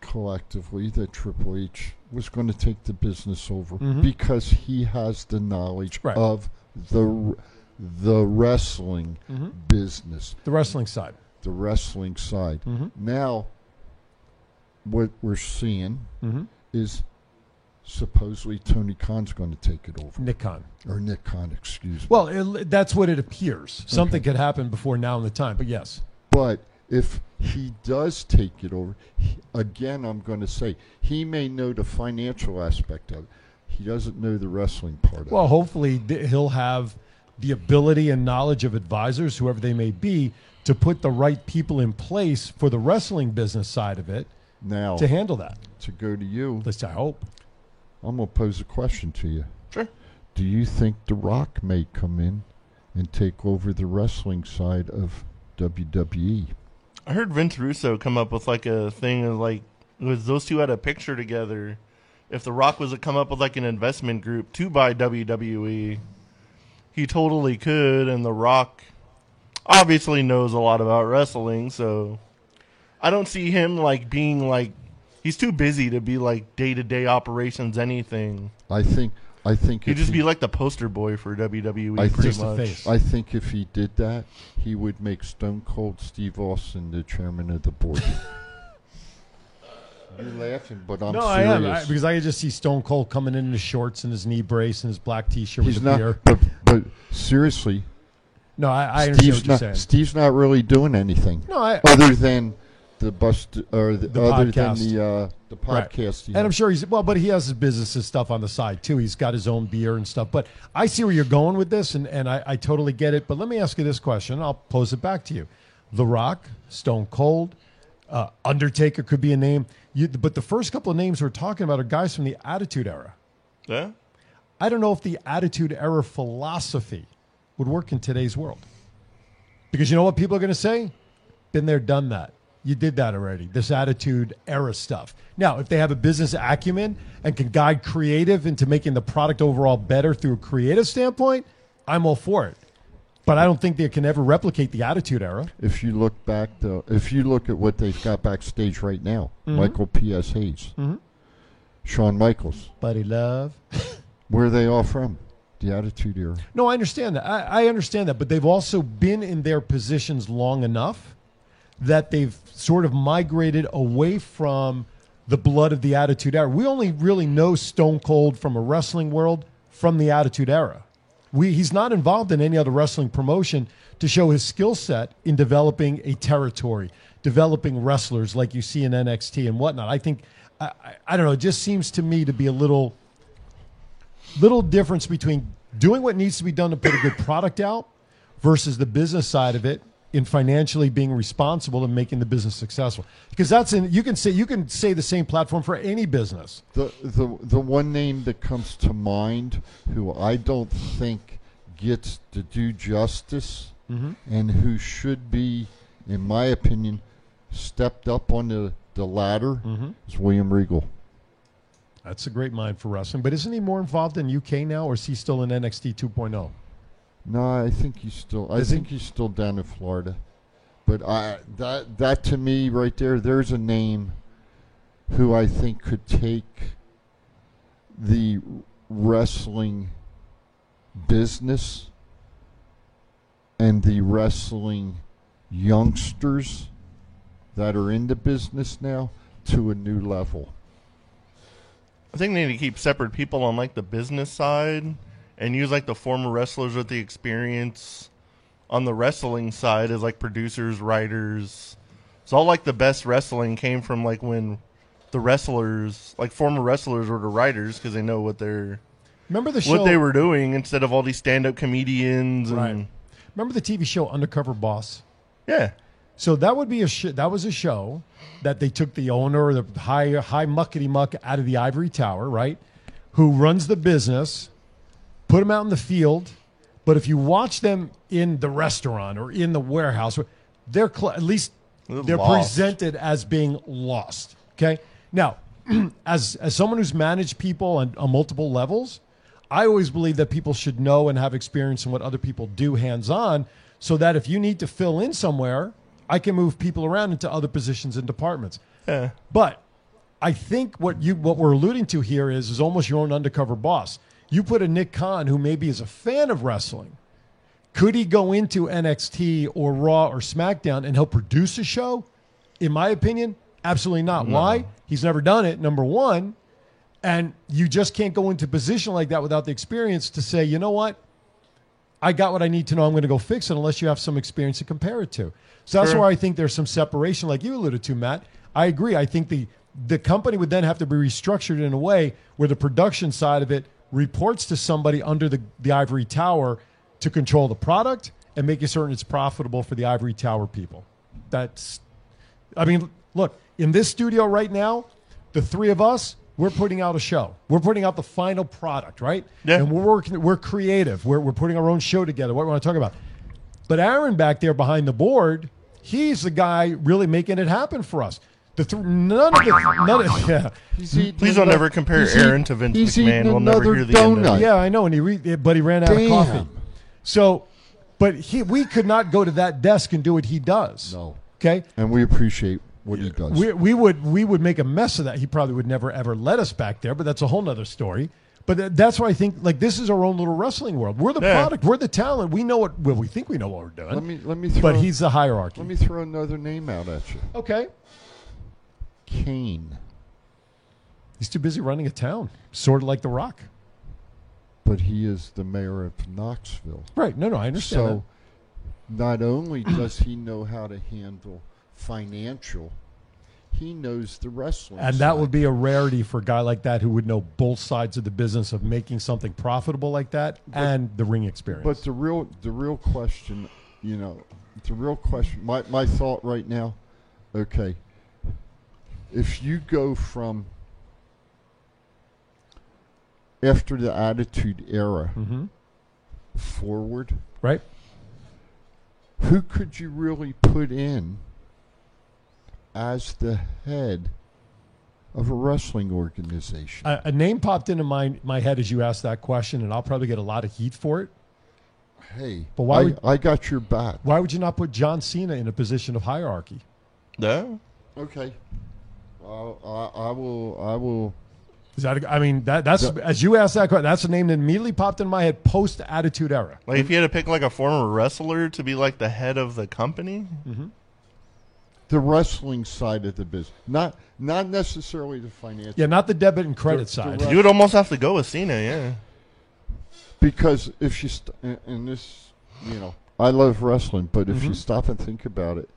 collectively that Triple H was going to take the business over Mhm. because he has the knowledge Right. of the the wrestling Mhm. business, The wrestling side. the wrestling side. Mhm. Now, what we're seeing Mhm. Is supposedly Tony Khan's going to take it over. Nick Khan. Or Nick Khan, excuse me. Well, it, that's what it appears. Something could happen before now and the time, but yes. But if he does take it over, he, again, I'm going to say he may know the financial aspect of it. He doesn't know the wrestling part of it. Well, hopefully he'll have the ability and knowledge of advisors, whoever they may be, to put the right people in place for the wrestling business side of it. Now, to handle that. to go to you, At least I hope. I'm going to pose a question to you. Sure. Do you think The Rock may come in and take over the wrestling side of? WWE? I heard Vince Russo come up with like a thing of like it was those two had a picture together. If The Rock was to come up with like an investment group to buy WWE, he totally could, and The Rock obviously knows a lot about wrestling, so I don't see him like being like he's too busy to be like day to day operations anything. I think. I think He'd if just he- be like the poster boy for WWE I pretty think, much. I think if he did that, he would make Stone Cold Steve Austin the chairman of the board. You're laughing, but I'm no, serious. I am I, because I could just see Stone Cold coming in his shorts and his knee brace and his black T-shirt He's with a not, beer. but, but seriously, No, I, I understand Steve's what you're not, saying. Steve's not really doing anything. No, I- other than the bust or the, The other podcast. than the uh, the podcast. he And I'm sure he's well, but he has his businesses stuff on the side too. He's got his own beer and stuff. But I see where you're going with this, and, and I, I totally get it. But let me ask you this question. I'll pose it back to you: The Rock, Stone Cold, uh, Undertaker could be a name. You, but the first couple of names we're talking about are guys from the Attitude Era. Yeah. I don't know if the Attitude Era philosophy would work in today's world. Because you know what people are going to say? Been there, done that. You did that already. This attitude era stuff. Now, if they have a business acumen and can guide creative into making the product overall better through a creative standpoint, I'm all for it. But I don't think they can ever replicate the attitude era. If you look back, though, if you look at what they've got backstage right now, Mhm. Michael P.S. Hayes, Mhm. Shawn Michaels, Buddy Love. where are they all from? The Attitude Era. No, I understand that. I, I understand that, but they've also been in their positions long enough that they've sort of migrated away from the blood of the Attitude Era. We only really know Stone Cold from a wrestling world from the Attitude Era. We, he's not involved in any other wrestling promotion to show his skill set in developing a territory, developing wrestlers like you see in NXT and whatnot. I think, I, I, I don't know, it just seems to me to be a little little difference between doing what needs to be done to put a good product out versus the business side of it in financially being responsible and making the business successful because that's in you can say you can say the same platform for any business The the the one name that comes to mind, who I don't think gets to do justice, Mhm. and who should be, in my opinion, stepped up on the the ladder, Mhm. is William Regal. that's a great mind for wrestling but isn't he more involved in UK now or is he still in NXT 2.0 No, I think he's still. I Is he? think he's still down in Florida. But I that that to me right there, there's a name who I think could take the wrestling business and the wrestling youngsters that are in the business now to a new level. I think they need to keep separate people on like the business side and use like the former wrestlers with the experience on the wrestling side as like producers, writers. So all like the best wrestling came from like when the wrestlers, like former wrestlers, were the writers because they know what they're remember the what they were doing instead of all these stand-up comedians and Right. remember the TV show Undercover Boss yeah. So that would be a sh- that was a show that they took the owner, the high high muckety muck out of the ivory tower, right? Who runs the business, put them out in the field, but if you watch them in the restaurant or in the warehouse, they're cl- at least They're they're presented as being lost. Okay, now as as someone who's managed people on, on multiple levels, I always believe that people should know and have experience in what other people do hands on, so that if you need to fill in somewhere, I can move people around into other positions and departments. Yeah. But I think what you what we're alluding to here is is almost your own undercover boss. You put a Nick Khan who maybe is a fan of wrestling. Could he go into NXT or Raw or SmackDown and help produce a show? In my opinion, absolutely not. No. Why? He's never done it. Number one, and you just can't go into a position like that without the experience to say, you know what? I got what I need to know. I'm going to go fix it unless you have some experience to compare it to. So that's Sure. where I think there's some separation, like you alluded to, Matt. I agree. I think the the company would then have to be restructured in a way where the production side of it reports to somebody under the, the ivory tower to control the product and making certain it's profitable for the ivory tower people. That's I mean, look, in this studio right now, the three of us, we're putting out a show. We're putting out the final product, right? Yeah. And we're working, we're creative. We're, we're putting our own show together. What we want to talk about. But Aaron back there behind the board, he's the guy really making it happen for us. The th- none of the none of yeah. Please don't ever compare he's Aaron eat- to Vince he's McMahon. eating We'll never another hear the end of donut. it. Yeah, I know, and he re- but he ran out Damn. of coffee. So, but he we could not go to that desk and do what he does. No. Okay. And we appreciate what he does. We, we would we would make a mess of that. He probably would never ever let us back there, but that's a whole nother story. But th- that's why I think like this is our own little wrestling world. We're the Yeah. product. We're the talent. We know what well we think we know what we're doing. let me let me throw, but he's the hierarchy. Let me throw another name out at you. okay. Kane. He's too busy running a town, sort of like The Rock. But he is the mayor of Knoxville. Right. No, no, I understand. So not only does he know how to handle financial, he knows the wrestling. And that side. would be a rarity for a guy like that who would know both sides of the business of making something profitable like that and the ring experience. But the real the real question, you know, the real question my, my thought right now, okay. If you go from after the attitude era Mhm. forward, right? who could you really put in as the head of a wrestling organization. A, a name popped into my my head as you asked that question, and I'll probably get a lot of heat for it. hey, But why I, would- I got your back. Why would you not put John Cena in a position of hierarchy? no Okay. I'll, I, I will. I will. Is that? a- I mean, that that's The- as you asked that question. That's the name that immediately popped in my head post Attitude Era. Like if you had to pick like a former wrestler to be like the head of the company, The wrestling side of the business, not not necessarily the financial. Yeah, not the debit and credit The- side. the you would almost have to go with Cena. Yeah. because if you st- and- and this, you know, I love wrestling, but if you Mhm. stop and think about it,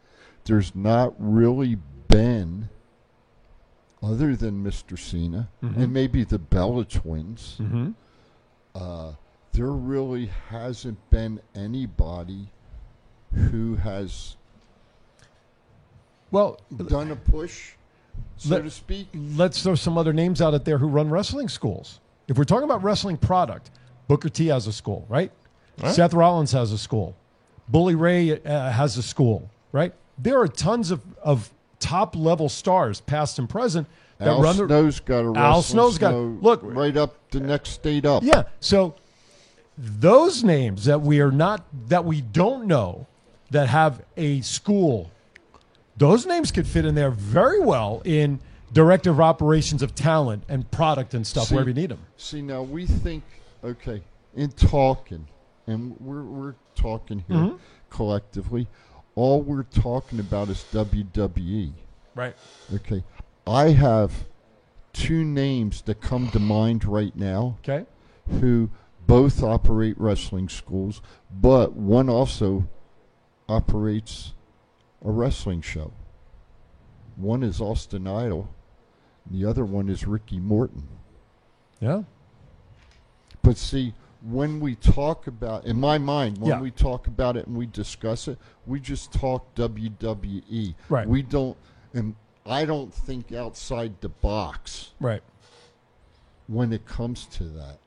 there's not really been, other than Mr. Cena Mhm. and maybe the Bella Twins. Mhm. Uh, there really hasn't been anybody who has Well, done a push, so Let- to speak. let's throw some other names out at there who run wrestling schools. If we're talking about wrestling product, Booker T has a school, right? Right. Seth Rollins has a school. Bully Ray uh, has a school, right? There are tons of, of top level stars, past and present, that Al run the. Snow's got a Al Snow's got snow look right up the next state up. Yeah. So those names that we are not that we don't know that have a school, those names could fit in there very well in director of operations of talent and product and stuff See- wherever you need them. See, now we think, okay, in talking, and we're, we're talking here Mhm. collectively, all we're talking about is WWE. Right. Okay. I have two names that come to mind right now. Okay. Who both operate wrestling schools, but one also operates a wrestling show. One is Austin Idol, the other one is Ricky Morton. Yeah. But see, when we talk about, in my mind, when Yeah. we talk about it and we discuss it, we just talk WWE. Right. We don't, and I don't think outside the box Right. when it comes to that.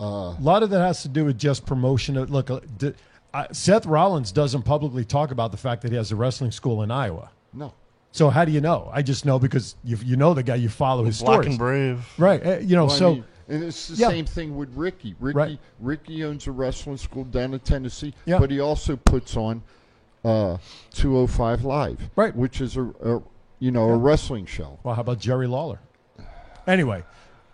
Uh, A lot of that has to do with just promotion. of- Look, uh, d- uh, Seth Rollins doesn't publicly talk about the fact that he has a wrestling school in Iowa. no. So how do you know? I just know because you you know the guy, you follow his Black stories. and Brave. right? uh, you know, Well, I so mean, and it's the Yeah. same thing with Ricky. Ricky Right. Ricky owns a wrestling school down in Tennessee, Yeah. but he also puts on uh, 205 Live, Right. which is a, a you know a wrestling show. Well, how about Jerry Lawler? Anyway,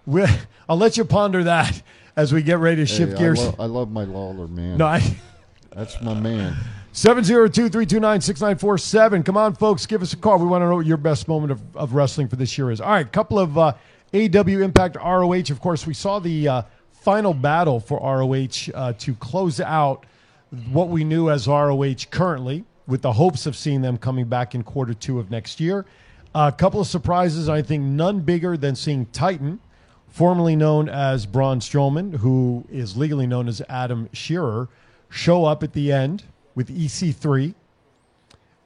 we, I'll let you ponder that as we get ready to shift Hey, gears. I, lo- I love my Lawler man. no, I. That's my man. 702-329-6947. Come on, folks, give us a call. We want to know what your best moment of, of wrestling for this year is. All right, couple of uh, AW Impact ROH. Of course, we saw the uh, final battle for ROH uh, to close out what we knew as ROH currently, with the hopes of seeing them coming back in quarter two of next year. A couple of surprises, I think none bigger than seeing Titan, formerly known as Braun Strowman, who is legally known as Adam Shearer, show up at the end with EC3.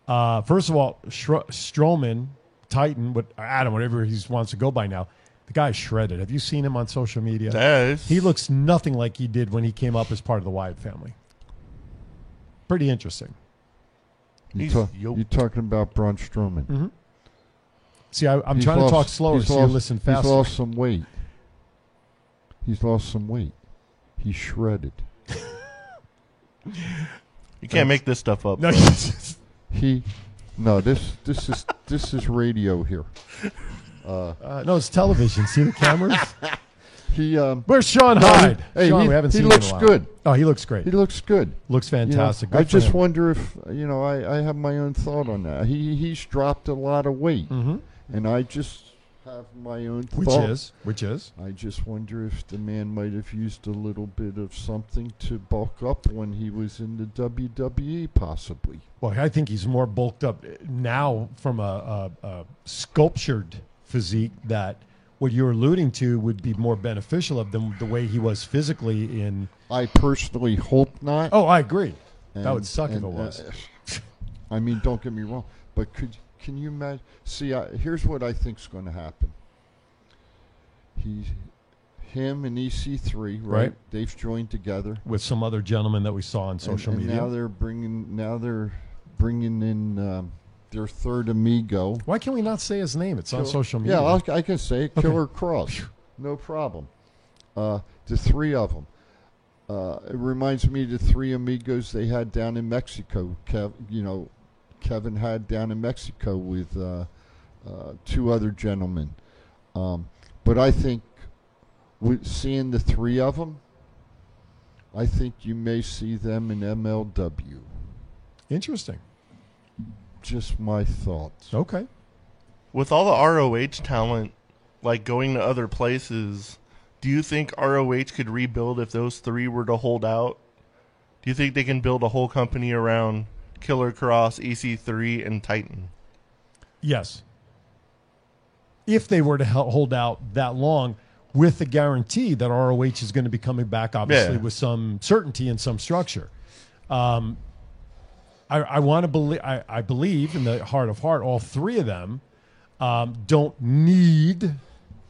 Uh, first of all, Stro- Strowman, Titan, what Adam, whatever he wants to go by now, the guy's shredded. Have you seen him on social media? Yes. He looks nothing like he did when he came up as part of the Wyatt family. Pretty interesting. You He's talk, yo- you're talking about Braun Strowman. Mhm. See, I, I'm He's trying lost- to talk slower he's so you lost- listen He's lost some weight. He's lost some weight. He's shredded. You can't make this stuff up. No. He, no, this this is this is radio here. Uh, uh, no, it's television. See the cameras? he um. Where's Sean Hyde? hey, Sean, he, we haven't he seen him in a looks while. good. Oh, he looks great. He looks good. Looks You know, fantastic. I just him. wonder if you know. I, I have my own thought on that. He he's dropped a lot of weight, Mhm. and I just have my own Which thought. is? Which is? I just wonder if the man might have used a little bit of something to bulk up when he was in the WWE, possibly. Well, I think he's more bulked up now from a, a, a sculptured physique that what you're alluding to would be more beneficial of than the way he was physically in. I personally hope not. Oh, I agree. that would suck if it was. uh, I mean, don't get me wrong, but could can you imagine? See, I, here's what I think's going to happen. He, him, and EC3, right? Right. They've joined together. with some other gentleman that we saw on And- social and media. now they're bringing now they're bringing in um, their third amigo. Why can we not say his name? It's on social media. Yeah, I'll, I can say it, Okay. Killer Kross. No problem. Uh, the three of them. Uh, it reminds me of the three amigos they had down in Mexico. Kev, you know, Kevin had down in Mexico with uh, uh, two other gentlemen. Um, but I think with seeing the three of them, I think you may see them in MLW. Interesting. Just my thoughts. Okay. With all the ROH talent, like going to other places, do you think ROH could rebuild if those three were to hold out? Do you think they can build a whole company around Killer Kross, EC3, and Titan? Yes. If they were to hold out that long with the guarantee that ROH is going to be coming back, obviously, Yeah. with some certainty and some structure. Um, I, I want to believe, I, I believe in the heart of heart, all three of them um, don't need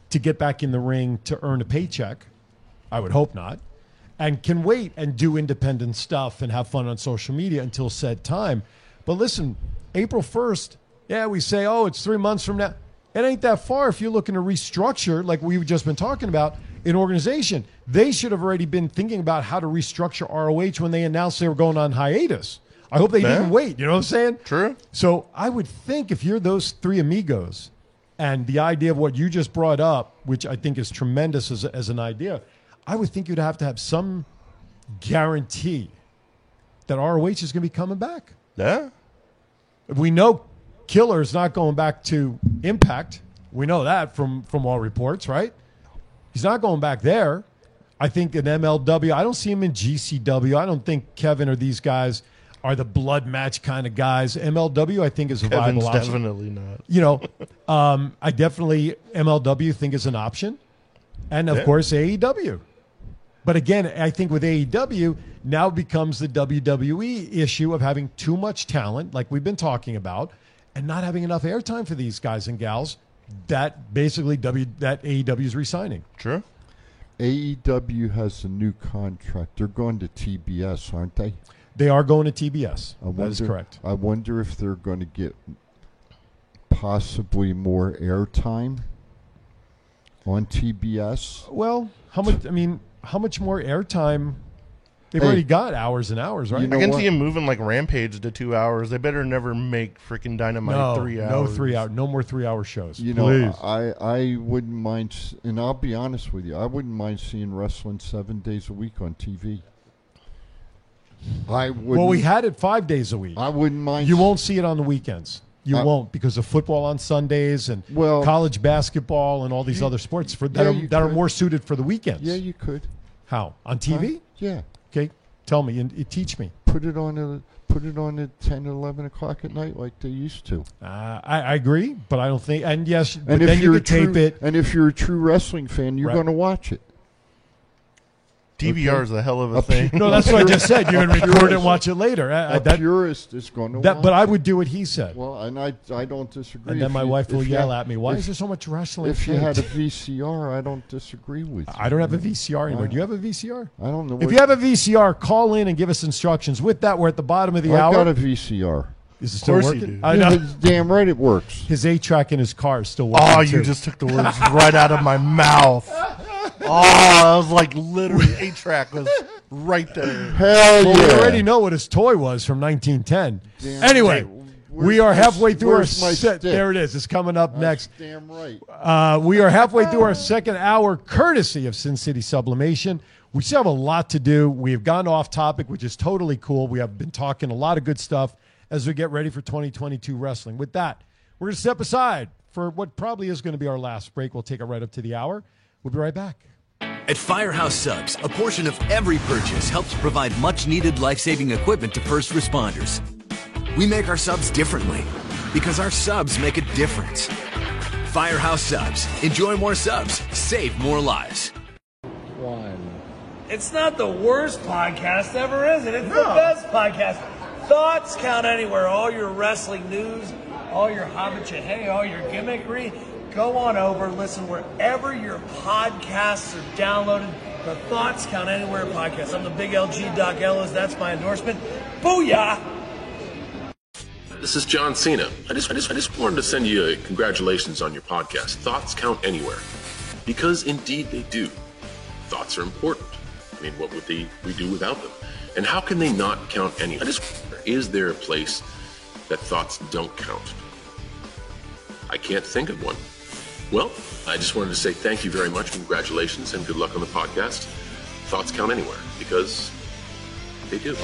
to get back in the ring to earn a paycheck. I would hope not. And can wait and do independent stuff and have fun on social media until said time. But listen, April 1st, yeah, we say, oh, it's three months from now. It ain't that far if you're looking to restructure, like we've just been talking about, an organization. They should have already been thinking about how to restructure ROH when they announced they were going on hiatus. I hope they Yeah. didn't wait. You know what I'm saying? True. So I would think if you're those three amigos, and the idea of what you just brought up, which I think is tremendous as, as an idea, I would think you'd have to have some guarantee that ROH is going to be coming back. Yeah. We know Killer's not going back to Impact. We know that from from all reports, right? He's not going back there. I think in MLW, I don't see him in GCW. I don't think Kevin or these guys are the blood match kind of guys. MLW, I think, is a Kevin's viable option. definitely not. You know, um, I definitely MLW think is an option, and of Yeah. course AEW. But again, I think with AEW now becomes the WWE issue of having too much talent, like we've been talking about, and not having enough airtime for these guys and gals. That basically W that AEW is resigning. True. AEW has a new contract. They're going to TBS, aren't they? They are going to TBS. I that is correct. I wonder if they're going to get possibly more airtime on TBS. Well, how much? I mean, how much more airtime? They've Hey. already got hours and hours, right? You know I can what? see them moving like Rampage to two hours. They better never make freaking Dynamite no, three hours. no three hour, no more three hour shows. You know, I I wouldn't mind, and I'll be honest with you, I wouldn't mind seeing wrestling seven days a week on TV. I would. well, we had it five days a week. I wouldn't mind. You won't see it on the weekends. You I- won't because of football on Sundays and Well- college basketball and all these You- other sports for that yeah, are, that are more suited for the weekends. Yeah, you could. How on TV? Huh? Yeah, Okay, tell me and, and teach me. put it on a put it on at 10, or 11 o'clock at night like they used to. Uh, I, I agree, but I don't think. And yes, And then if you you're could true, tape it. and if you're a true wrestling fan, you're Right. going to watch it. DVR is a hell of a, A thing. pu- No, that's what I just said. You can record it and watch it later. I, I- A that, purist is going to that, but I would do what he said. Well, and I I don't disagree. and then my you- wife will yell had- at me. Why if- is there so much wrestling? If you had a? VCR, I don't disagree with you. I don't have a VCR anymore. Do you have a VCR? I don't know. If what- you have a VCR, call in and give us instructions. With that, we're at the bottom of the hour. I hour. got a VCR. Is it still working? I know. damn right it works. His eight track in his car is still oh, working. Oh, you too. just took the words right out of my mouth. Oh, I was like literally eight track was right there. Hell Well, yeah! we already know what his toy was from 1910. Damn anyway, right. we are my- halfway through our where's my set. stick? There it is. It's coming up next. Damn right. Uh, we are halfway through our second hour, courtesy of Sin City Sublimation. We still have a lot to do. We have gone off topic, which is totally cool. We have been talking a lot of good stuff as we get ready for 2022 wrestling. With that, we're going to step aside for what probably is going to be our last break. We'll take it right up to the hour. We'll be right back. At Firehouse Subs, a portion of every purchase helps provide much needed life saving equipment to first responders. We make our subs differently because our subs make a difference. Firehouse Subs. Enjoy more subs, save more lives. It's not the worst podcast ever, is it? It's the best podcast. Thoughts count anywhere. All your wrestling news, all your hobbit hey, all your gimmickry. Go on over, listen wherever your podcasts are downloaded. The Thoughts Count Anywhere podcast. I'm the big LG Doc Ellis. That's my endorsement. Booyah! This is John Cena. I just, I just, I just wanted to send you a congratulations on your podcast. Thoughts count anywhere, because indeed they do. Thoughts are important. I mean, what would they, we do without them? And how can they not count anywhere? I just is there a place that thoughts don't count? I can't think of one. Well, I just wanted to say thank you very much, congratulations, and good luck on the podcast. Thoughts count anywhere because they do.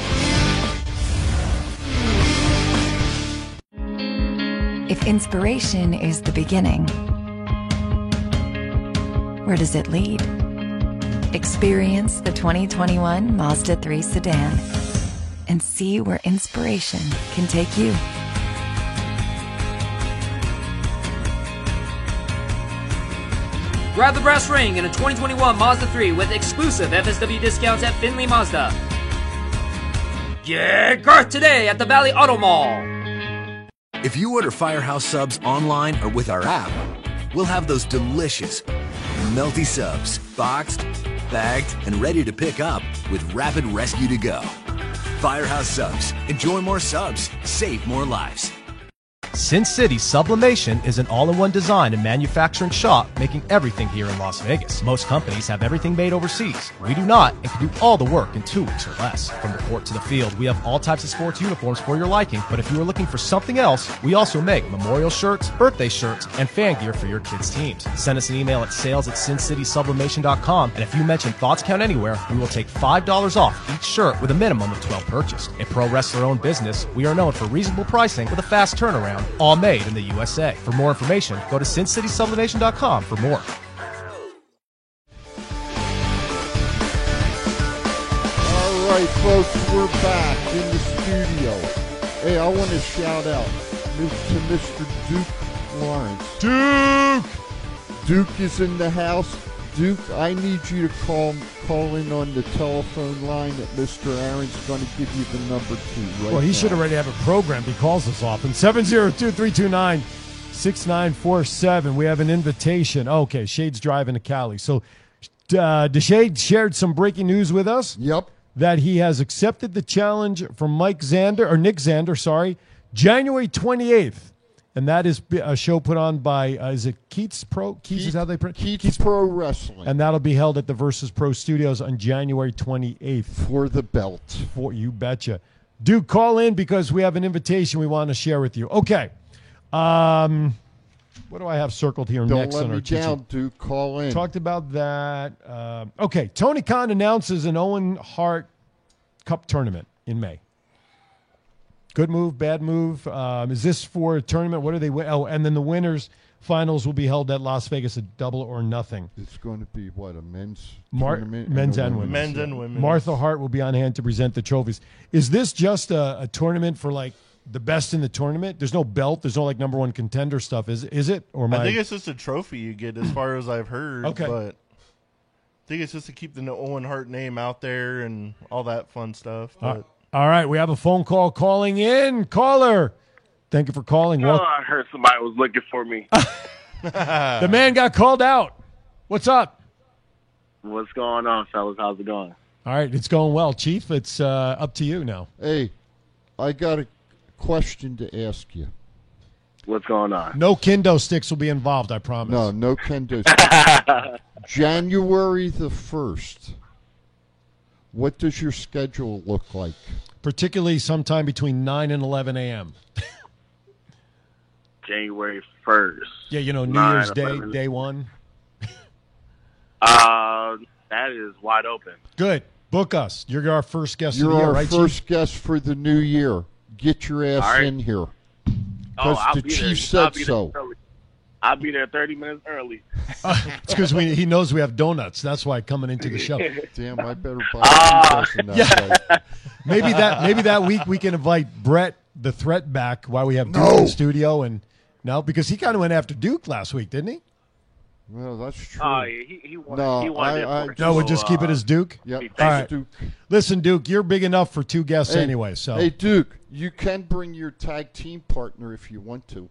If inspiration is the beginning, where does it lead? Experience the 2021 Mazda 3 sedan and see where inspiration can take you. Grab the brass ring in a 2021 Mazda 3 with exclusive FSW discounts at Findlay Mazda. Get Garth today at the Valley Auto Mall. If you order Firehouse subs online or with our app, we'll have those delicious, melty subs boxed, bagged, and ready to pick up with rapid rescue to go. Firehouse subs. Enjoy more subs, save more lives. Sin City Sublimation is an all-in-one design and manufacturing shop making everything here in Las Vegas. Most companies have everything made overseas. We do not and can do all the work in two weeks or less. From the court to the field, we have all types of sports uniforms for your liking, but if you are looking for something else, we also make memorial shirts, birthday shirts, and fan gear for your kids' teams. Send us an email at sales at sincitysublimation.com, and if you mention Thoughts Count Anywhere, we will take $5 off each shirt with a minimum of 12 purchased. A pro wrestler-owned business, we are known for reasonable pricing with a fast turnaround all made in the USA. For more information, go to sincitysublimation.com for more. All right, folks, we're back in the studio. Hey, I want to shout out to Mr. Duke Lawrence. Duke! Duke is in the house. Duke, I need you to call call in on the telephone line that Mr. Aaron's going to give you the number to right Well, he now. should already have a program. He calls us often. 702 329 6947. We have an invitation. Okay, Shade's driving to Cali. So, uh, DeShade shared some breaking news with us. Yep. That he has accepted the challenge from Mike Zander, or Nick Zander, sorry, January 28th. And that is a show put on by, uh, is it Keats Pro? Keats is how they pronounce Keats Pro Wrestling. And that'll be held at the Versus Pro Studios on January 28th. For the belt. For you betcha. Duke, call in because we have an invitation we want to share with you. Okay. Um, what do I have circled here Don't next let on our me sheet? down, Duke. Call in. Talked about that. Um, okay, Tony Khan announces an Owen Hart Cup tournament in May. Good move, bad move. Um, is this for a tournament? What are they? win- Oh, and then the winners finals will be held at Las Vegas at double or nothing. It's going to be what a men's Mar- tournament, men's a and women's. women's. Men's and women's. Martha Hart will be on hand to present the trophies. Is this just a, a tournament for like the best in the tournament? There's no belt. There's no like number one contender stuff. Is is it? Or am I I? think it's just a trophy you get, as far as I've heard. Okay. But I think it's just to keep the Owen Hart name out there and all that fun stuff. Uh, But all right, we have a phone call calling in. Caller, thank you for calling. Oh, Well, I heard somebody was looking for me. the man got called out. What's up? What's going on, fellas? How's it going? All right, it's going well, Chief. It's uh, up to you now. Hey, I got a question to ask you. What's going on? No kendo sticks will be involved. I promise. No, no kendo. Sticks. January the first. What does your schedule look like? Particularly sometime between nine and eleven a.m. January first. Yeah, you know New Year's Day, 11. day one. Uh, that is wide open. Good. Book us. You're our first guest You're of the year, our right, first Chief? guest for the new year. Get your ass All right. in here. Oh, Because I'll the be chief I'll said be there so. Early. I'll be there thirty minutes early. It's because he knows we have donuts. That's why coming into the show. Damn, I better buy some that Yeah. day. maybe that maybe that week we can invite Brett the threat back while we have Duke No. in the studio and no because he kind of went after Duke last week, didn't he? Well, that's true. Oh yeah, he he wanted. No, he wanted I- I it. No, we'll just keep it uh, as Duke. Yep, All right. Duke. Listen, Duke, you're big enough for two guests Hey, anyway. So Hey, Duke, you can bring your tag team partner if you want to.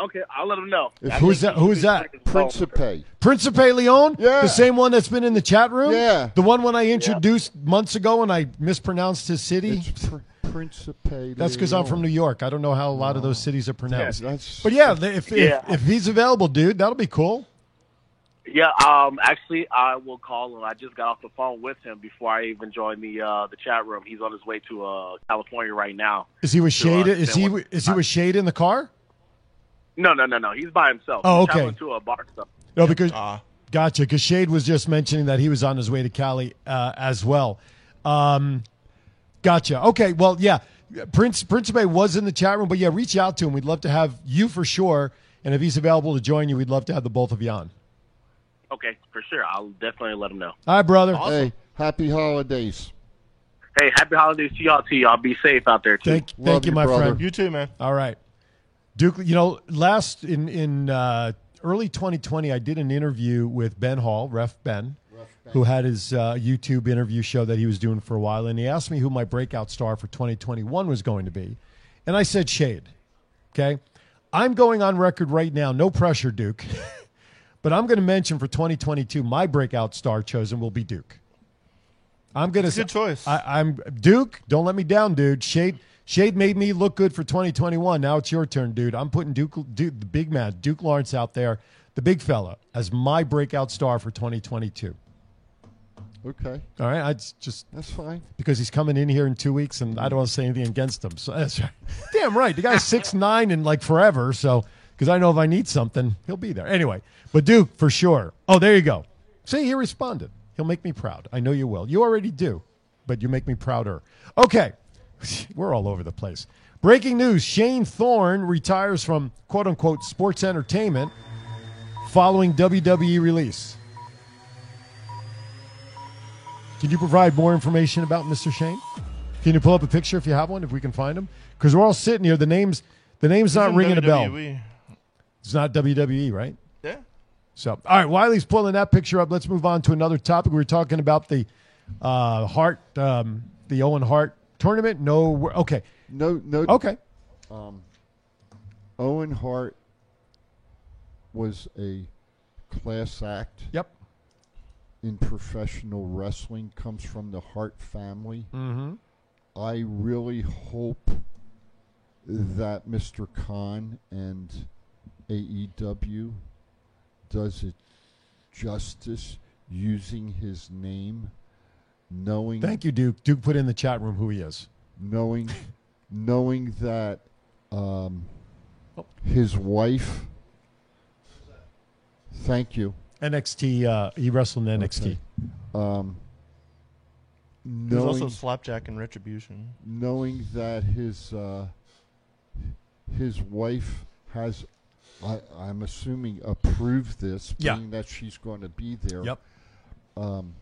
Okay, I'll let him know. If- Who's that- who's that? check his. Principe. Principe Leon, Yeah. the same one that's been in the chat room, Yeah. the one when I introduced months ago and I mispronounced his city. It's pr- Principe. That's because I'm from New York. I don't know how a lot of those cities are pronounced. Yeah, that's- but yeah, if, Yeah. if if he's available, dude, that'll be cool. Yeah, um, actually, I will call him. I just got off the phone with him before I even joined the uh, the chat room. He's on his way to uh, California right now. Is he with To, uh, Shade? Is he one- is he with Shade in the car? No, no, no, no. He's by himself. Oh, He's okay. traveling To a bar stuff. No, because Ah. gotcha. Because Shade was just mentioning that he was on his way to Cali uh, as well. Um, gotcha. Okay. Well, yeah. Prince Principe was in the chat room, but yeah, reach out to him. We'd love to have you for sure. And if he's available to join you, we'd love to have the both of you on. Okay, for sure. I'll definitely let him know. All right, brother. Hey, happy holidays. Hey, happy holidays to y'all. To y'all, be safe out there too. Thank, thank you, my friend. You too, man. All right, Duke. You know, last in in uh, early 2020, I did an interview with Ben Hall, Ref Ben, who had his uh, YouTube interview show that he was doing for a while, and he asked me who my breakout star for 2021 was going to be, and I said Shade. Okay, I'm going on record right now. No pressure, Duke. But I'm going to mention for 2022, my breakout star chosen will be Duke. I'm going to Good choice. I, I'm Duke. Don't let me down, dude. Shade Shade made me look good for 2021. Now it's your turn, dude. I'm putting Duke, Duke the big man, Duke Lawrence out there, the big fella, as my breakout star for 2022. Okay, All right, I just- just that's fine. because he's coming in here in two weeks, and I don't want to say anything against him. So that's right. Damn right. The guy's six nine and like forever. So because I know if I need something, he'll be there anyway. But Duke for sure. Oh, there you go. See, he responded. He'll make me proud. I know you will. You already do, but you make me prouder. Okay, we're all over the place. Breaking news: Shane Thorne retires from quote unquote sports entertainment following WWE release. Can you provide more information about Mr. Shane? Can you pull up a picture if you have one, if we can find him? Because we're all sitting here. The name's the name's not in ringing a bell. It's not WWE, right? Yeah. So, all right, Wiley's pulling that picture up. Let's move on to another topic. We were talking about the uh, Hart, um, the Owen Hart tournament. No, okay, No, no. okay. Um, Owen Hart was a class act Yep. in professional wrestling. Comes from the Hart family. Mm-hmm. I really hope that Mr. Khan and AEW does it justice using his name, knowing Thank you, Duke. Duke put in the chat room who he is. knowing knowing that um, Oh. his wife. Thank you. NXT. Uh, he wrestled in NXT. Okay. Um, There's knowing also Slapjack and Retribution. knowing that his uh, his wife has, I, I'm assuming, approved this, Yeah. that she's going to be there. Yep. Um,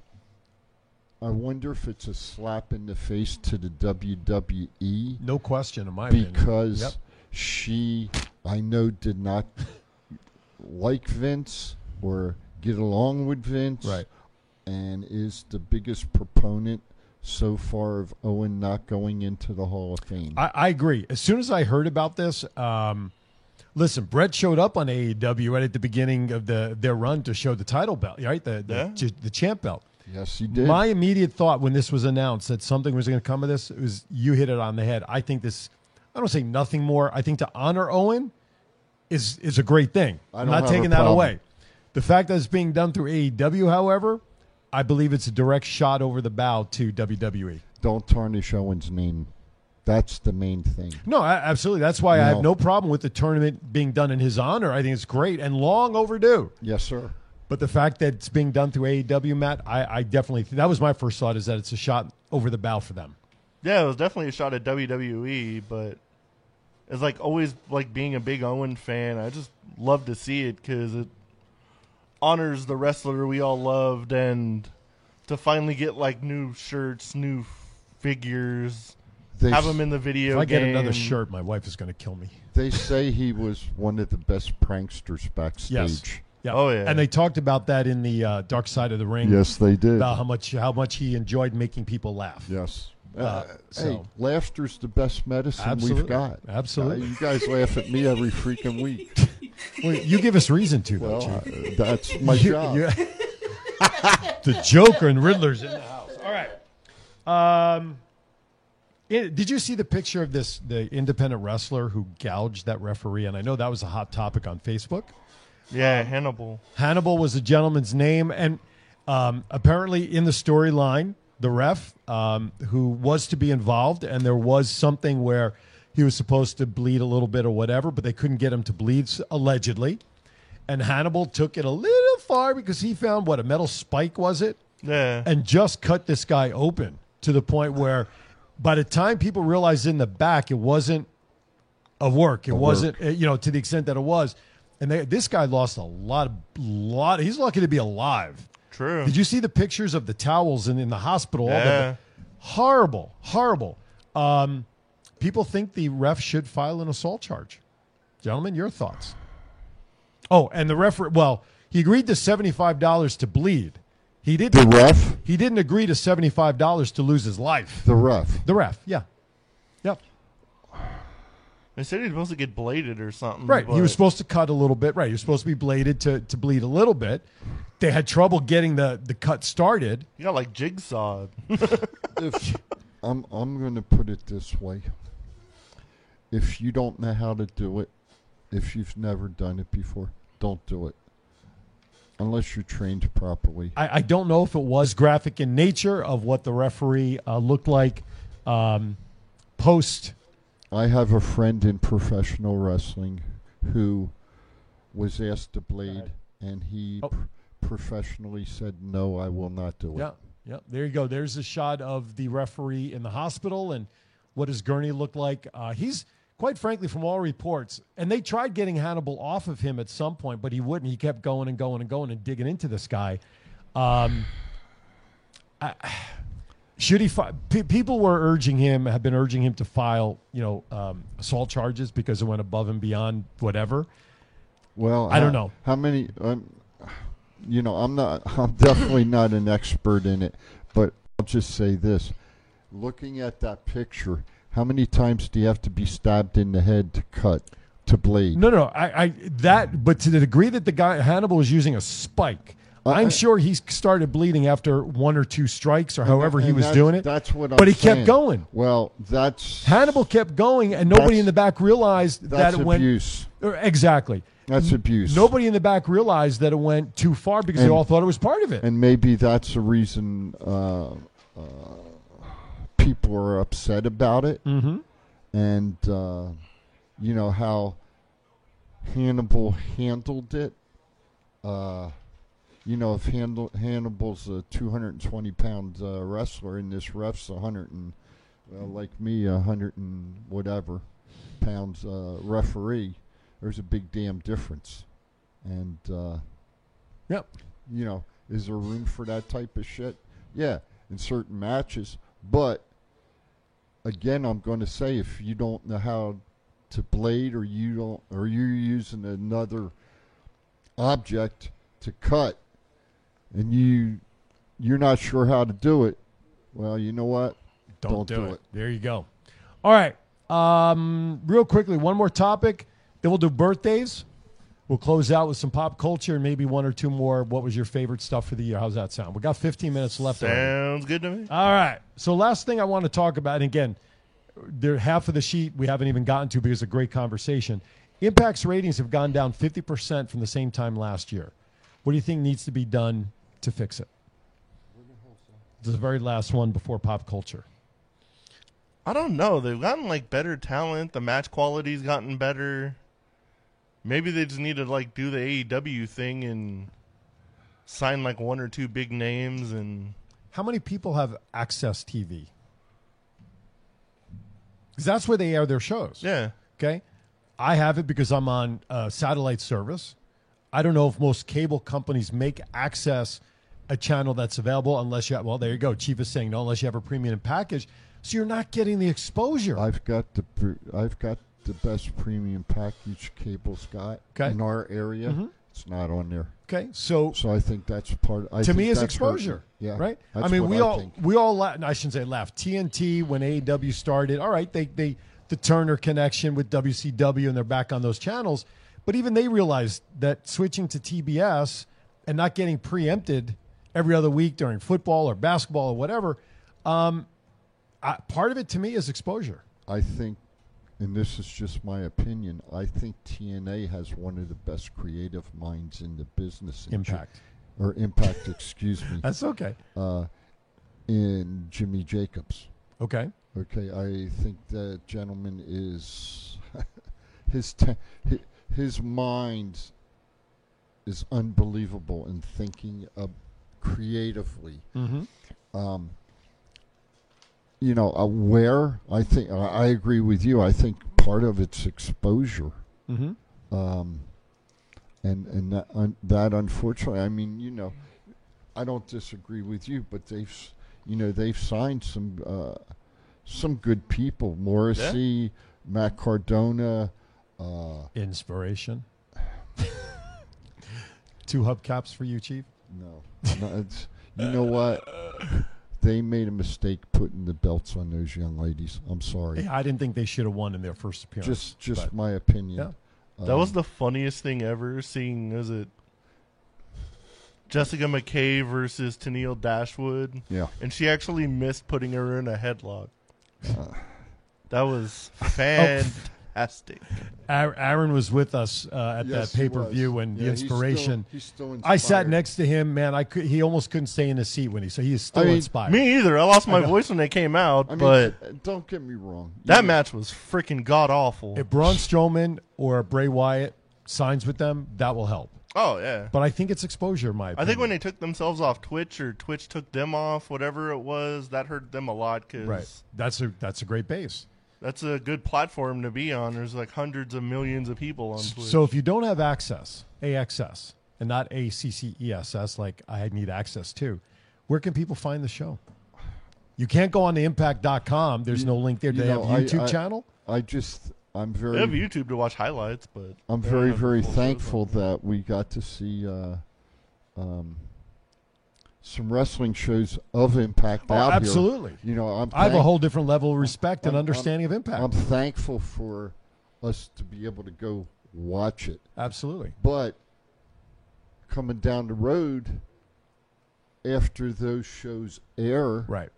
I wonder if it's a slap in the face to the WWE No question, in my opinion. because Yep. she, I know, did not like Vince or get along with Vince, Right. And is the biggest proponent so far of Owen not going into the Hall of Fame. I, I agree. As soon as I heard about this, um, listen, Brett showed up on AEW right at the beginning of the their run to show the title belt, right? The the, Yeah. ch- the champ belt. Yes, he did. My immediate thought when this was announced that something was going to come of this was you hit it on the head. I think this. I don't say nothing more. I think to honor Owen is is a great thing. I I'm don't not taking that problem. away. The fact that it's being done through AEW, however, I believe it's a direct shot over the bow to WWE. Don't tarnish Owen's name. That's the main thing. No, a- absolutely. That's why I have no problem with the tournament being done in his honor. I think it's great and long overdue. Yes, sir. But the fact that it's being done through AEW, Matt, I, I definitely that was my first thought is that it's a shot over the bow for them. Yeah, it was definitely a shot at WWE, but it's like always like being a big Owen fan. I just love to see it because it honors the wrestler we all loved, and to finally get like new shirts, new figures, They have them in the video. If I get another shirt, my wife is going to kill me. They say he was one of the best pranksters backstage. Yes. Yeah. Oh, yeah. And they talked about that in the uh, Dark Side of the Ring. Yes, they did. About how much how much he enjoyed making people laugh. Yes. Uh, Uh, hey, so- laughter's the best medicine Absolutely. we've got. Absolutely. Uh, you guys laugh at me every freaking week. Well, you give us reason to. Well, uh, that's my You- job. you- the Joker and Riddler's in the house. All right. Um, it- did you see the picture of this the independent wrestler who gouged that referee? And I know that was a hot topic on Facebook. Yeah, Hannibal. Hannibal was the gentleman's name, and um, apparently in the storyline, the ref um, who was to be involved, and there was something where he was supposed to bleed a little bit or whatever, but they couldn't get him to bleed allegedly. And Hannibal took it a little far because he found what a metal spike was it, Yeah. and just cut this guy open to the point where, by the time people realized in the back, it wasn't of work. It Of wasn't, uh, you know, to the extent that it was. And they, this guy lost a lot of lot. He's lucky to be alive. True. Did you see the pictures of the towels in, in the hospital? All the- Yeah. horrible, horrible. Um, people think the ref should file an assault charge. Gentlemen, your thoughts? Oh, and the referee. Well, he agreed to seventy five dollars to bleed. He didn't. The ref? He didn't agree to seventy five dollars to lose his life. The ref. The ref. Yeah. Yep. They said he was supposed to get bladed or something. Right. He but- was supposed to cut a little bit. Right. He was supposed to be bladed to, to bleed a little bit. They had trouble getting the, the cut started. You got like jigsawed. if I'm I'm going to put it this way. If you don't know how to do it, if you've never done it before, don't do it. Unless you're trained properly. I, I don't know if it was graphic in nature of what the referee uh, looked like um, post. I have a friend in professional wrestling who was asked to bleed, and he Oh. pr- professionally said, "No, I will not do it." Yeah. Yeah. There you go. There's a shot of the referee in the hospital and what does Gurney look like. Uh, he's, quite frankly, from all reports, and they tried getting Hannibal off of him at some point, but he wouldn't. He kept going and going and going and digging into this guy. Um, I, should he? Fi- pe- people were urging him, have been urging him to file, you know, um, assault charges because it went above and beyond whatever. Well, I don't know. how many. Um, you know, I'm not. I'm definitely not an expert in it, but I'll just say this: looking at that picture, how many times do you have to be stabbed in the head to cut to bleed? No, no, I, I that, but to the degree that the guy Hannibal was using a spike, I'm sure he started bleeding after one or two strikes or however he was doing it. That's what. I'm But he saying. kept going. Well, that's Hannibal kept going, and nobody in the back realized that it went abuse. Uh, Exactly. That's abuse. Nobody in the back realized that it went too far because they all thought it was part of it. And maybe that's the reason uh, uh, people are upset about it. Mhm. And, uh, you know, how Hannibal handled it. You know, if Handel, Hannibal's a 220 pound uh, wrestler and this ref's a 100 and, well, like me, a 100 and whatever pounds uh, referee, there's a big damn difference. And, uh, Yep. you know, is there room for that type of shit? Yeah, in certain matches. But again, I'm going to say if you don't know how to blade or you don't or you're using another object to cut and you you're not sure how to do it, well, you know what? Don't, do, it. There you go. All right. Um, real quickly, one more topic. Then we'll do birthdays. We'll close out with some pop culture and maybe one or two more. What was your favorite stuff for the year? How's that sound? We got 15 minutes left. already. Sounds good to me. All right. So last thing I want to talk about, and again, there half of the sheet we haven't even gotten to because of great conversation. Impact's ratings have gone down 50% from the same time last year. What do you think needs to be done to fix it? The very last one before pop culture. I don't know. They've gotten like better talent. The match quality's gotten better. Maybe they just need to like do the AEW thing and sign like one or two big names and How many people have Access TV? Because that's where they air their shows. Yeah. Okay. I have it because I'm on uh, satellite service. I don't know if most cable companies make access a channel that's available unless you have, well, there you go. Chief is saying no, unless you have a premium package. So you're not getting the exposure. I've got the I've got the best premium package cable's got Okay. in our area. Mhm. It's not on there. Okay, so so I think that's part. I to me, is that's hurting. exposure. Yeah, right. I mean, we I all think. we all I shouldn't say laughed. TNT when AEW started. All right, they they the Turner connection with WCW and they're back on those channels. But even they realized that switching to TBS and not getting preempted every other week during football or basketball or whatever. Um, I, part of it to me is exposure. I think, and this is just my opinion, I think TNA has one of the best creative minds in the business. Impact. or Impact, excuse me. That's okay. Uh, in Jimmy Jacobs. Okay. Okay, I think that gentleman is his te- his mind is unbelievable in thinking of creatively. Mhm. Um, you know, uh, where I think I I agree with you. I think part of it's exposure. Mhm. Um, and and that, un, that unfortunately, I mean, you know, I don't disagree with you, but they've, you know, they've signed some uh, some good people. Morrissey, Matt Cardona. Uh, Inspiration. Two hubcaps for you, Chief. no, no it's, you know what? They made a mistake putting the belts on those young ladies. I'm sorry. Yeah, I didn't think they should have won in their first appearance. Just just but- my opinion. Yeah. That was Um, the funniest thing ever. Seeing is it Jessica McKay versus Tenille Dashwood. Yeah. and she actually missed putting her in a headlock. Uh. that was fantastic. Aaron Aaron was with us uh, at Yes, that pay per view was. and Yeah, the he's still- inspiration. he's still I sat next to him, man. I could. He almost couldn't stay in his seat when he. So he is still I mean, inspired. Me either. I lost my I voice when they came out, I mean, but uh, don't get me wrong. That know- match was freaking god awful. If Braun Strowman or Bray Wyatt signs with them, that will help. Oh yeah. But I think it's exposure, in my I think when they took themselves off Twitch or Twitch took them off, whatever it was, that hurt them a lot because right, that's a that's a great base. That's a good platform to be on. There's like hundreds of millions of people on Twitch. So if you don't have access, AXS, and not ACCESS, like I need access to, where can people find the show? You can't go on to impact.com. There's no link there. Do You they know, have a I- YouTube I- channel? I just I'm very they have YouTube to watch highlights, but I'm very very full shows on. thankful that we got to see uh, um, some wrestling shows of Impact Oh, out here. absolutely. You know, I'm I have a whole different level of respect and I'm- understanding I'm- of Impact. I'm thankful for us to be able to go watch it. Absolutely. But coming down the road after those shows air, right?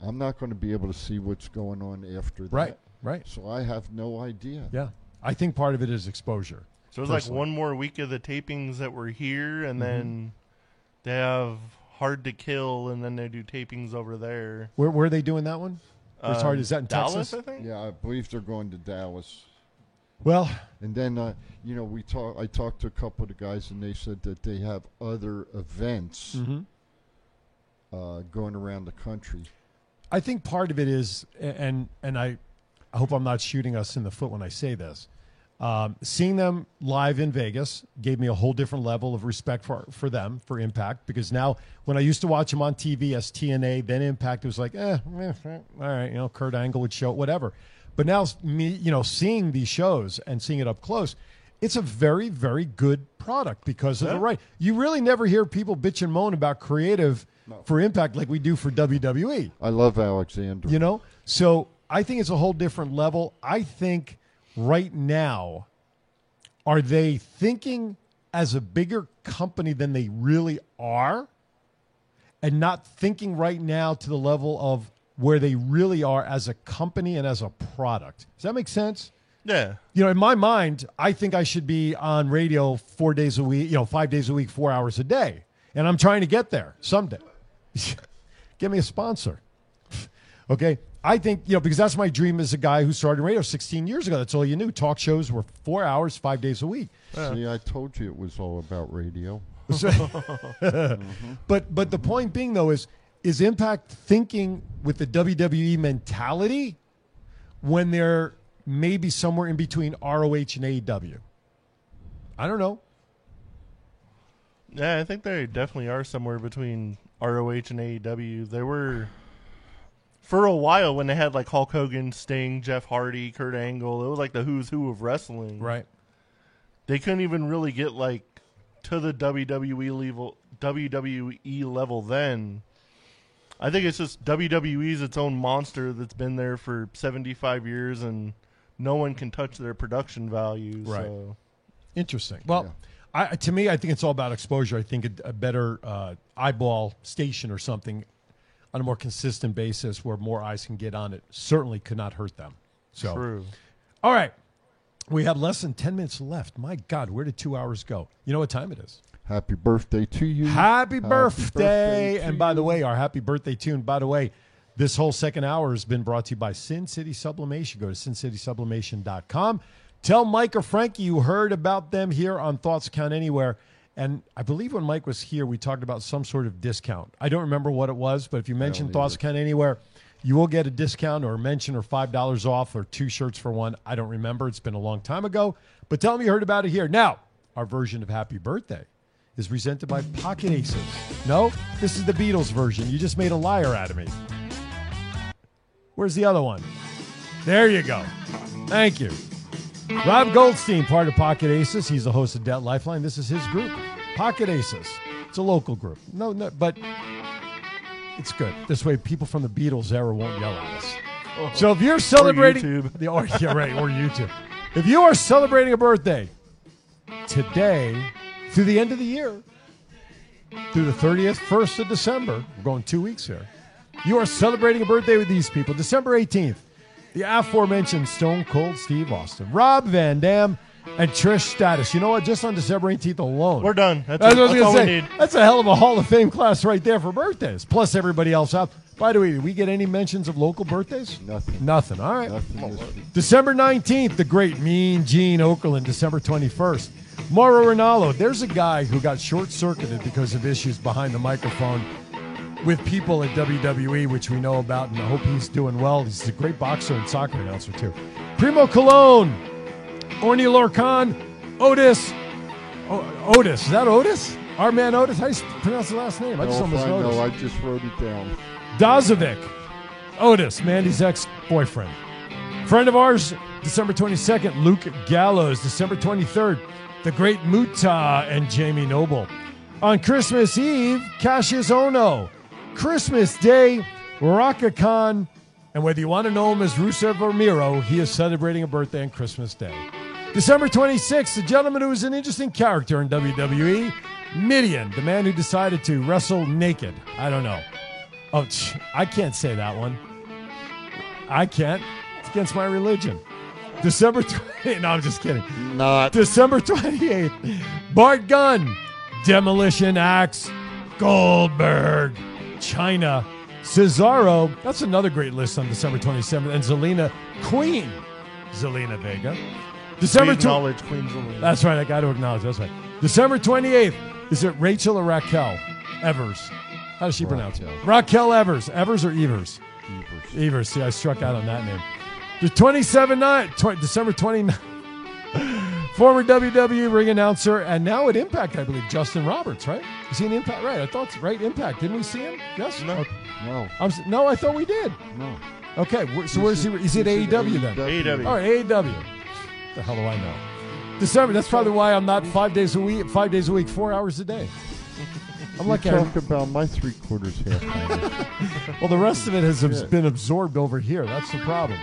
I'm not going to be able to see what's going on after that. Right, right. So I have no idea. Yeah. I think part of it is exposure. So it's like personally. one more week of the tapings that were here, and Mhm. then they have Hard to Kill, and then they do tapings over there. Where, where are they doing that one? Where's Uh, hard? Is that in Dallas, Texas? I think. Yeah, I believe they're going to Dallas. Well, and then uh, you know we talk. I talked to a couple of the guys, and they said that they have other events Mhm. uh, going around the country. I think part of it is, and and I, I hope I'm not shooting us in the foot when I say this. Um, seeing them live in Vegas gave me a whole different level of respect for for them for Impact because now when I used to watch them on TV as TNA, then Impact it was like, eh, eh, eh, all right, you know, Kurt Angle would show it, whatever. But now me, you know, seeing these shows and seeing it up close, it's a very very good product because of the right. You really never hear people bitch and moan about creative for Impact like we do for WWE. I love Alexander. You know? So I think it's a whole different level. I think right now, are they thinking as a bigger company than they really are? And not thinking right now to the level of where they really are as a company and as a product. Does that make sense? Yeah. You know, in my mind, I think I should be on radio four days a week, you know, five days a week, four hours a day. And I'm trying to get there someday. Give me a sponsor. okay. I think, you know, because that's my dream as a guy who started radio 16 years ago. That's all you knew. Talk shows were four hours, five days a week. See, I told you it was all about radio. So- mm-hmm. But but the point being though is is Impact thinking with the WWE mentality when they're maybe somewhere in between ROH and AEW? I don't know. Yeah, I think they definitely are somewhere between ROH and AEW. They were for a while when they had like Hulk Hogan, Sting, Jeff Hardy, Kurt Angle. It was like the who's who of wrestling. Right. They couldn't even really get like to the WWE level WWE level then. I think it's just WWE's its own monster that's been there for 75 years and no one can touch their production value. Right. So. Interesting. Well, I, to me, I think it's all about exposure. I think a, a better uh, eyeball station or something on a more consistent basis where more eyes can get on it certainly could not hurt them. So, True. all right. We have less than 10 minutes left. My God, where did two hours go? You know what time it is? Happy birthday to you. Happy, birthday. birthday And to by the way, our happy birthday tune, by the way, this whole second hour has been brought to you by Sin City Sublimation. Go to sincitysublimation.com. Tell Mike or Frankie you heard about them here on Thoughts Count Anywhere. And I believe when Mike was here, we talked about some sort of discount. I don't remember what it was, but if you mention Thoughts Count Anywhere, you will get a discount or mention or $5 off or two shirts for one. I don't remember. It's been a long time ago. But tell them you heard about it here. Now, our version of Happy Birthday is presented by Pocket Aces. No, this is the Beatles version. You just made a liar out of me. Where's the other one? There you go. Thank you. Rob Goldstein, part of Pocket Aces. He's the host of Debt Lifeline. This is his group, Pocket Aces. It's a local group. No, no, but it's good. This way, people from the Beatles era won't yell at us. Oh. So if you're celebrating YouTube. the or, yeah, right, or YouTube. If you are celebrating a birthday today through the end of the year, through the 30th, 1st of December, we're going two weeks here. You are celebrating a birthday with these people. December 18th, the aforementioned Stone Cold Steve Austin, Rob Van Dam, and Trish Stratus. You know what? Just on December 18th alone. We're done. That's, That's it. what I was That's all gonna we say. need. That's a hell of a Hall of Fame class right there for birthdays. Plus everybody else out. By the way, did we get any mentions of local birthdays? Nothing. Nothing. All right. Nothing. December 19th, the great Mean Gene Okerlund. December 21st, Mauro Ranallo. There's a guy who got short circuited because of issues behind the microphone with people at WWE, which we know about, and I hope he's doing well. He's a great boxer and soccer announcer, too. Primo Colón, Orny Lorcan, Otis. O- Otis. Is that Otis? Our man Otis? How do you pronounce the last name? I just No, almost noticed. I just wrote it down. Dozovic, Otis, Mandy's ex boyfriend. Friend of ours, December 22nd, Luke Gallows. December 23rd, the great Muta and Jamie Noble. On Christmas Eve, Cassius Ohno. Christmas Day, Khan. And whether you want to know him as Rusev or Miro, he is celebrating a birthday on Christmas Day. December 26th, the gentleman who is an interesting character in WWE, Mideon, the man who decided to wrestle naked. I don't know. Oh, I can't say that one. I can't. It's against my religion. December 20. No, I'm just kidding. Not. December 28th. Bart Gunn, Demolition Axe, Goldberg, Chyna, Cesaro. That's another great list on December 27th. And Zelina Queen, Zelina Vega. December We tw- acknowledge Queen Zelina. That's right. I got to acknowledge. That's right. December 28th. Is it Rachel or Raquel Evers? How does she pronounce it? Raquel Evers. Evers or Evers? Evers. Evers. See, I struck out on that name. The 27 9, tw- December 29th. Former WWE ring announcer and now at Impact, I believe, Justin Roberts, right? Is he in Impact? Right. I thought, right? Impact. Didn't we see him? Yes? No. Okay. No. I'm, no, I thought we did. No. Okay. where- So where's he? Is he at AEW then? AEW. All right, AEW. The hell do I know? December. That's probably why I'm not five days a week. Five days a week, four hours a day. I'm like, I- talk about my three quarters half. well, the rest of it has Yeah. been absorbed over here. That's the problem.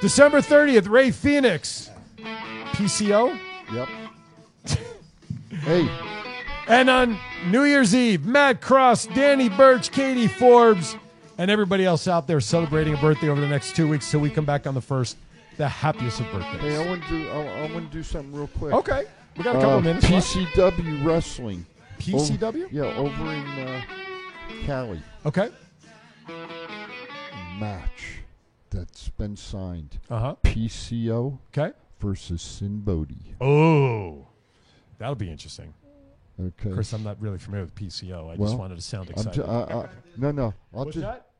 December 30th, Rey Fenix, PCO, yep. hey, and on New Year's Eve, Matt Cross, Danny Burch, Katie Forbes, and everybody else out there celebrating a birthday over the next two weeks. So we come back on the first, the happiest of birthdays. hey, I want to do. I, I want to do something real quick. Okay, we got a couple Uh, minutes. left. PCW wrestling. PCW? Over, yeah, over in uh, Cali. Okay. Match that's been signed. Uh huh. PCO. Okay. Versus Sinn Bodhi. Oh, that'll be interesting. Okay. Of course, I'm not really familiar with PCO. I Well, just wanted to sound I'm excited. ju- I- I- no, no. I'll What's just. that?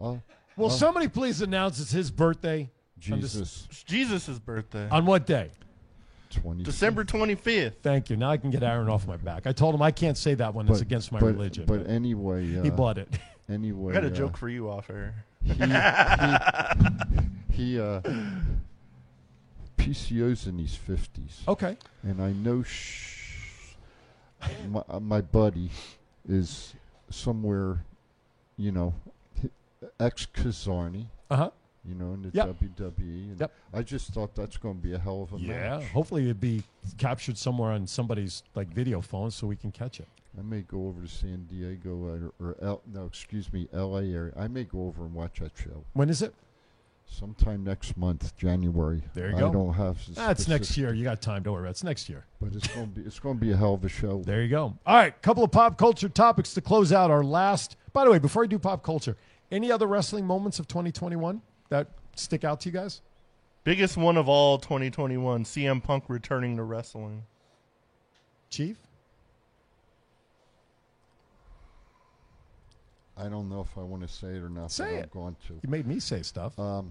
I'll- Will I'll- somebody please announce it's his birthday? Jesus. It's Jesus' birthday. On what day? 20. December 25th. Thank you. Now I can get Aaron off my back. I told him I can't say that one. it's against my but- religion. But anyway, uh, he bought it. Anyway, I got a uh, joke for you off air. He, he, he uh, PCO's in his fifties. Okay. And I know sh- my, uh, my buddy is somewhere, you know, ex Kizarny. Uh huh. You know, in the Yep. WWE. And Yep. I just thought that's going to be a hell of a Yeah. match. Hopefully it'd be captured somewhere on somebody's like video phone so we can catch it. I may go over to San Diego or, or L, no, excuse me, L.A. area. I may go over and watch that show When is it? sometime next month, January. There you I go. don't have. s- That's next year. You got time. Don't worry about it. It's next year. but it's going to be it's going to be a hell of a show. There you go. All right, couple of pop culture topics to close out our last. By the way, before I do pop culture, any other wrestling moments of 2021 that stick out to you guys? Biggest one of all 2021, CM Punk returning to wrestling. Chief? I don't know if I want to say it or not. Say but it. I'm going to. You made me say stuff. Um,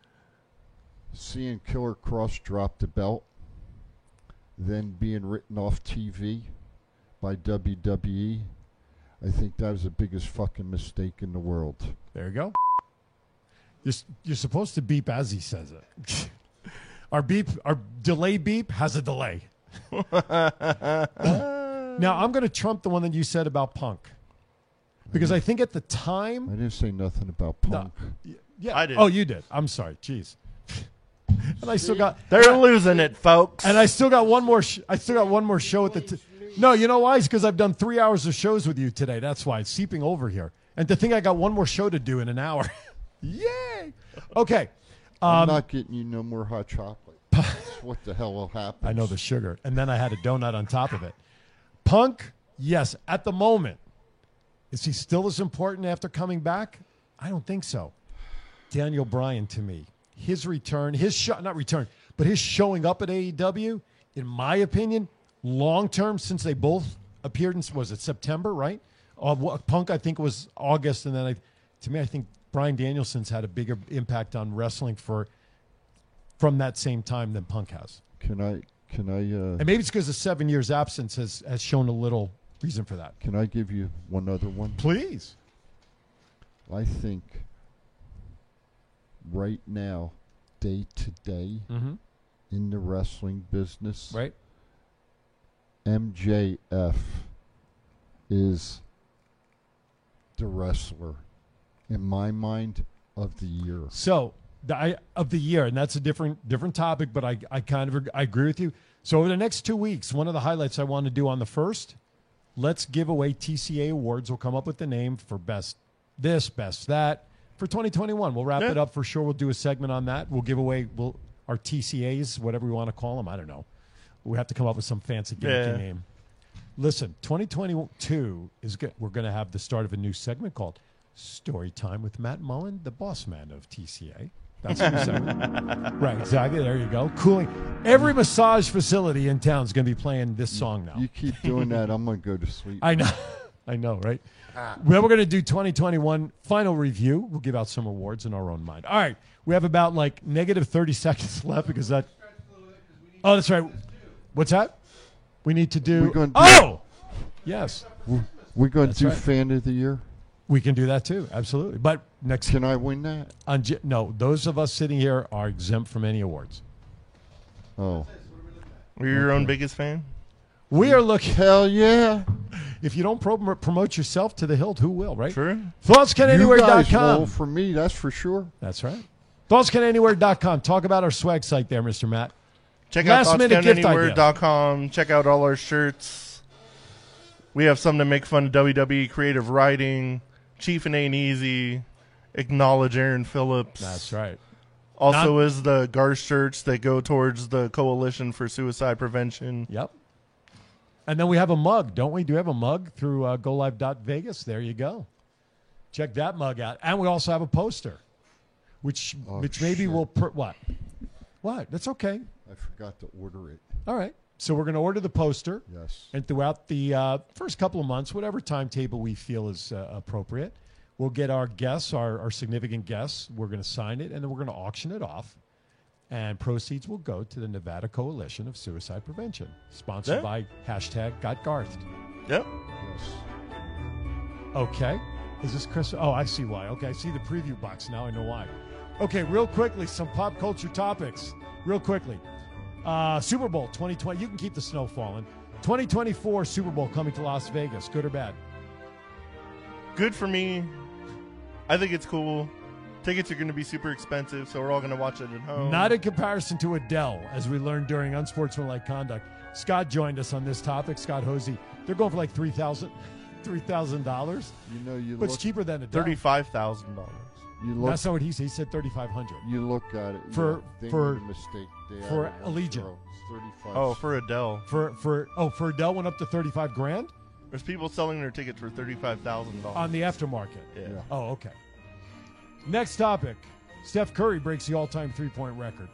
seeing Killer Kross drop the belt, then being written off TV by WWE, I think that was the biggest fucking mistake in the world. There you go. You're, you're supposed to beep as he says it. our beep, our delay beep has a delay. now I'm going to trump the one that you said about Punk, because I think at the time, I didn't say nothing about No. Punk. yeah. I did. Oh, you did. I'm sorry. Jeez. and I still got. They're losing it, folks. And I still got one more. Sh- I still got one more show at the. T- no, you know why? It's because I've done three hours of shows with you today. That's why it's seeping over here. And to think I got one more show to do in an hour. Yay! Okay. I'm Um, not getting you no more hot chocolate. What the hell will happen? I know the sugar, and then I had a donut on top of it. Punk, yes, at the moment, is he still as important after coming back? I don't think so. Daniel Bryan to me, his return, his show, not return, but his showing up at AEW, in my opinion, long term since they both appeared in was it September, right? Uh, Punk, I think was August, and then I, to me, I think Bryan Danielson's had a bigger impact on wrestling for from that same time than Punk has. Can I? Can I? Uh, And maybe it's because the seven years absence has, has shown a little reason for that. can I give you one other one? Please. I think right now, day to day, Mhm. in the wrestling business, Right. MJF is the wrestler, in my mind, of the year. So the, I, of the year, and that's a different different topic, but I, I kind of I agree with you. So over the next two weeks, one of the highlights I want to do on the first, let's give away TCA awards. We'll come up with the name for best this, best that for 2021. We'll wrap Yeah. it up for sure. We'll do a segment on that. We'll give away we'll, our TCAs, whatever we want to call them. I don't know. We have to come up with some fancy gimmicky Yeah. name. Listen, 2022 is good. We're going to have the start of a new segment called Story Time with Matt Mullen, the boss man of TCA. That's a new segment. right, exactly. There you go. Cooling. Every massage facility in town is going to be playing this song now. You keep doing that, I'm going to go to sleep. I know. I know, right? Well, we're going to do 2021 final review. We'll give out some awards in our own mind. All right. We have about like negative 30 seconds left because that. Oh, that's right. What's that? We need to do. Do- oh! Yes. We're going to do right. fan of the year. We can do that too. Absolutely. But next. Can I win that? On, no, those of us sitting here are exempt from any awards. Oh. Were you your own biggest fan? We are looking. Hell yeah. If you don't pro- promote yourself to the hilt, who will, right? True. You guys thoughtscountanywhere.com. for me, that's for sure. That's right. thoughtscountanywhere.com. Talk about our swag site there, Mr. Matt. Check Last out minute gift idea. thoughtscountanywhere.com. Check out all our shirts. We have some to make fun of WWE creative writing. Chief and Ain't Easy. Acknowledge Aaron Phillips. That's right. Also is the Gar shirts that go towards the Coalition for Suicide Prevention. Yep. And then we have a mug, don't we? Do we have a mug through uh, GoLive.Vegas? There you go. Check that mug out. And we also have a poster, which Oh, which maybe shit. will per- what? What? That's okay. I forgot to order it. All right. So we're going to order the poster. Yes. And throughout the uh, first couple of months, whatever timetable we feel is uh, appropriate, we'll get our guests, our, our significant guests. We're going to sign it, and then we're going to auction it off. And proceeds will go to the Nevada Coalition of Suicide Prevention, sponsored Yeah. by hashtag Got Garthed. Yep. Okay. Is this Chris? Oh, I see why. Okay, I see the preview box now. I know why. Okay, real quickly, some pop culture topics. Real quickly. Uh, Super Bowl 2020. You can keep the snow falling. 2024 Super Bowl coming to Las Vegas. Good or bad? Good for me. I think it's cool. Tickets are going to be super expensive, so we're all going to watch it at home. Not in comparison to Adele, as we learned during unsportsmanlike conduct. Scott joined us on this topic. Scott Hosey. They're going for like three thousand, three thousand dollars. You know, you But it's cheaper than Adele. thirty-five thousand dollars. You look, That's not what he said. He said thirty five hundred. you look at it. For- for- mistake. They for added one Allegiant. zero. It's Thirty-five. Oh, for Adele. For for oh for Adele went up to thirty five grand There's people selling their tickets for thirty-five thousand dollars on the aftermarket. Yeah. Oh, okay. Next topic. Steph Curry breaks the all time three point record.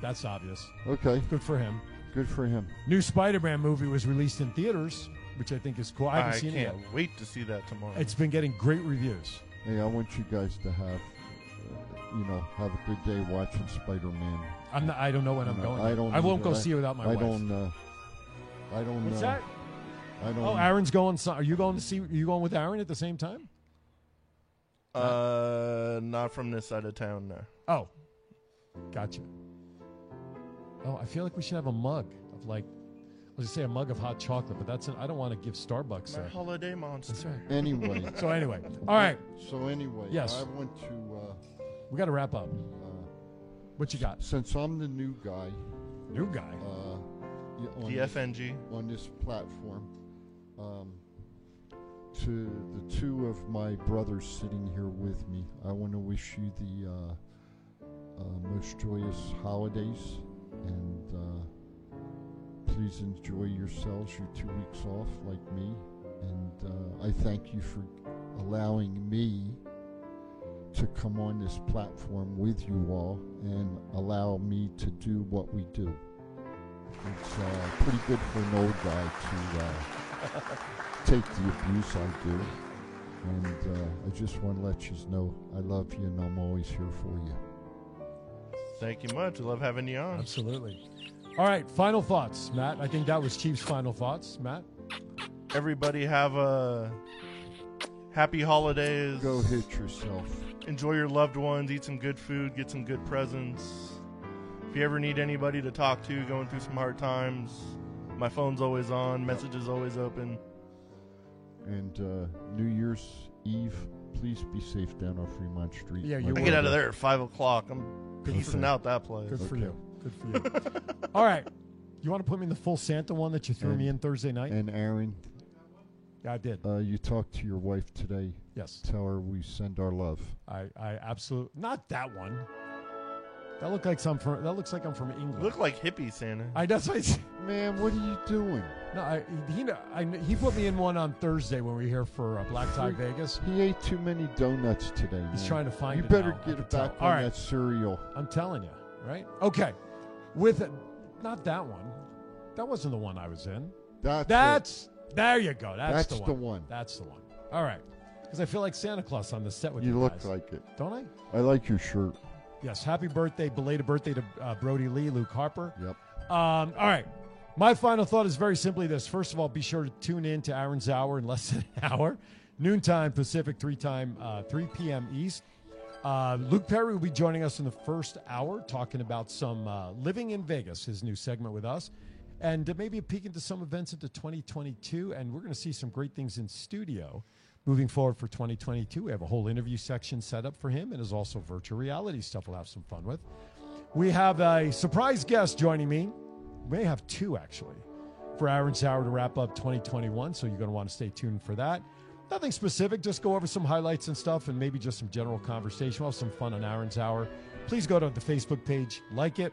That's obvious. Okay. Good for him. Good for him. New Spider Man movie was released in theaters, which I think is cool. I haven't I seen can't it yet. wait to see that tomorrow. It's been getting great reviews. Hey, I want you guys to have, uh, you know, have a good day watching Spider-Man. I'm not, I don't know when I'm You know, going. I don't. I won't either. go see it without my I wife. don't. Uh, I don't. What's uh, that? I don't. Oh, Aaron's going. so- Are you going to see? Are you going with Aaron at the same time? uh, not from this side of town. No. Oh, gotcha. Oh, I feel like we should have a mug of like, let's just say a mug of hot chocolate, but that's an, I don't want to give Starbucks My that. holiday monster. That's right. Anyway. So anyway, all right, So anyway, Yes. I want to. Uh, we got to wrap up. What you got? since I'm the new guy, New guy. uh, yeah, on The this- FNG. on this platform, um, to the two of my brothers sitting here with me, I want to wish you the uh, uh, most joyous holidays, and uh, please enjoy yourselves. Your two weeks off, like me, and uh, I thank you for allowing me to come on this platform with you all and allow me to do what we do. It's uh, pretty good for an old guy to uh, take the abuse I do. And uh, I just want to let you know I love you and I'm always here for you. Thank you much. I love having you on. Absolutely. All right, final thoughts, Matt. I think that was Chief's final thoughts, Matt. Everybody have a happy holidays. Go hit yourself. Enjoy your loved ones. Eat some good food. Get some good presents. If you ever need anybody to talk to going through some hard times, my phone's always on. Messages always open. And uh, New Year's Eve, please be safe down on Fremont Street. Yeah, you I get out of there at five o'clock. I'm Good piecing for- out that place. Good for Okay. you. Good for you. All right. You want to put me in the full Santa one that you threw me in Thursday night? And Aaron, yeah, I did. uh, you talked to your wife today. Yes. Tell her we send our love. I, I absolutely not that one. That look like some from. That looks like I'm from England. Look like hippie Santa. I that's what I, Man, what are you doing? no. I, he I, he put me in one on Thursday when we were here for uh, Black Tie Vegas. He ate too many donuts today. He's trying to find You it better now. Get it back All on right. that cereal. I'm telling you, right? Okay, with it, not that one. That wasn't the one I was in. That's, That's there you go. That's, That's the, the one. one. That's the one. All right, because I feel like Santa Claus on the set with You you look guys. like it. don't I? I like your shirt. Yes. Happy birthday, belated birthday to uh, Brodie Lee, Luke Harper. Yep. Um, all right. My final thought is very simply this. First of all, be sure to tune in to Aaron's Hour in less than an hour, noontime Pacific, three time, uh, 3 p.m. East. Uh, Luke Perry will be joining us in the first hour, talking about some uh, living in Vegas, his new segment with us, and uh, maybe a peek into some events into 2022. And we're going to see some great things in studio moving forward for 2022. We have a whole interview section set up for him, and there's also virtual reality stuff we'll have some fun with. We have a surprise guest joining me. We may have two actually for Aaron's Hour to wrap up 2021. So you're going to want to stay tuned for that. Nothing specific, just go over some highlights and stuff and maybe just some general conversation. We'll have some fun on Aaron's Hour. Please go to the Facebook page, like it,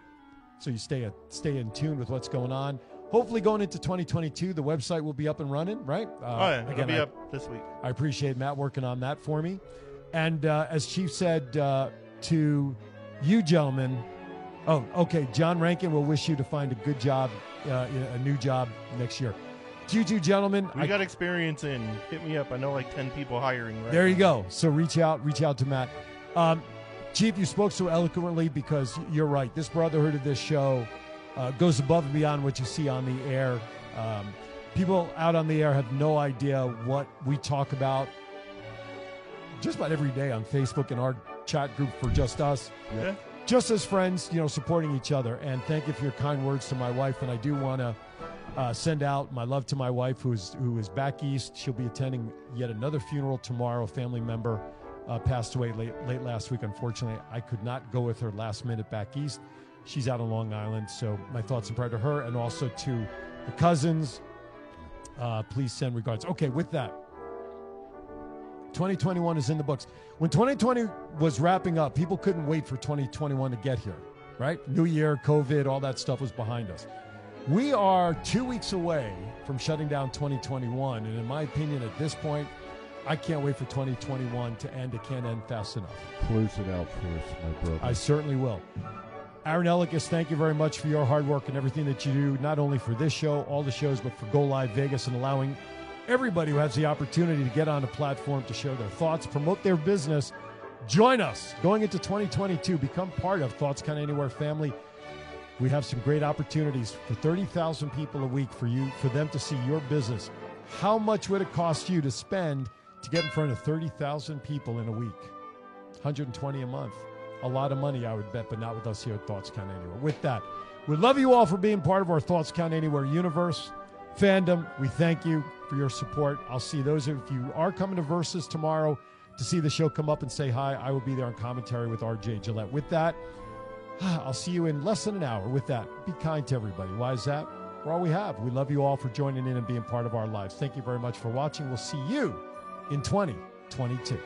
so you stay stay in tune with what's going on. Hopefully, going into 2022, the website will be up and running, right? Uh, oh yeah, it'll be I- up this week. I appreciate Matt working on that for me. And uh, as Chief said uh, to you gentlemen, oh, okay, John Rankin will wish you to find a good job, uh, a new job next year. You two gentlemen, We I- got experience in. Hit me up. I know like ten people hiring. Right there you now. go. So reach out, reach out to Matt. Um, Chief, you spoke so eloquently because you're right. This brotherhood of this show uh, goes above and beyond what you see on the air. Um, people out on the air have no idea what we talk about just about every day on Facebook and our chat group for just us. Yeah. Just as friends, you know, supporting each other. And thank you for your kind words to my wife. And I do want to uh, send out my love to my wife, who is who is back east. She'll be attending yet another funeral tomorrow, a family member uh, passed away late, late last week. Unfortunately, I could not go with her last minute back east. She's out on Long Island. So my thoughts and prayer to her and also to the cousins. Uh, please send regards. Okay, with that, 2021 is in the books. When 2020 was wrapping up, people couldn't wait for 2021 to get here, right? New Year, COVID, all that stuff was behind us. We are two weeks away from shutting down 2021. And in my opinion, at this point, I can't wait for 2021 to end. It can't end fast enough. Close it out for us, my brother. I certainly will. Aaron Elikas, thank you very much for your hard work and everything that you do, not only for this show, all the shows, but for Go Live Vegas and allowing everybody who has the opportunity to get on a platform to share their thoughts, promote their business. Join us going into 2022. Become part of Thoughts Count Anywhere family. We have some great opportunities for 30,000 people a week for you, for them to see your business. How much would it cost you to spend to get in front of 30,000 people in a week? 120 a month. A lot of money, I would bet, but not with us here at Thoughts Count Anywhere. With that, we love you all for being part of our Thoughts Count Anywhere universe. Fandom, we thank you for your support. I'll see those of you are coming to Versus tomorrow to see the show come up and say hi. I will be there on commentary with RJ Gillette. With that, I'll see you in less than an hour. With that, be kind to everybody. Why is that? We're all we have. We love you all for joining in and being part of our lives. Thank you very much for watching. We'll see you in 2022.